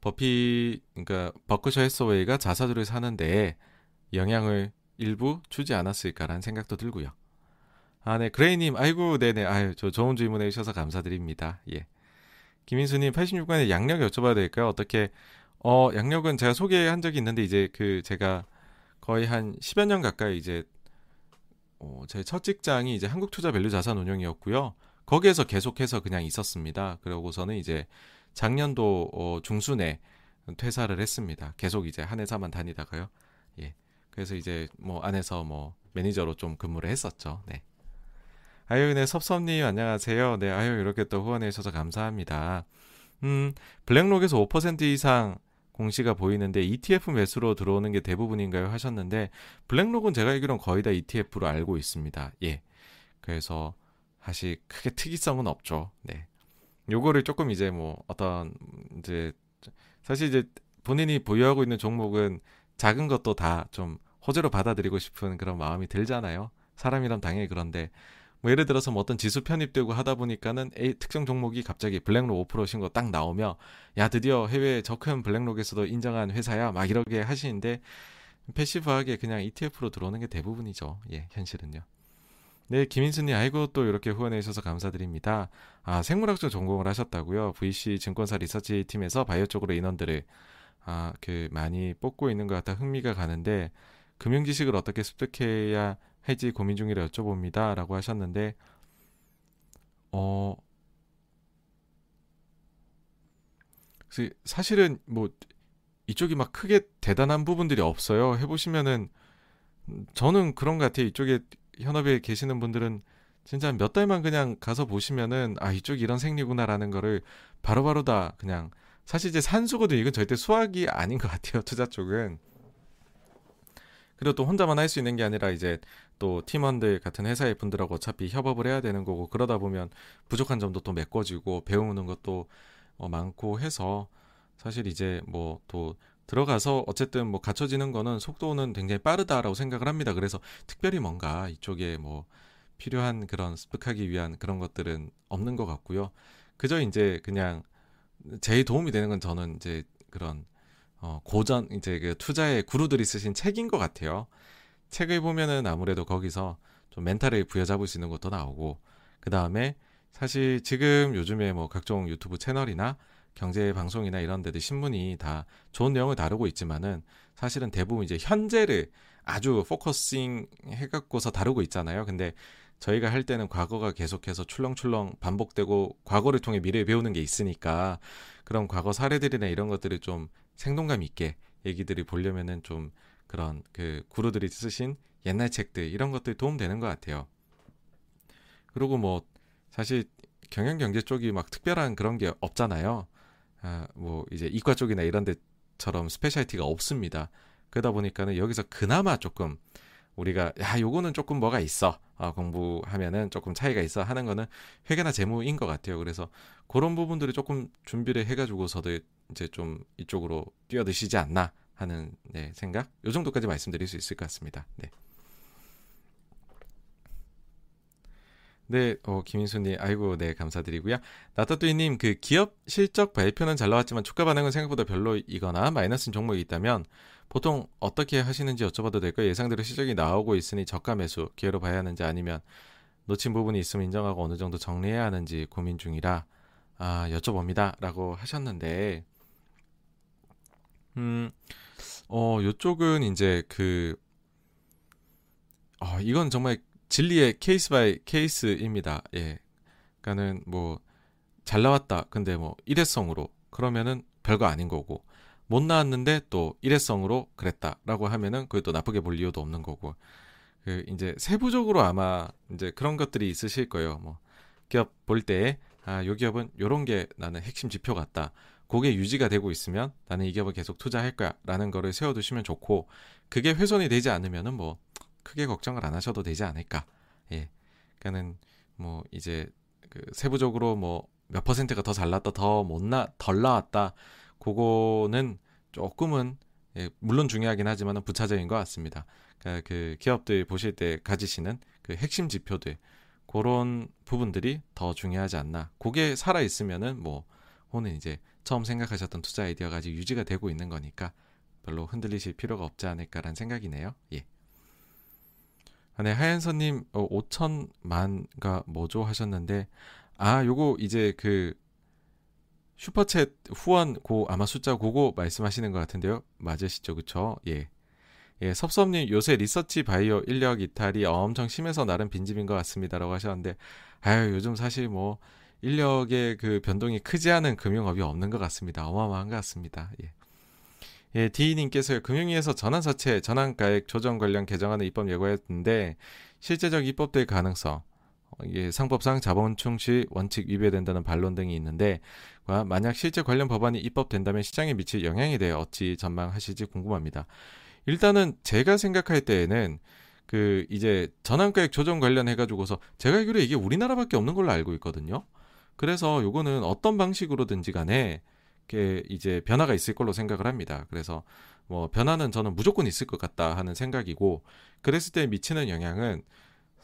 버피 그러니까 버크셔 해서웨이가 자사주를 사는데 영향을 일부 주지 않았을까라는 생각도 들고요. 아, 네, 그레이님, 아이고, 네네, 아유, 저 좋은 질문해 주셔서 감사드립니다. 예. 김인수님, 86관의 약력 여쭤봐도 될까요? 어떻게, 어, 약력은 제가 소개한 적이 있는데, 이제 그, 제가 거의 한 10여 년 가까이 이제, 어, 제 첫 직장이 이제 한국투자밸류 자산운용이었고요. 거기에서 계속해서 그냥 있었습니다. 그러고서는 이제 작년도 어, 중순에 퇴사를 했습니다. 계속 이제 한 회사만 다니다가요. 예. 그래서 이제 뭐 안에서 뭐 매니저로 좀 근무를 했었죠. 네. 아유, 네, 섭섭님 안녕하세요. 네, 아유 이렇게 또 후원해 주셔서 감사합니다. 음, 블랙록에서 5% 이상 공시가 보이는데 ETF 매수로 들어오는 게 대부분인가요 하셨는데 블랙록은 제가 알기로는 거의 다 ETF로 알고 있습니다. 예. 그래서 사실 크게 특이성은 없죠. 네. 요거를 조금 이제 뭐 어떤 이제 사실 이제 본인이 보유하고 있는 종목은 작은 것도 다 좀 호재로 받아들이고 싶은 그런 마음이 들잖아요. 사람이란 당연히 그런데 뭐 예를 들어서 뭐 어떤 지수 편입되고 하다 보니까는 A 특정 종목이 갑자기 블랙록 5%신 거 딱 나오며 야 드디어 해외 저 큰 블랙록에서도 인정한 회사야 막 이렇게 하시는데 패시브하게 그냥 ETF로 들어오는 게 대부분이죠. 예, 현실은요. 네, 김인수님, 아이고, 또 이렇게 후원해 주셔서 감사드립니다. 아, 생물학적 전공을 하셨다고요? VC 증권사 리서치 팀에서 바이오 쪽으로 인원들을, 아, 그, 많이 뽑고 있는 것 같아 흥미가 가는데, 금융 지식을 어떻게 습득해야 할지 고민 중이라 여쭤봅니다. 라고 하셨는데, 어, 사실은 뭐, 이쪽이 막 크게 대단한 부분들이 없어요. 해보시면은, 저는 그런 것 같아요. 이쪽에 현업에 계시는 분들은 진짜 몇 달만 그냥 가서 보시면은 아 이쪽 이런 생리구나라는 거를 바로바로 바로 다 그냥 사실 이제 산수거든 이건 절대 수학이 아닌 것 같아요 (laughs) 투자 쪽은 그리고 또 혼자만 할 수 있는 게 아니라 이제 또 팀원들 같은 회사의 분들하고 어차피 협업을 해야 되는 거고 그러다 보면 부족한 점도 또 메꿔지고 배우는 것도 어 많고 해서 사실 이제 뭐 또 들어가서 어쨌든 뭐 갖춰지는 거는 속도는 굉장히 빠르다라고 생각을 합니다. 그래서 특별히 뭔가 이쪽에 뭐 필요한 그런 습득하기 위한 그런 것들은 없는 것 같고요. 그저 이제 그냥 제일 도움이 되는 건 저는 이제 그런 어 고전 이제 그 투자의 구루들이 쓰신 책인 것 같아요. 책을 보면은 아무래도 거기서 좀 mental을 부여잡을 수 있는 것도 나오고 그 다음에 사실 지금 요즘에 뭐 각종 유튜브 채널이나 경제 방송이나 이런 데들 신문이 다 좋은 내용을 다루고 있지만은 사실은 대부분 이제 현재를 아주 focusing 해갖고서 다루고 있잖아요. 근데 저희가 할 때는 과거가 계속해서 출렁출렁 반복되고 과거를 통해 미래를 배우는 게 있으니까 그런 과거 사례들이나 이런 것들을 좀 생동감 있게 얘기들이 보려면은 좀 그런 그 구루들이 쓰신 옛날 책들 이런 것들이 도움되는 것 같아요. 그리고 뭐 사실 경영 경제 쪽이 막 특별한 그런 게 없잖아요. 아, 뭐 이제 이과 쪽이나 이런 데처럼 스페셜티가 없습니다. 그러다 보니까는 여기서 그나마 조금 우리가 야 요거는 조금 뭐가 있어 어, 공부하면은 조금 차이가 있어 하는 거는 회계나 재무인 것 같아요. 그래서 그런 부분들을 조금 준비를 해가지고서도 이제 좀 이쪽으로 뛰어드시지 않나 하는 네, 생각. 요 정도까지 말씀드릴 수 있을 것 같습니다. 네. 네, 어, 김인수님, 아이고, 네, 감사드리고요. 나타뚜이님, 그 기업 실적 발표는 잘 나왔지만 주가 반응은 생각보다 별로이거나 마이너스인 종목이 있다면 보통 어떻게 하시는지 여쭤봐도 될까요? 예상대로 실적이 나오고 있으니 저가 매수 기회로 봐야 하는지 아니면 놓친 부분이 있으면 인정하고 어느 정도 정리해야 하는지 고민 중이라 아, 여쭤봅니다. 라고 하셨는데, 음, 어, 요쪽은 이제 그, 어, 이건 정말 진리의 case by case입니다. 예. 그러니까는 뭐 잘 나왔다. 근데 뭐 일회성으로 그러면은 별거 아닌 거고 못 나왔는데 또 일회성으로 그랬다라고 하면은 그게 또 나쁘게 볼 이유도 없는 거고 그 이제 세부적으로 아마 이제 그런 것들이 있으실 거예요. 뭐 기업 볼 때 아, 요 기업은 요런 게 나는 핵심 지표 같다. 그게 유지가 되고 있으면 나는 이 기업을 계속 투자할 거야라는 거를 세워 두시면 좋고 그게 훼손이 되지 않으면은 뭐 크게 걱정을 안 하셔도 되지 않을까. 예. 그러니까는 뭐 이제 그 세부적으로 뭐 몇 퍼센트가 더잘 나왔다, 더 못 나, 덜 나왔다. 그거는 조금은 예, 물론 중요하긴 하지만은 부차적인 것 같습니다. 그러니까 그 기업들 보실 때 가지시는 그 핵심 지표들 그런 부분들이 더 중요하지 않나. 그게 살아 있으면은 뭐 혹은 이제 처음 생각하셨던 투자 아이디어가 아직 유지가 되고 있는 거니까 별로 흔들리실 필요가 없지 않을까라는 생각이네요. 예. 아, 네, 하얀선님, 어, 5천만가 뭐죠 하셨는데, 아, 요거 이제 그, 슈퍼챗 후원 고 아마 숫자 고거 말씀하시는 것 같은데요. 맞으시죠, 그쵸? 예. 예, 섭섭님 요새 리서치 바이오 인력 이탈이 엄청 심해서 나름 빈집인 것 같습니다라고 하셨는데, 아유 요즘 사실 뭐 인력의 그 변동이 크지 않은 금융업이 없는 것 같습니다. 어마어마한 것 같습니다. 예. 예, D님께서 금융위에서 전환사채, 전환가액 조정 관련 개정안을 입법 예고했는데 실제적 입법될 가능성, 이게 상법상 자본 충실 원칙 위배된다는 반론 등이 있는데 만약 실제 관련 법안이 입법된다면 시장에 미칠 영향에 대해 어찌 전망하실지 궁금합니다. 일단은 제가 생각할 때에는 그 이제 전환가액 조정 관련해 가지고서 제가 알기로 이게 우리나라밖에 없는 걸로 알고 있거든요. 그래서 요거는 어떤 방식으로든지 간에 게 이제 변화가 있을 걸로 생각을 합니다. 그래서 뭐 변화는 저는 무조건 있을 것 같다 하는 생각이고 그랬을 때 미치는 영향은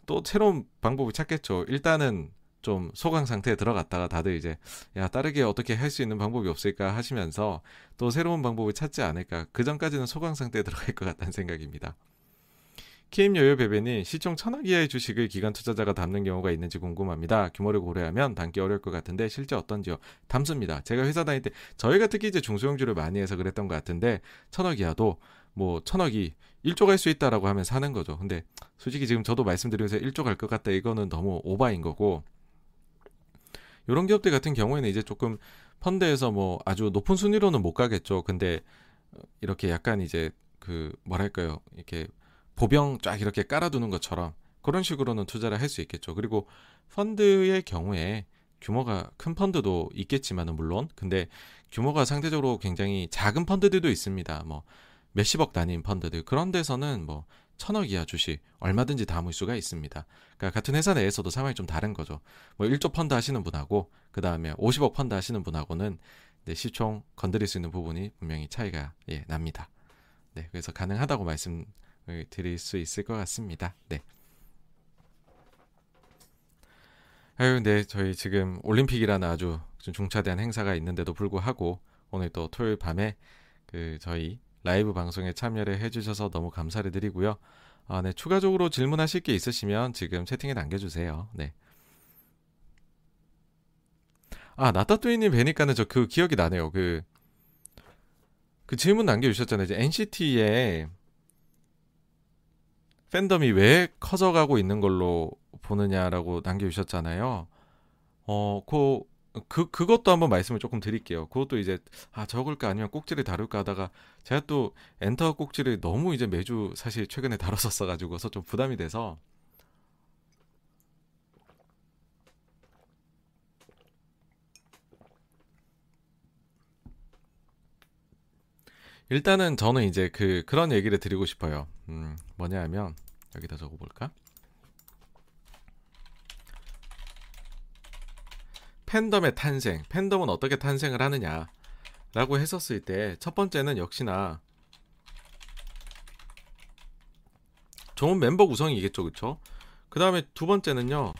또 새로운 방법을 찾겠죠. 일단은 좀 소강 상태에 들어갔다가 다들 이제 야 다르게 어떻게 할 수 있는 방법이 없을까 하시면서 또 새로운 방법을 찾지 않을까 그 전까지는 소강 상태에 들어갈 것 같다는 생각입니다. 베베니 시총 천억 이하의 주식을 기관 투자자가 담는 경우가 있는지 궁금합니다. 규모를 고려하면 담기 어려울 것 같은데 실제 어떤지요? 담습니다. 제가 회사 다닐 때 저희가 특히 이제 중소형주를 많이 해서 그랬던 것 같은데 천억 이하도 뭐 천억이 1조 갈 수 있다라고 하면 사는 거죠. 근데 솔직히 지금 저도 말씀드리면서 1조 갈 것 같다 이거는 너무 오바인 거고 이런 기업들 같은 경우에는 이제 조금 펀드에서 뭐 아주 높은 순위로는 못 가겠죠. 근데 이렇게 약간 이제 그 뭐랄까요 이렇게 보병 쫙 이렇게 깔아두는 것처럼 그런 식으로는 투자를 할 수 있겠죠. 그리고 펀드의 경우에 규모가 큰 펀드도 있겠지만은 물론 근데 규모가 상대적으로 굉장히 작은 펀드들도 있습니다. 뭐 몇십억 단위인 펀드들 그런 데서는 뭐 천억 이하 주식 얼마든지 담을 수가 있습니다. 그러니까 같은 회사 내에서도 상황이 좀 다른 거죠. 뭐 1조 펀드 하시는 분하고 그 다음에 50억 펀드 하시는 분하고는 네, 시총 건드릴 수 있는 부분이 분명히 차이가 예, 납니다. 네, 그래서 가능하다고 말씀을 드릴 수 있을 것 같습니다. 네. 아유, 네, 저희 지금 올림픽이라는 아주 중차대한 행사가 있는데도 불구하고 오늘 또 토요일 밤에 그 저희 라이브 방송에 참여를 해주셔서 너무 감사를 드리고요. 아, 네, 추가적으로 질문하실 게 있으시면 지금 채팅에 남겨주세요. 네. 아, 나따뚜이님 뵈니까는 저 그 기억이 나네요. 그, 그 질문 남겨주셨잖아요. 이제 NCT의 팬덤이 왜 커져가고 있는 걸로 보느냐라고 남겨주셨잖아요. 어, 그, 그, 그것도 한번 말씀을 조금 드릴게요. 그것도 이제, 아, 적을까 아니면 꼭지를 다룰까 하다가, 제가 또 엔터 꼭지를 너무 이제 매주 사실 최근에 다뤘었어가지고서 좀 부담이 돼서, 일단은 저는 이제 그 그런 얘기를 드리고 싶어요. 음, 뭐냐 하면 여기다 적어 볼까? 팬덤의 탄생. 팬덤은 어떻게 탄생을 하느냐 라고 했었을 때 첫 번째는 역시나 좋은 멤버 구성이겠죠, 그쵸? 그 다음에 두 번째는요,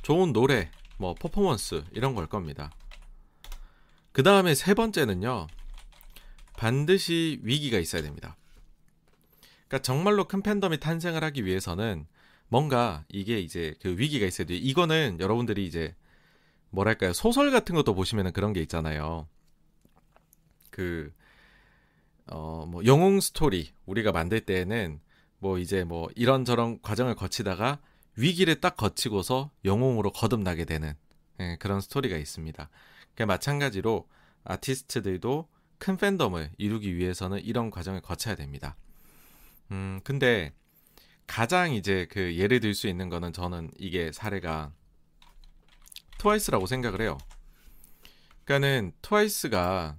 좋은 노래, 뭐, 퍼포먼스, 이런 걸 겁니다. 그 다음에 세 번째는요, 반드시 위기가 있어야 됩니다. 그러니까 정말로 큰 팬덤이 탄생을 하기 위해서는 뭔가 이게 이제 그 위기가 있어야 돼요. 이거는 여러분들이 이제 뭐랄까요 소설 같은 것도 보시면은 그런 게 있잖아요. 그 어 뭐 영웅 스토리 우리가 만들 때에는 뭐 이제 뭐 이런저런 과정을 거치다가 위기를 딱 거치고서 영웅으로 거듭나게 되는 예, 그런 스토리가 있습니다. 그러니까 마찬가지로 아티스트들도 큰 팬덤을 이루기 위해서는 이런 과정을 거쳐야 됩니다. 음, 근데 가장 이제 그 예를 들 수 있는 거는 저는 이게 사례가 트와이스라고 생각을 해요. 그러니까는 트와이스가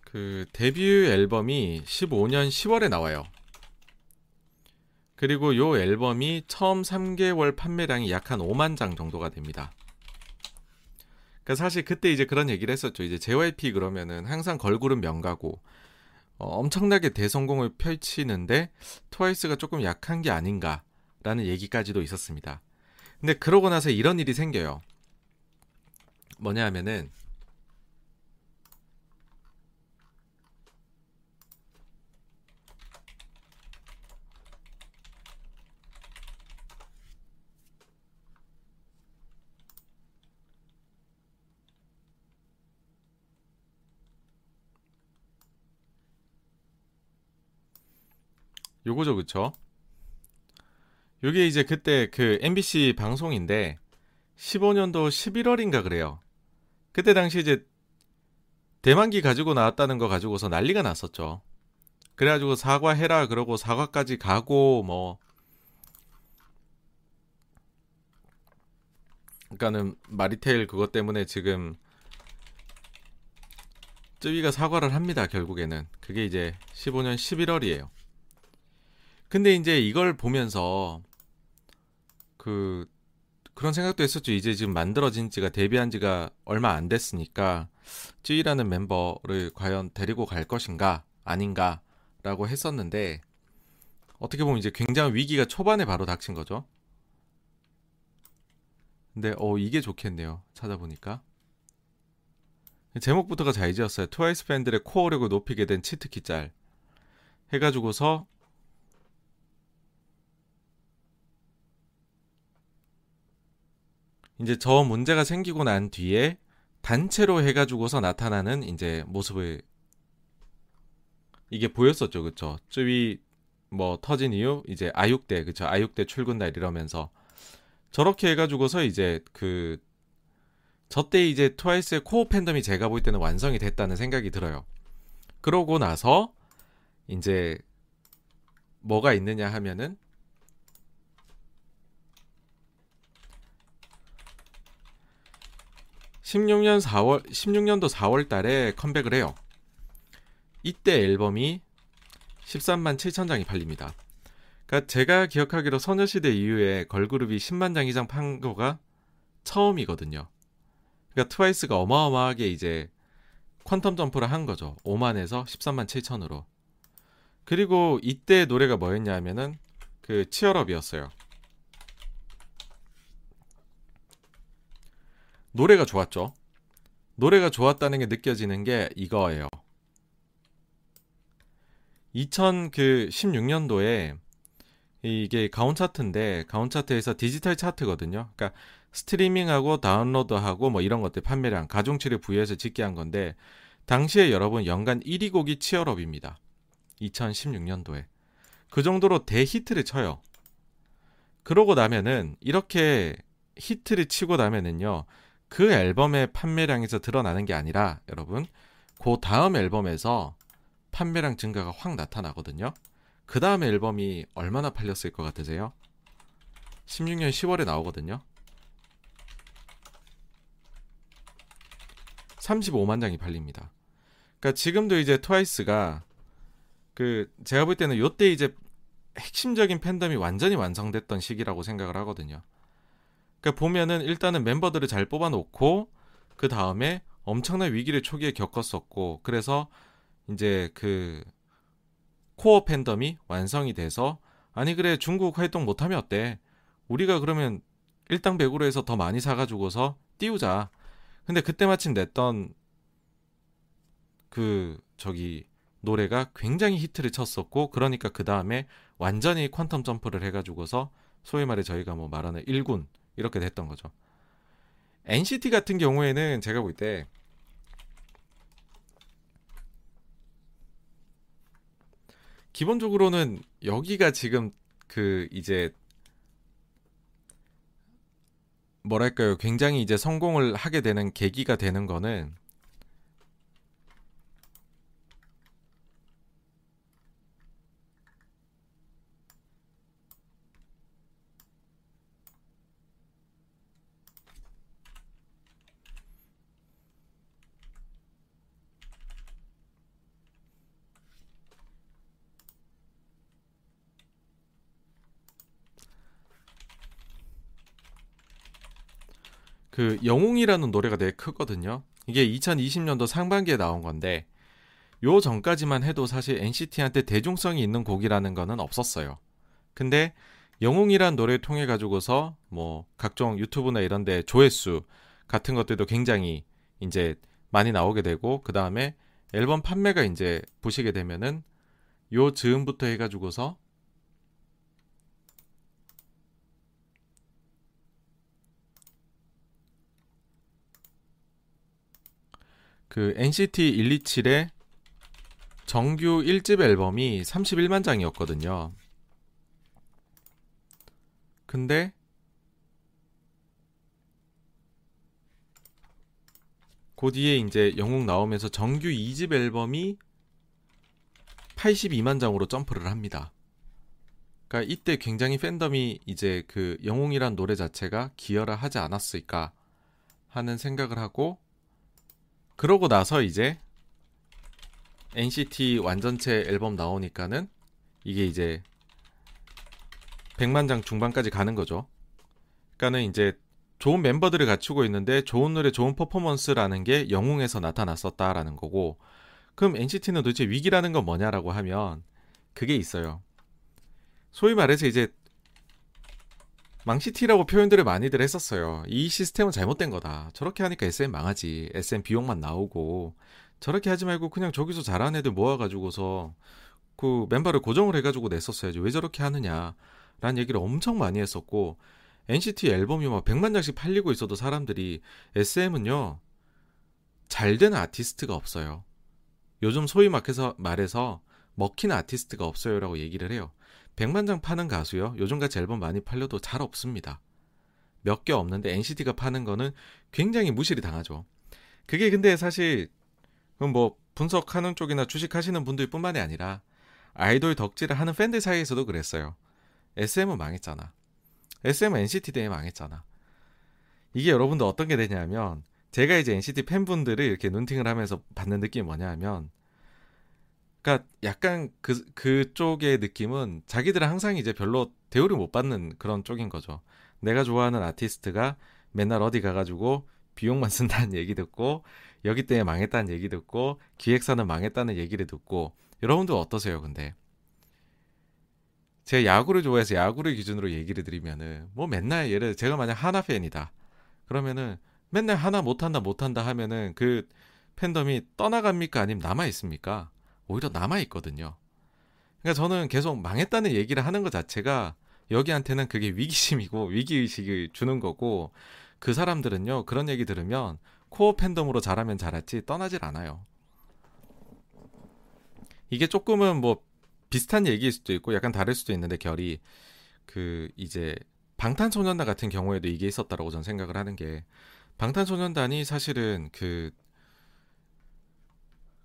그 데뷔 앨범이 15년 10월에 나와요. 그리고 요 앨범이 처음 3개월 판매량이 약 한 5만 장 정도가 됩니다. 그러니까 사실 그때 이제 그런 얘기를 했었죠. 이제 JYP 그러면은 항상 걸그룹 명가고 어, 엄청나게 대성공을 펼치는데 트와이스가 조금 약한 게 아닌가라는 얘기까지도 있었습니다. 근데 그러고 나서 이런 일이 생겨요. 뭐냐 하면은 요거죠, 그쵸? 요게 이제 그때 그 MBC 방송인데 15년도 11월인가 그래요. 그때 당시 이제 대만기 가지고 나왔다는 거 가지고서 난리가 났었죠. 그래가지고 사과해라 그러고 사과까지 가고 뭐 그러니까는 마리텔 그것 때문에 지금 쯔위가 사과를 합니다 결국에는 그게 이제 15년 11월이에요. 근데 이제 이걸 보면서 그 그런 생각도 했었죠. 이제 지금 만들어진 지가 데뷔한 지가 얼마 안 됐으니까 쯔이라는 멤버를 과연 데리고 갈 것인가 아닌가라고 했었는데 어떻게 보면 이제 굉장한 위기가 초반에 바로 닥친 거죠. 근데 어 이게 좋겠네요. 찾아보니까 제목부터가 잘 지었어요. 트와이스 팬들의 코어력을 높이게 된 치트키 짤 해가지고서 이제 저 문제가 생기고 난 뒤에 단체로 해가지고서 나타나는 이제 모습을 이게 보였었죠, 그쵸? 쯔위 뭐 터진 이유 이제 아육대 그쵸? 아육대 출근 날 이러면서 저렇게 해가지고서 이제 그 저때 이제 트와이스의 코어 팬덤이 제가 볼 때는 완성이 됐다는 생각이 들어요. 그러고 나서 이제 뭐가 있느냐 하면은 16년 4월 16년도 4월 달에 컴백을 해요. 이때 앨범이 13만 7천 장이 팔립니다. 그러니까 제가 기억하기로 소녀시대 이후에 걸그룹이 10만 장 이상 판 거가 처음이거든요. 그러니까 트와이스가 어마어마하게 이제 퀀텀 점프를 한 거죠. 5만에서 13만 7천으로. 그리고 이때 노래가 뭐였냐 하면은 그 치얼업이었어요. 노래가 좋았죠. 노래가 좋았다는 게 느껴지는 게 이거예요. 2016년도에 이게 가온 차트인데 가온 차트에서 디지털 차트거든요. 그러니까 스트리밍하고 다운로드하고 뭐 이런 것들 판매량 가중치를 부여해서 집계한 건데 당시에 여러분 연간 1위 곡이 치얼업입니다. 2016년도에 그 정도로 대히트를 쳐요. 그러고 나면은 이렇게 히트를 치고 나면은요 그 앨범의 판매량에서 드러나는 게 아니라 여러분 그 다음 앨범에서 판매량 증가가 확 나타나거든요. 그 다음 앨범이 얼마나 팔렸을 것 같으세요? 16년 10월에 나오거든요. 35만 장이 팔립니다. 그러니까 지금도 이제 트와이스가 그 제가 볼 때는 요때 이제 핵심적인 팬덤이 완전히 완성됐던 시기라고 생각을 하거든요. 그러니까 보면은 일단은 멤버들을 잘 뽑아놓고 그 다음에 엄청난 위기를 초기에 겪었었고 그래서 이제 그 코어 팬덤이 완성이 돼서 아니 그래 중국 활동 못하면 어때? 우리가 그러면 일당백으로 해서 더 많이 사가지고서 띄우자. 근데 그때 마침 냈던 그 저기 노래가 굉장히 히트를 쳤었고 그러니까 그 다음에 완전히 퀀텀 점프를 해가지고서 소위 말해 저희가 뭐 말하는 1군 이렇게 됐던 거죠. NCT 같은 경우에는 제가 볼 때 기본적으로는 여기가 지금 그 이제 뭐랄까요 굉장히 이제 성공을 하게 되는 계기가 되는 거는 그 영웅이라는 노래가 되게 크거든요. 이게 2020년도 상반기에 나온 건데 요 전까지만 해도 사실 NCT한테 대중성이 있는 곡이라는 거는 없었어요. 근데 영웅이란 노래를 통해 가지고서 뭐 각종 유튜브나 이런 데 조회수 같은 것들도 굉장히 이제 많이 나오게 되고 그 다음에 앨범 판매가 이제 보시게 되면은 요 즈음부터 해 가지고서 그 NCT 127의 정규 1집 앨범이 31만 장이었거든요. 근데 그 뒤에 이제 영웅 나오면서 정규 2집 앨범이 82만 장으로 점프를 합니다. 그러니까 이때 굉장히 팬덤이 이제 그 영웅이란 노래 자체가 기여를 하지 않았을까 하는 생각을 하고 그러고 나서 이제 NCT 완전체 앨범 나오니까는 이게 이제 100만 장 중반까지 가는 거죠. 그러니까는 이제 좋은 멤버들을 갖추고 있는데 좋은 노래, 좋은 퍼포먼스라는 게 영웅에서 나타났었다라는 거고 그럼 NCT는 도대체 위기라는 건 뭐냐라고 하면 그게 있어요. 소위 말해서 이제 망시티라고 표현들을 많이들 했었어요. 이 시스템은 잘못된 거다. 저렇게 하니까 SM 망하지. SM 비용만 나오고 저렇게 하지 말고 그냥 저기서 잘하는 애들 모아가지고서 그 멤버를 고정을 해가지고 냈었어야지. 왜 저렇게 하느냐. 라는 얘기를 엄청 많이 했었고 NCT 앨범이 막 100만 장씩 팔리고 있어도 사람들이 SM은요. 잘 되는 아티스트가 없어요. 요즘 소위 막해서 말해서 먹히는 아티스트가 없어요라고 얘기를 해요. 100만 장 파는 가수요. 요즘같이 앨범 많이 팔려도 잘 없습니다. 몇 개 없는데 NCT가 파는 거는 굉장히 무시를 당하죠. 그게 근데 사실 뭐 분석하는 쪽이나 주식하시는 분들 뿐만이 아니라 아이돌 덕질을 하는 팬들 사이에서도 그랬어요. SM은 망했잖아. SM 은 NCT 대회 망했잖아. 이게 여러분들 어떤 게 되냐면 제가 이제 NCT 팬분들을 이렇게 눈팅을 하면서 받는 느낌이 뭐냐 하면 그러니까 약간 그 그쪽의 느낌은 자기들은 항상 이제 별로 대우를 못 받는 그런 쪽인 거죠. 내가 좋아하는 아티스트가 맨날 어디 가가지고 비용만 (laughs) 쓴다는 얘기 듣고 여기 때문에 망했다는 얘기 듣고 기획사는 망했다는 얘기를 듣고 여러분들 어떠세요? 근데 제가 야구를 좋아해서 야구를 기준으로 얘기를 드리면은 뭐 맨날 예를 제가 만약 하나 팬이다 그러면은 맨날 하나 못한다 못한다 하면은 그 팬덤이 떠나갑니까 아니면 남아 있습니까? 오히려 남아 있거든요. 그러니까 저는 계속 망했다는 얘기를 하는 것 자체가 여기한테는 그게 위기심이고 위기의식을 주는 거고 그 사람들은요 그런 얘기 들으면 코어 팬덤으로 자라면 자랐지 떠나질 않아요. 이게 조금은 뭐 비슷한 얘기일 수도 있고 약간 다를 수도 있는데 결이 그 이제 방탄소년단 같은 경우에도 이게 있었다라고 저는 생각을 하는 게 방탄소년단이 사실은 그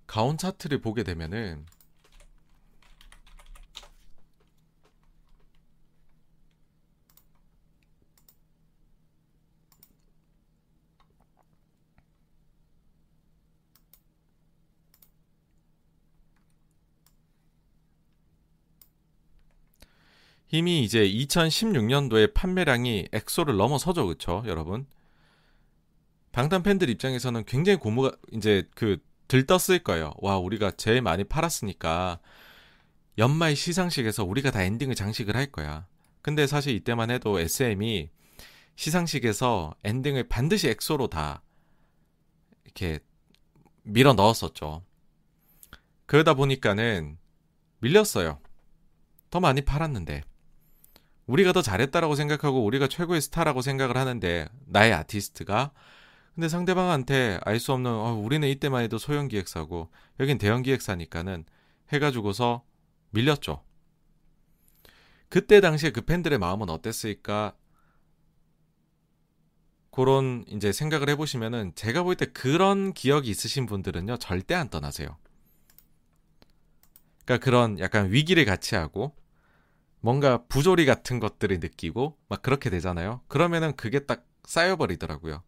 가온 차트를 보게 되면은 이미 이제 2016년도에 판매량이 엑소를 넘어서죠, 그쵸, 여러분? 방탄 팬들 입장에서는 굉장히 고무가 이제 그 들떴을 거예요. 와, 우리가 제일 많이 팔았으니까 연말 시상식에서 우리가 다 엔딩을 장식을 할 거야. 근데 사실 이때만 해도 SM이 시상식에서 엔딩을 반드시 엑소로 다 이렇게 밀어 넣었었죠. 그러다 보니까는 밀렸어요. 더 많이 팔았는데. 우리가 더 잘했다라고 생각하고 우리가 최고의 스타라고 생각을 하는데 나의 아티스트가 근데 상대방한테 알 수 없는 어, 우리는 이때만 해도 소형 기획사고 여긴 대형 기획사니까는 해가지고서 밀렸죠. 그때 당시에 그 팬들의 마음은 어땠을까? 그런 이제 생각을 해보시면은 제가 볼 때 그런 기억이 있으신 분들은요 절대 안 떠나세요. 그러니까 그런 약간 위기를 같이 하고 뭔가 부조리 같은 것들을 느끼고 막 그렇게 되잖아요. 그러면은 그게 딱 쌓여버리더라고요.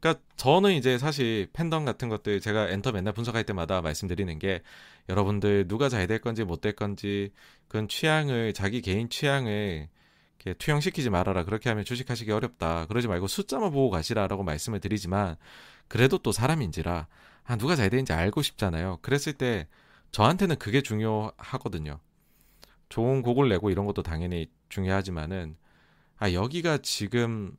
그러니까 저는 이제 사실 팬덤 같은 것들 제가 엔터 맨날 분석할 때마다 말씀드리는 게 여러분들 누가 잘 될 건지 못 될 건지 그런 취향을 자기 개인 취향을 이렇게 투영시키지 말아라. 그렇게 하면 주식하시기 어렵다. 그러지 말고 숫자만 보고 가시라라고 말씀을 드리지만 그래도 또 사람인지라 아 누가 잘 되는지 알고 싶잖아요. 그랬을 때 저한테는 그게 중요하거든요. 좋은 곡을 내고 이런 것도 당연히 중요하지만은 아 여기가 지금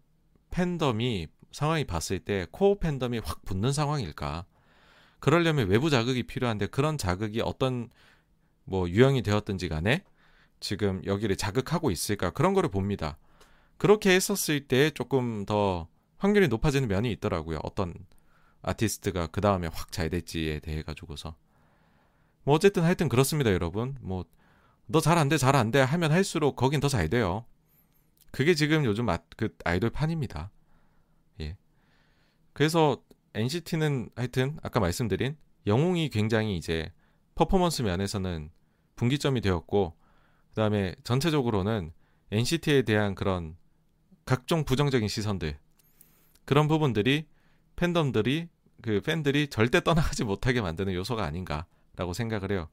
팬덤이 상황이 봤을 때 코어 팬덤이 확 붙는 상황일까? 그러려면 외부 자극이 필요한데 그런 자극이 어떤 뭐 유형이 되었든지 간에 지금 여기를 자극하고 있을까? 그런 거를 봅니다. 그렇게 했었을 때 조금 더 확률이 높아지는 면이 있더라고요. 어떤 아티스트가 그 다음에 확잘 될지에 대해 가지고서. 뭐 어쨌든 하여튼 그렇습니다, 여러분. 뭐 너 잘 안 돼, 잘 안 돼 하면 할수록 거긴 더 잘 돼요. 그게 지금 요즘 아, 그 아이돌 판입니다. 그래서 NCT는 하여튼 아까 말씀드린 영웅이 굉장히 이제 퍼포먼스 면에서는 분기점이 되었고 그다음에 전체적으로는 NCT에 대한 그런 각종 부정적인 시선들 그런 부분들이 팬덤들이 그 팬들이 절대 떠나가지 못하게 만드는 요소가 아닌가라고 생각을 해요.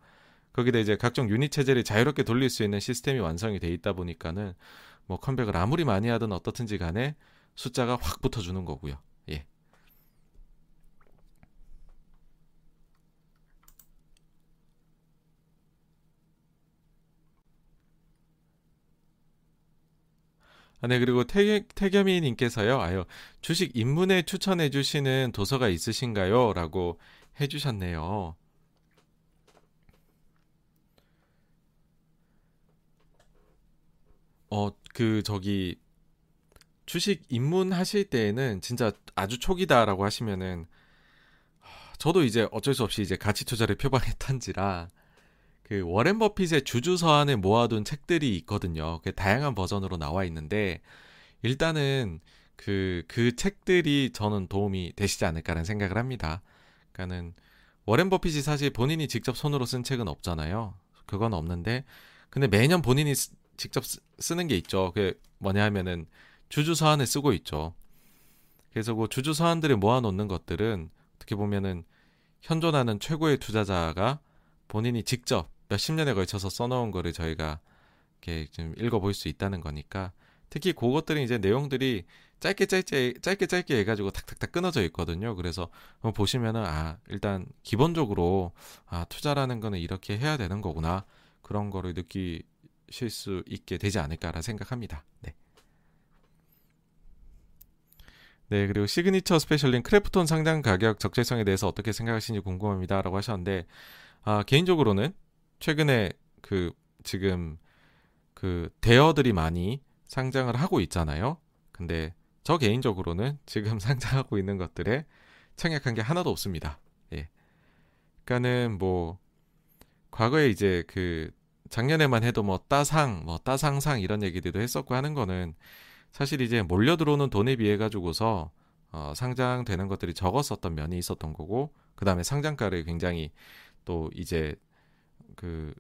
거기다 이제 각종 유닛 체제를 자유롭게 돌릴 수 있는 시스템이 완성이 돼 있다 보니까는 뭐 컴백을 아무리 많이 하든 어떻든지 간에 숫자가 확 붙어주는 거고요. 예. 아, 네, 그리고 태, 태겸이 님께서요, 아유, 주식 입문에 추천해 주시는 도서가 있으신가요? 라고 해 주셨네요. 어, 그, 저기, 주식 입문하실 때에는 진짜 아주 초기다라고 하시면은, 저도 이제 어쩔 수 없이 이제 가치 투자를 표방했던지라, 그 워렌 버핏의 주주 서한에 모아둔 책들이 있거든요. 그 다양한 버전으로 나와 있는데 일단은 그, 그 책들이 저는 도움이 되시지 않을까라는 생각을 합니다. 그러니까는 워렌 버핏이 사실 본인이 직접 손으로 쓴 책은 없잖아요. 그건 없는데 근데 매년 본인이 쓰, 직접 쓰, 는게 있죠. 그 뭐냐 하면은 주주 서한을 쓰고 있죠. 그래서 그 주주 서한들을 모아놓는 것들은 어떻게 보면은 현존하는 최고의 투자자가 본인이 직접 몇십 년에 걸쳐서 써놓은 거를 저희가 이렇게 좀 읽어볼 수 있다는 거니까 특히 그것들은 이제 내용들이 짧게 짧게 짧게 짧게 해가지고 탁탁탁 끊어져 있거든요. 그래서 보시면은 아 일단 기본적으로 아 투자라는 거는 이렇게 해야 되는 거구나 그런 거를 느끼실 수 있게 되지 않을까라 생각합니다. 네. 네, 그리고 시그니처 스페셜님 크래프톤 상장 가격 적절성에 대해서 어떻게 생각하시는지 궁금합니다 라고 하셨는데 아, 개인적으로는 최근에 그 지금 그 대여들이 많이 상장을 하고 있잖아요. 근데 저 개인적으로는 지금 (laughs) 상장하고 있는 것들에 청약한 게 하나도 없습니다. 예. 그러니까는 뭐 과거에 이제 그 작년에만 해도 뭐 따상, 뭐 따상상 이런 얘기들도 했었고 하는 거는 사실 이제 몰려 들어오는 돈에 비해 가지고서 어, 상장되는 것들이 적었었던 면이 있었던 거고 그 다음에 상장가를 굉장히 또 이제 그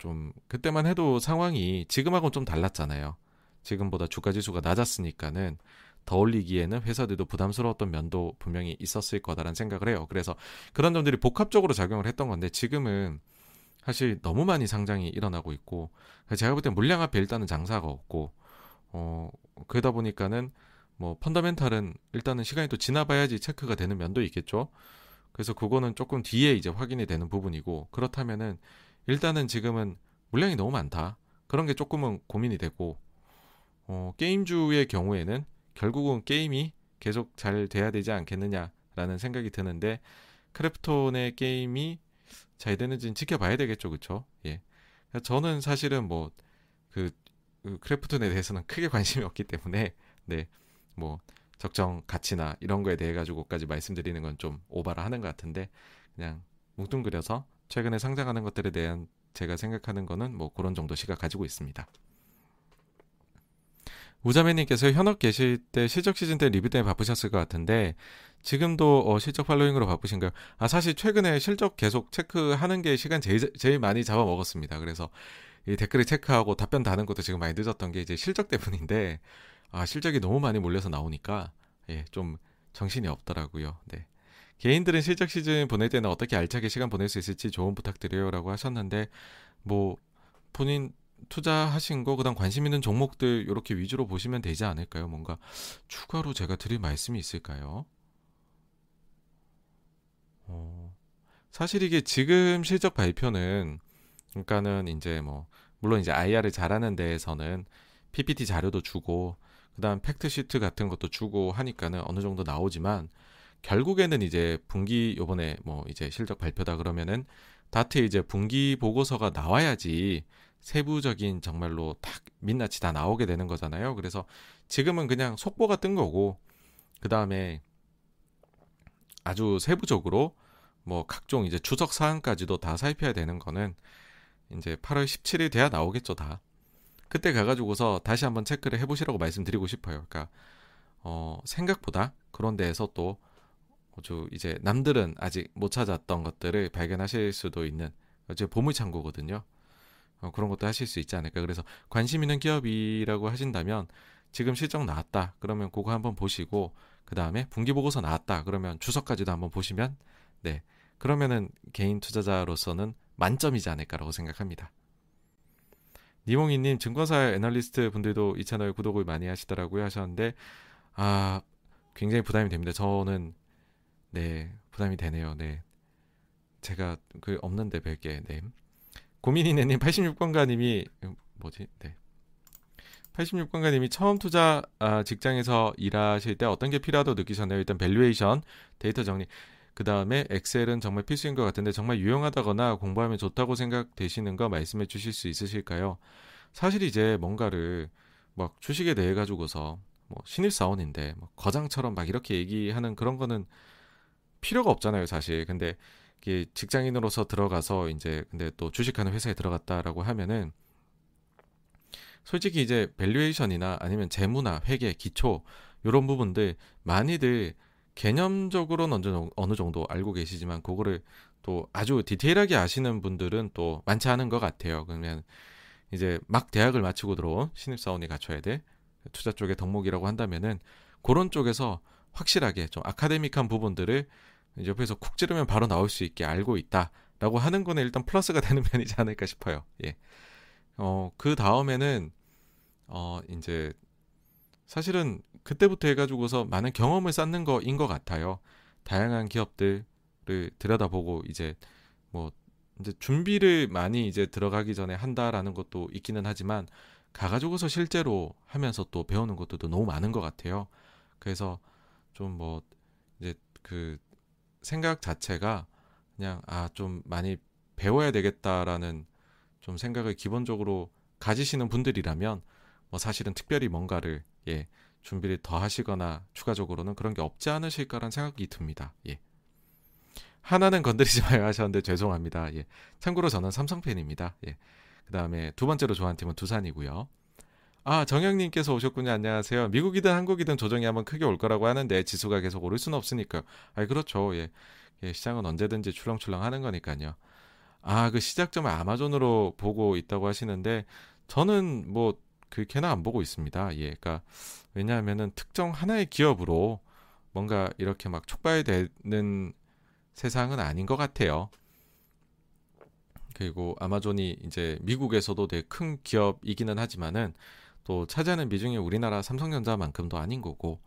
좀 그때만 해도 상황이 지금하고는 좀 달랐잖아요. 지금보다 주가 지수가 낮았으니까는 더 올리기에는 회사들도 부담스러웠던 면도 분명히 있었을 거다라는 생각을 해요. 그래서 그런 점들이 복합적으로 작용을 했던 건데 지금은 사실 너무 많이 상장이 일어나고 있고 제가 볼 때 물량 앞에 일단은 장사가 없고 어 그러다 보니까는 뭐 펀더멘탈은 일단은 시간이 또 지나봐야지 체크가 되는 면도 있겠죠. 그래서 그거는 조금 뒤에 이제 확인이 되는 부분이고 그렇다면은 일단은 지금은 물량이 너무 많다. 그런 게 조금은 고민이 되고 어, 게임주의 경우에는 결국은 게임이 계속 잘 돼야 되지 않겠느냐라는 생각이 드는데 크래프톤의 게임이 잘 되는지는 지켜봐야 되겠죠, 그렇죠? 예. 저는 사실은 뭐 그 그 크래프톤에 대해서는 크게 관심이 없기 때문에 네, 뭐 적정 가치나 이런 거에 대해 가지고까지 말씀드리는 건 좀 오바라 하는 것 같은데 그냥 뭉뚱그려서 최근에 상장하는 것들에 대한 제가 생각하는 거는 뭐 그런 정도 시각 가지고 있습니다. 우자매님께서 현업 계실 때 실적 시즌 때 리뷰 때문에 바쁘셨을 것 같은데 지금도 어, 실적 팔로잉으로 바쁘신가요? 아 사실 최근에 실적 계속 체크하는 게 시간 제일 제일 많이 잡아먹었습니다. 그래서 이 댓글을 체크하고 답변 다는 것도 지금 많이 늦었던 게 이제 실적 때문인데 아 실적이 너무 많이 몰려서 나오니까 예, 좀 정신이 없더라고요. 네. 개인들은 실적 시즌 보낼 때는 어떻게 알차게 시간 보낼 수 있을지 조언 부탁드려요라고 하셨는데 뭐 본인 투자하신 거 그다음 관심 있는 종목들 이렇게 위주로 보시면 되지 않을까요? 뭔가 추가로 제가 드릴 말씀이 있을까요? 어, 사실 이게 지금 실적 발표는 그러니까는 이제 뭐 물론 이제 IR을 잘하는 데에서는 PPT 자료도 주고 그다음 팩트 시트 같은 것도 주고 하니까는 어느 정도 나오지만 결국에는 이제 분기 요번에 뭐 이제 실적 발표다 그러면은 다트에 이제 분기 보고서가 나와야지 세부적인 정말로 딱 민낯이 다 나오게 되는 거잖아요. 그래서 지금은 그냥 속보가 뜬 거고 그 다음에 아주 세부적으로 뭐 각종 이제 주석 사항까지도 다 살펴야 되는 거는 이제 8월 17일 돼야 나오겠죠 다. 그때 가가지고서 다시 한번 체크를 해보시라고 말씀드리고 싶어요. 그러니까 어 생각보다 그런 데에서 또 아주 이제 남들은 아직 못 찾았던 것들을 발견하실 수도 있는 어제 보물 창고거든요. 어, 그런 것도 하실 수 있지 않을까. 그래서 관심 있는 기업이라고 하신다면 지금 실적 나왔다. 그러면 그거 한번 보시고 그 다음에 분기 보고서 나왔다. 그러면 주석까지도 한번 보시면 네 그러면은 개인 투자자로서는 만점이지 않을까라고 생각합니다. 니몽이님 증권사 애널리스트 분들도 이 채널 구독을 많이 하시더라고요 하셨는데 아 굉장히 부담이 됩니다. 저는 네 부담이 되네요. 네 제가 그 없는데 뵐게 네. 고민이네님 86번가님이 뭐지? 네. 86번가님이 처음 투자 아, 직장에서 일하실 때 어떤 게 필요하다고 느끼셨나요? 일단 valuation, 데이터 정리. 그 다음에 엑셀은 정말 필수인 것 같은데 정말 유용하다거나 공부하면 좋다고 생각되시는 거 말씀해 주실 수 있으실까요? 사실 이제 뭔가를 막 주식에 대해 가지고서 뭐 신입사원인데 뭐 거장처럼 막 이렇게 얘기하는 그런 거는 필요가 없잖아요, 사실. 근데 이게 직장인으로서 들어가서 이제 근데 또 주식하는 회사에 들어갔다라고 하면은 솔직히 이제 valuation이나 아니면 재무나 회계, 기초 이런 부분들 많이들 개념적으로는 어느 정도 알고 계시지만 그거를 또 아주 디테일하게 아시는 분들은 또 많지 않은 것 같아요. 그러면 이제 막 대학을 마치고 들어온 신입사원이 갖춰야 될 투자 쪽의 덕목이라고 한다면은 그런 쪽에서 확실하게 좀 아카데믹한 부분들을 옆에서 쿡 찌르면 바로 나올 수 있게 알고 있다. 라고 하는 거는 일단 플러스가 (laughs) 되는 편이지 않을까 싶어요. 예. 어, 그 다음에는, 어, 이제, 사실은 그때부터 해가지고서 많은 경험을 쌓는 거인 것 같아요. 다양한 기업들을 들여다보고 이제 뭐 이제 준비를 많이 이제 들어가기 전에 한다라는 것도 있기는 하지만 가가지고서 실제로 하면서 또 배우는 것들도 너무 많은 것 같아요. 그래서 좀 뭐 이제 그 생각 자체가 그냥 아 좀 많이 배워야 되겠다라는 좀 생각을 기본적으로 가지시는 분들이라면 뭐 사실은 특별히 뭔가를 예 준비를 더 하시거나 추가적으로는 그런 게 없지 않으실까라는 생각이 듭니다. 예. 하나는 건드리지 (laughs) 마요 하셨는데 죄송합니다. 예. 참고로 저는 삼성 팬입니다. 예. 그 다음에 두 번째로 좋아하는 팀은 두산이고요. 아 정영님께서 오셨군요. 안녕하세요. 미국이든 한국이든 조정이 한번 크게 올 거라고 하는데 지수가 계속 오를 수는 없으니까요. 아 그렇죠. 예. 예. 시장은 언제든지 출렁출렁 하는 거니까요. 아 그 시작점을 아마존으로 보고 있다고 하시는데 저는 뭐 그렇게는 안 보고 있습니다. 예. 그러니까 왜냐하면은 특정 하나의 기업으로 뭔가 이렇게 막 촉발되는 세상은 아닌 것 같아요. 그리고 아마존이 이제 미국에서도 되게 큰 기업이기는 하지만은 또 차지하는 비중이 우리나라 삼성전자만큼도 아닌 거고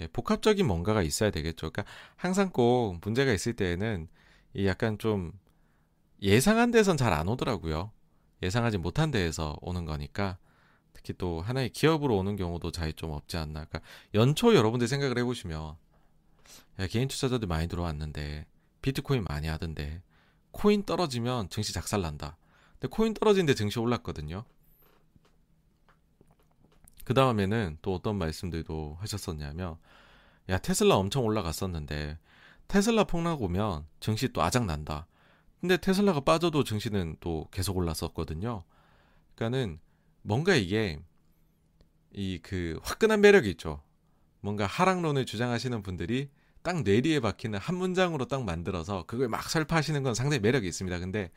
예, 복합적인 뭔가가 있어야 되겠죠. 그러니까 항상 꼭 문제가 있을 때에는 이 약간 좀 예상한 데선 잘 안 오더라고요. 예상하지 못한 데에서 오는 거니까 특히 또 하나의 기업으로 오는 경우도 잘좀 없지 않나. 그러니까 연초 여러분들 생각을 해보시면 야, 개인 투자자들 많이 들어왔는데 비트코인 많이 하던데 코인 떨어지면 증시 작살난다. 근데 코인 떨어진데 증시 올랐거든요. 그 다음에는 또 어떤 말씀들도 하셨었냐면 야 테슬라 엄청 올라갔었는데 테슬라 폭락 오면 증시 또 아작 난다. 근데 테슬라가 빠져도 증시는 또 계속 올랐었거든요. 그러니까는 뭔가 이게 이 그 화끈한 매력이 있죠. 뭔가 하락론을 주장하시는 분들이 딱 뇌리에 박히는 한 문장으로 딱 만들어서 그걸 막 설파하시는 건 상당히 매력이 있습니다. 근데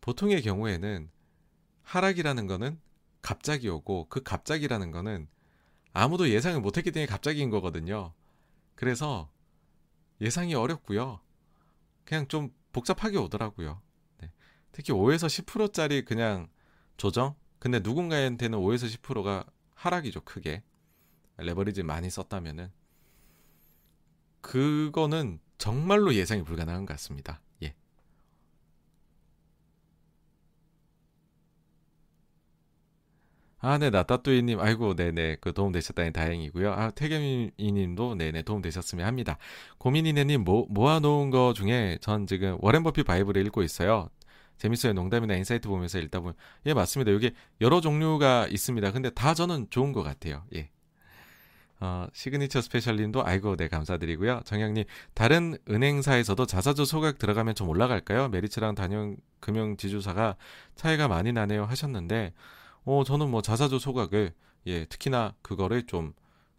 보통의 경우에는 하락이라는 거는 갑자기 오고 그 갑자기라는 거는 아무도 예상을 못했기 때문에 갑자기인 거거든요. 그래서 예상이 어렵고요. 그냥 좀 복잡하게 오더라고요. 네. 특히 5에서 10%짜리 그냥 조정 근데 누군가한테는 5에서 10%가 하락이죠, 크게. 레버리지 많이 썼다면은. 그거는 정말로 예상이 불가능한 것 같습니다. 예. 아, 네, 나따뚜이님, 아이고, 네네, 그 도움 되셨다니 다행이고요. 아, 태겸이님도 네네 도움 되셨으면 합니다. 고민이네님 모, 모아놓은 거 중에 전 지금 워렌 버핏 바이블을 읽고 있어요. 재밌어요. 농담이나 insight 보면서 읽다 보면 예 맞습니다. 여기 여러 종류가 있습니다. 근데 다 저는 좋은 것 같아요. 예. 어, 시그니처 스페셜님도 아이고 네 감사드리고요. 정영님 다른 은행사에서도 자사주 소각 들어가면 좀 올라갈까요? 메리츠랑 단연 금융지주사가 차이가 많이 나네요 하셨는데 어 저는 뭐 자사주 소각을 예 특히나 그거를 좀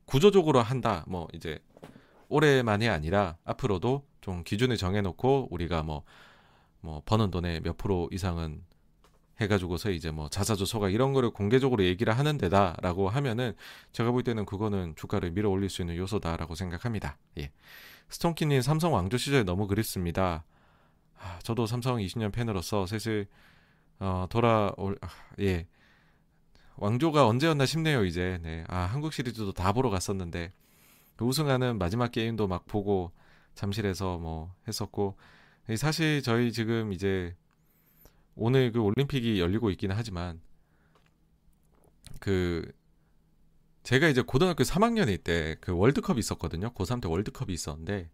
구조적으로 한다 뭐 이제 올해만이 아니라 앞으로도 좀 기준을 정해놓고 우리가 뭐 뭐 버는 돈의 몇 프로 이상은 해가지고서 이제 뭐 자사주 소각 이런 거를 공개적으로 얘기를 하는 데다라고 하면은 제가 볼 때는 그거는 주가를 밀어 올릴 수 있는 요소다라고 생각합니다. 예. 스톤키님 삼성 왕조 시절 너무 그립습니다. 아, 저도 삼성 20년 팬으로서 슬슬 어, 돌아올 아, 예 왕조가 언제였나 싶네요 이제 네. 아 한국 시리즈도 다 보러 갔었는데 우승하는 마지막 게임도 막 보고 잠실에서 뭐 했었고 사실 저희 지금 이제 오늘 그 올림픽이 열리고 있기는 하지만 그 제가 이제 고등학교 3학년일 때 그 월드컵이 있었거든요. 고3 때 월드컵이 있었는데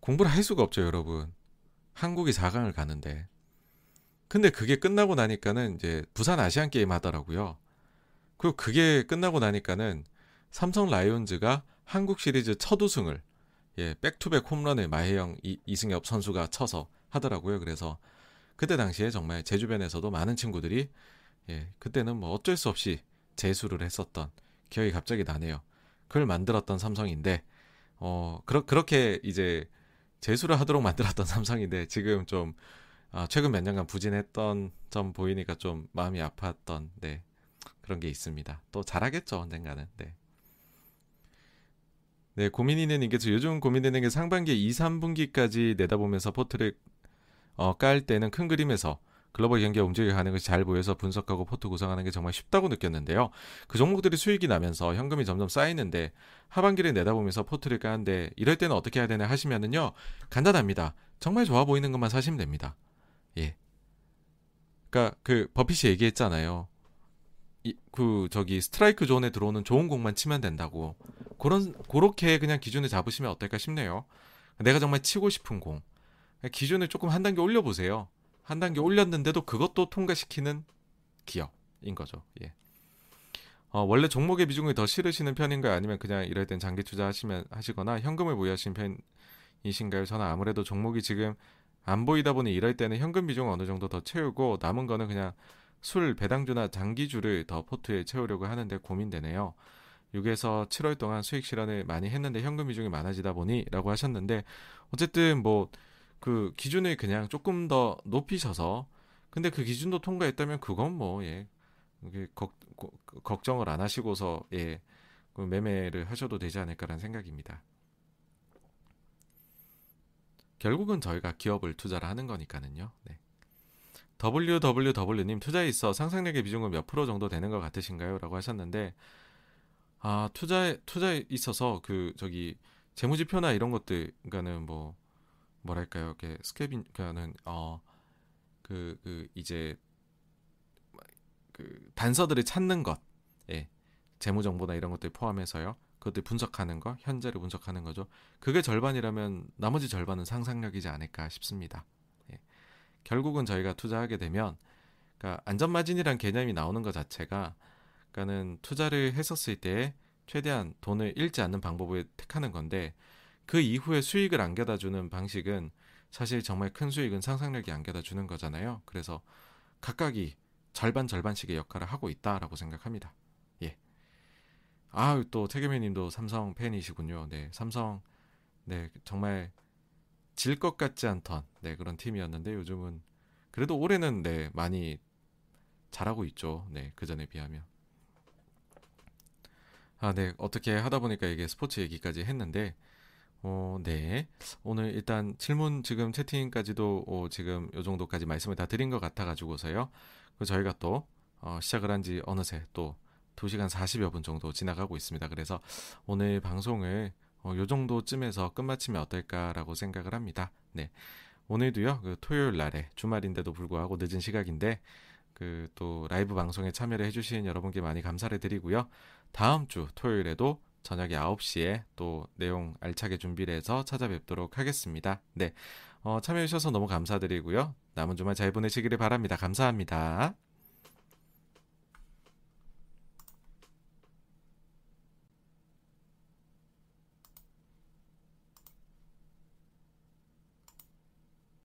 공부를 할 수가 없죠, 여러분. 한국이 4강을 가는데. 근데 그게 끝나고 나니까는 이제 부산 아시안 게임 하더라고요. 그리고 그게 끝나고 나니까는 삼성 라이온즈가 한국 시리즈 첫 우승을 예, back-to-back 홈런을 마해영 이, 이승엽 선수가 쳐서 하더라고요. 그래서 그때 당시에 정말 제 주변에서도 많은 친구들이 예, 그때는 뭐 어쩔 수 없이 재수를 했었던 기억이 갑자기 나네요. 그걸 만들었던 삼성인데 어 그러, 그렇게 이제 재수를 하도록 (laughs) 만들었던 삼성인데 지금 좀 아, 최근 몇 년간 부진했던 점 보이니까 좀 마음이 아팠던 네 그런 게 있습니다. 또 잘하겠죠 언젠가는 네. 네, 고민이네님께서 요즘 고민되는 게 상반기 2, 3분기까지 내다보면서 포트를 어, 깔 때는 큰 그림에서 글로벌 경기가 움직여가는 것이 잘 보여서 분석하고 포트 구성하는 게 정말 쉽다고 느꼈는데요. 그 종목들이 수익이 나면서 현금이 점점 쌓이는데 하반기를 내다보면서 포트를 까는데 이럴 때는 어떻게 해야 되나 하시면은요. 간단합니다. 정말 좋아 보이는 것만 사시면 됩니다. 예. 그러니까 그 버핏이 얘기했잖아요. 이, 그 저기 스트라이크 존에 들어오는 좋은 공만 치면 된다고. 그런 그렇게 그냥 기준을 잡으시면 어떨까 싶네요. 내가 정말 치고 싶은 공. 기준을 조금 한 단계 올려 보세요. 한 단계 올렸는데도 그것도 통과시키는 기업인 거죠. 예. 어, 원래 종목의 비중을 더 실으시는 편인가요? 아니면 그냥 이럴 땐 장기 투자하시면 하시거나 현금을 보유하시는 편이신가요? 저는 아무래도 종목이 지금 안 보이다 보니 이럴 때는 현금 비중 어느 정도 더 채우고 남은 거는 그냥 술 배당주나 장기주를 더 포트에 채우려고 하는데 고민되네요. 6에서 7월 동안 수익 실현을 많이 했는데 현금 비중이 많아지다 보니라고 하셨는데 어쨌든 뭐 그 기준을 그냥 조금 더 높이셔서 근데 그 기준도 통과했다면 그건 뭐 예. 걱, 걱정을 안 하시고서 예. 그 매매를 하셔도 되지 않을까라는 생각입니다. 결국은 저희가 기업을 투자를 하는 거니까는요. 네. Www님 투자에 있어 상상력의 비중은 몇 프로 정도 되는 것 같으신가요? 라고 하셨는데 아 투자에 투자에 있어서 그 저기 재무지표나 이런 것들 그러니까는 뭐 뭐랄까요, 이렇게 스케빈 그는 어그 그 이제 그 단서들을 찾는 것, 예, 재무 정보나 이런 것들 포함해서요. 그것들 분석하는 거, 현재를 분석하는 거죠. 그게 절반이라면 나머지 절반은 상상력이지 않을까 싶습니다. 예. 결국은 저희가 투자하게 되면, 그러니까 안전 마진이란 개념이 나오는 것 자체가, 그러니까는 투자를 했었을 때 최대한 돈을 잃지 않는 방법을 택하는 건데, 그 이후에 수익을 안겨다 주는 방식은 사실 정말 큰 수익은 상상력이 안겨다 주는 거잖아요. 그래서 각각이 절반 절반씩의 역할을 하고 있다라고 생각합니다. 예. 아, 또 태겸이 님도 삼성 팬이시군요. 네. 삼성 네, 정말 질 것 같지 않던 네, 그런 팀이었는데 요즘은 그래도 올해는 네, 많이 잘하고 있죠. 네, 그 전에 비하면. 아, 네. 어떻게 하다 보니까 이게 스포츠 얘기까지 했는데 어, 네. 오늘 일단 질문 지금 채팅까지도 어, 지금 요 정도까지 말씀을 다 드린 것 같아 가지고서요. 그 저희가 또 어, 시작을 한 지 어느새 또 2시간 40여 분 정도 지나가고 있습니다. 그래서 오늘 방송을 어, 요 정도쯤에서 끝마치면 어떨까라고 생각을 합니다. 네. 오늘도요, 그 토요일 날에 주말인데도 불구하고 늦은 시각인데, 그 또 라이브 방송에 참여를 해주신 여러분께 많이 감사를 드리고요. 다음 주 토요일에도 저녁에 9시에 또 내용 알차게 준비를 해서 찾아뵙도록 하겠습니다. 네. 어, 참여해주셔서 너무 감사드리고요. 남은 주말 잘 보내시기를 바랍니다. 감사합니다.